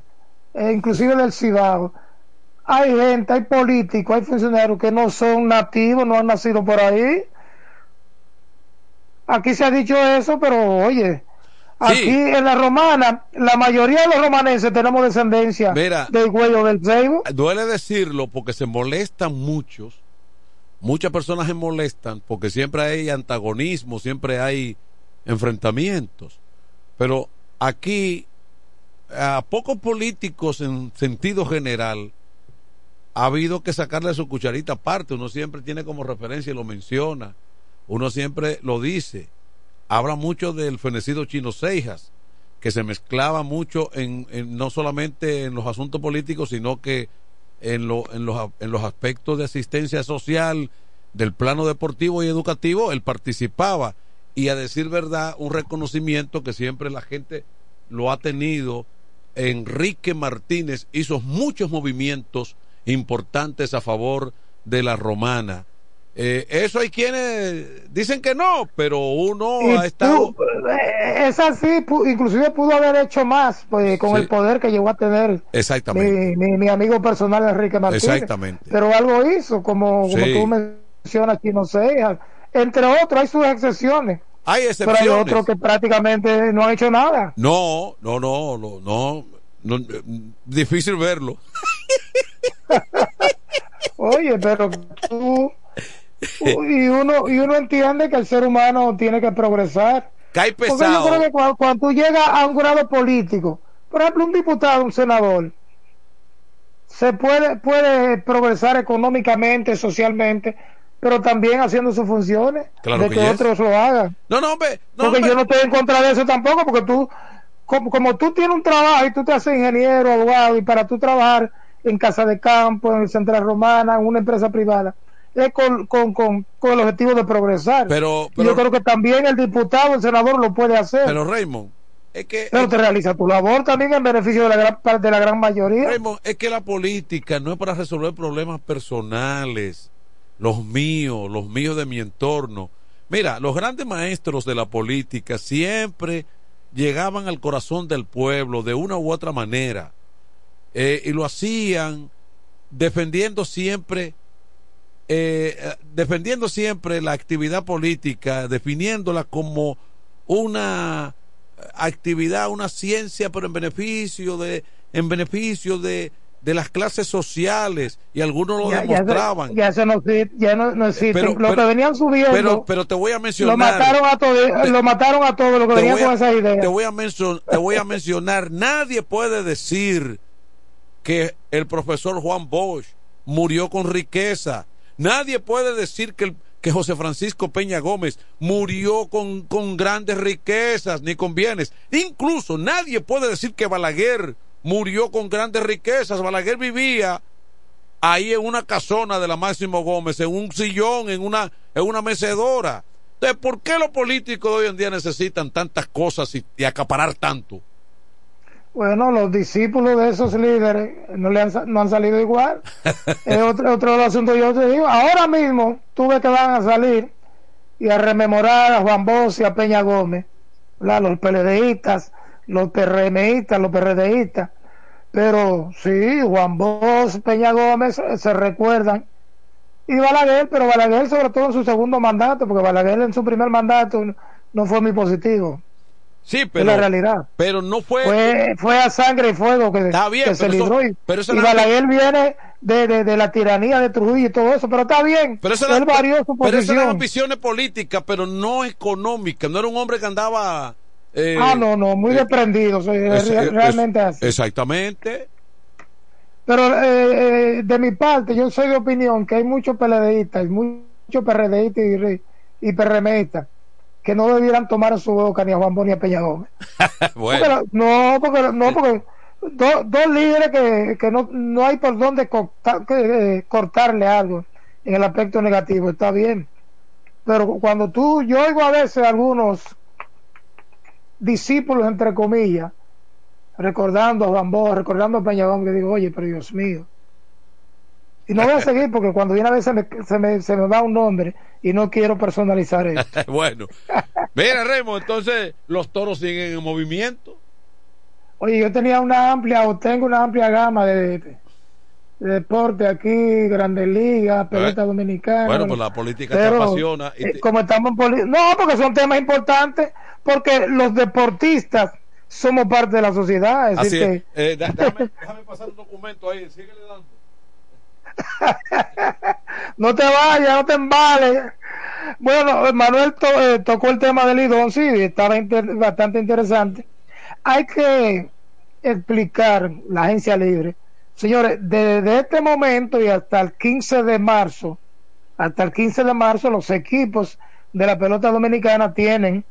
eh, inclusive del Cibao, hay gente, hay políticos, hay funcionarios que no son nativos, no han nacido por ahí. Aquí se ha dicho eso, pero oye, aquí en la romana, la mayoría de los romanenses tenemos descendencia Mira. del huello del ceibo. duele decirlo porque se molestan muchos, muchas personas se molestan porque siempre hay antagonismo, siempre hay enfrentamientos. Pero aquí, a pocos políticos en sentido general, ha habido que sacarle su cucharita aparte. Uno siempre tiene como referencia y lo menciona. Uno siempre lo dice. Habla mucho del fenecido Chino Seijas, que se mezclaba mucho en, en- no solamente en los asuntos políticos, sino que en, lo- en, los, en los aspectos de asistencia social del plano deportivo y educativo, él participaba. Y a decir verdad, un reconocimiento que siempre la gente lo ha tenido. Enrique Martínez hizo muchos movimientos importantes a favor de la romana. Eh, eso hay quienes dicen que no, pero uno Y ha estado... tú, eh, es así, inclusive pudo haber hecho más pues, con Sí. el poder que llegó a tener Exactamente. mi, mi, mi amigo personal Enrique Martínez. Exactamente. Pero algo hizo, como, como Sí. tú mencionas, Chino Cejas. Entre otros, hay sus excepciones. Hay Pero hay excepciones. otros que prácticamente no han hecho nada. No, no, no, no, no, no, difícil verlo. Oye, pero tú y uno y uno entiende que el ser humano tiene que progresar. Cae Porque yo pesado. creo que cuando, cuando tú llegas a un grado político, por ejemplo, un diputado, un senador, se puede puede progresar económicamente, socialmente, pero también haciendo sus funciones, Claro de que que, otros lo hagan. No, no, hombre, no, porque hombre. yo no estoy en contra de eso tampoco, porque tú, como, como tú tienes un trabajo y tú te haces ingeniero, abogado, y para tú trabajar en casa de campo, en Central Romana, en una empresa privada, es con, con, con, con el objetivo de progresar. Pero- pero- yo creo que también el diputado, el senador lo puede hacer. Pero Raymond, es que Pero te realiza tu labor también en beneficio de la gran de la gran mayoría. Raymond, es que la política no es para resolver problemas personales, los míos, los míos de mi entorno. Mira, los grandes maestros de la política siempre llegaban al corazón del pueblo de una u otra manera eh, y lo hacían defendiendo siempre eh, defendiendo siempre la actividad política, definiéndola como una actividad, una ciencia, pero en beneficio de, en beneficio de, de las clases sociales, y algunos lo Ya- ya se- demostraban. Ya, no, ya no, no existe. Pero- lo pero- que venían subiendo, pero, pero te voy a mencionar. lo mataron a todos, lo mataron a todos los que venían a, con esa idea. te voy a te voy a mencionar, nadie puede decir que el profesor Juan Bosch murió con riqueza. Nadie puede decir que, que José Francisco Peña Gómez murió con, con grandes riquezas ni con bienes. Incluso nadie puede decir que Balaguer murió con grandes riquezas. Balaguer vivía ahí en una casona de la Máximo Gómez, en un sillón, en una, en una mecedora. Entonces, ¿por qué los políticos hoy en día necesitan tantas cosas y, y acaparar tanto? Bueno, los discípulos de esos líderes no, le han, no han salido igual. es otro, otro asunto. Yo te digo, ahora mismo tuve que van a salir y a rememorar a Juan Bosch y a Peña Gómez, ¿verdad? los PLDistas, los PRMistas, los PRDistas. Pero sí, Juan Bosch, Peña Gómez se recuerdan. Y Balaguer, pero Balaguer sobre todo en su segundo mandato, porque Balaguer en su primer mandato no fue muy positivo. Sí, la realidad. Pero no fue. Fue, fue a sangre y fuego que, Está bien, que se pero libró. y pero eso y Balaguer viene de, de, de la tiranía de Trujillo y todo eso, pero está bien. Pero eso Él era- varió su pero eso eran ambiciones políticas, pero no económicas. No era un hombre que andaba. eh, ah, no, no, muy eh, desprendido. soy- es- re- es- realmente así. Exactamente. Pero eh, eh, de mi parte, yo soy de opinión que hay muchos PLDistas, muchos PRDistas y, y PRMistas que no debieran tomar en su boca ni a Juan Bosch ni a Peña Gómez. bueno. Porque no, porque, no, porque do- dos líderes que, que no, no hay por dónde que, eh, cortarle algo en el aspecto negativo, está bien. Pero cuando tú, yo oigo a veces algunos discípulos, entre comillas, recordando a Juan Bosch, recordando a Peña Gómez, que digo, oye, pero Dios mío. Y no voy a seguir porque cuando viene a veces me, se, me, se me va un nombre y no quiero personalizar esto. bueno. Mira, Remo, entonces los toros siguen en movimiento. Oye, yo tenía una amplia, o tengo una amplia gama de, de deporte aquí, Grandes Ligas, pelota dominicana. Bueno, pues la política te apasiona. y eh, te- como estamos en no, porque son temas importantes, porque los deportistas somos parte de la sociedad. Es Así decir, es. Eh, déjame, déjame pasar un documento ahí. Síguele dando. no te vayas, no te embales. Bueno, Manuel eh, tocó el tema del Lidón, sí, estaba bastante interesante. Hay que explicar la agencia libre. Señores, desde este momento y hasta el 15 de marzo, hasta el 15 de marzo, los equipos de la pelota dominicana tienen,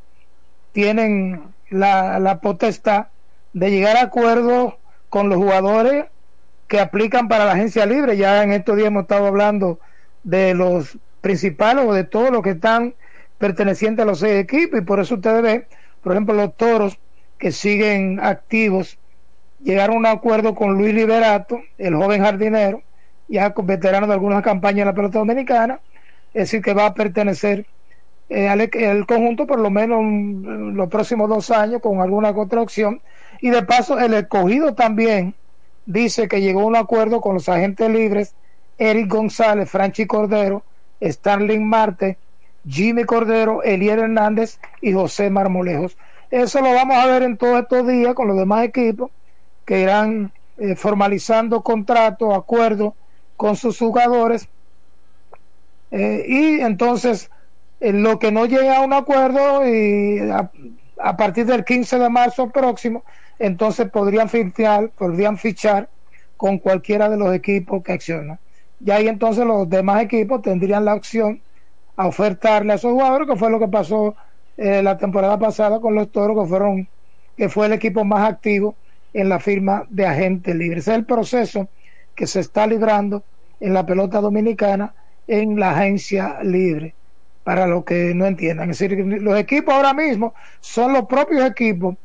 tienen la, la potestad de llegar a acuerdos con los jugadores que aplican para la agencia libre. Ya en estos días hemos estado hablando de los principales o de todos los que están pertenecientes a los seis equipos y por eso ustedes ven, por ejemplo, los toros que siguen activos llegaron a un acuerdo con Luis Liberato, el joven jardinero, ya veterano de algunas campañas en la pelota dominicana, es decir, que va a pertenecer eh, al conjunto por lo menos los próximos dos años con alguna otra opción. Y de paso, el escogido también dice que llegó a un acuerdo con los agentes libres Eric González, Franchi Cordero, Starling Marte, Jimmy Cordero, Elier Hernández y José Marmolejos. Eso lo vamos a ver en todos estos días con los demás equipos que irán eh, formalizando contratos, acuerdos con sus jugadores. Eh, y entonces, en lo que no llega a un acuerdo y a, partir del 15 de marzo próximo, entonces podrían fichar, podrían fichar con cualquiera de los equipos que accionan. Y ahí entonces los demás equipos tendrían la opción a ofertarle a esos jugadores, que fue lo que pasó eh, la temporada pasada con los toros, que fueron, que fue el equipo más activo en la firma de agentes libres. Ese es el proceso que se está librando en la pelota dominicana en la agencia libre, para los que no entiendan. Es decir, los equipos ahora mismo son los propios equipos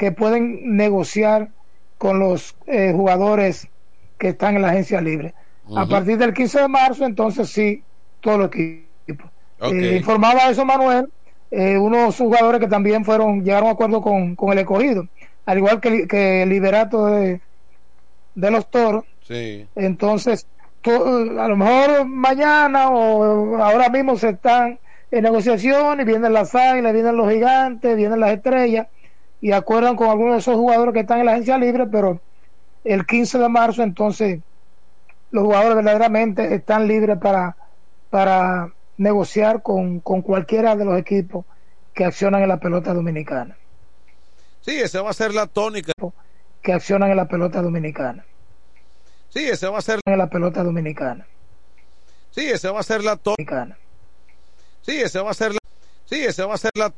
que pueden negociar con los eh, jugadores que están en la agencia libre. Uh -huh. A partir del 15 de marzo, entonces sí, todo el equipo. Okay. Eh, informaba eso Manuel, eh, unos jugadores que también fueron, llegaron a acuerdo con, con el escogido, al igual que, que el liberato de, de los toros. Sí. Entonces, to, a lo mejor mañana o ahora mismo se están en negociación y vienen las águilas, vienen los gigantes, vienen las estrellas y acuerdan con algunos de esos jugadores que están en la agencia libre, pero el 15 de marzo entonces los jugadores verdaderamente están libres para, para negociar con, con cualquiera de los equipos que accionan en la pelota dominicana. Sí, esa va a ser la tónica. Que accionan en la pelota dominicana. Sí, esa va a ser en la pelota dominicana. Sí, esa va a ser la tónica. Sí, esa va a ser la Sí, esa va a ser la tónica.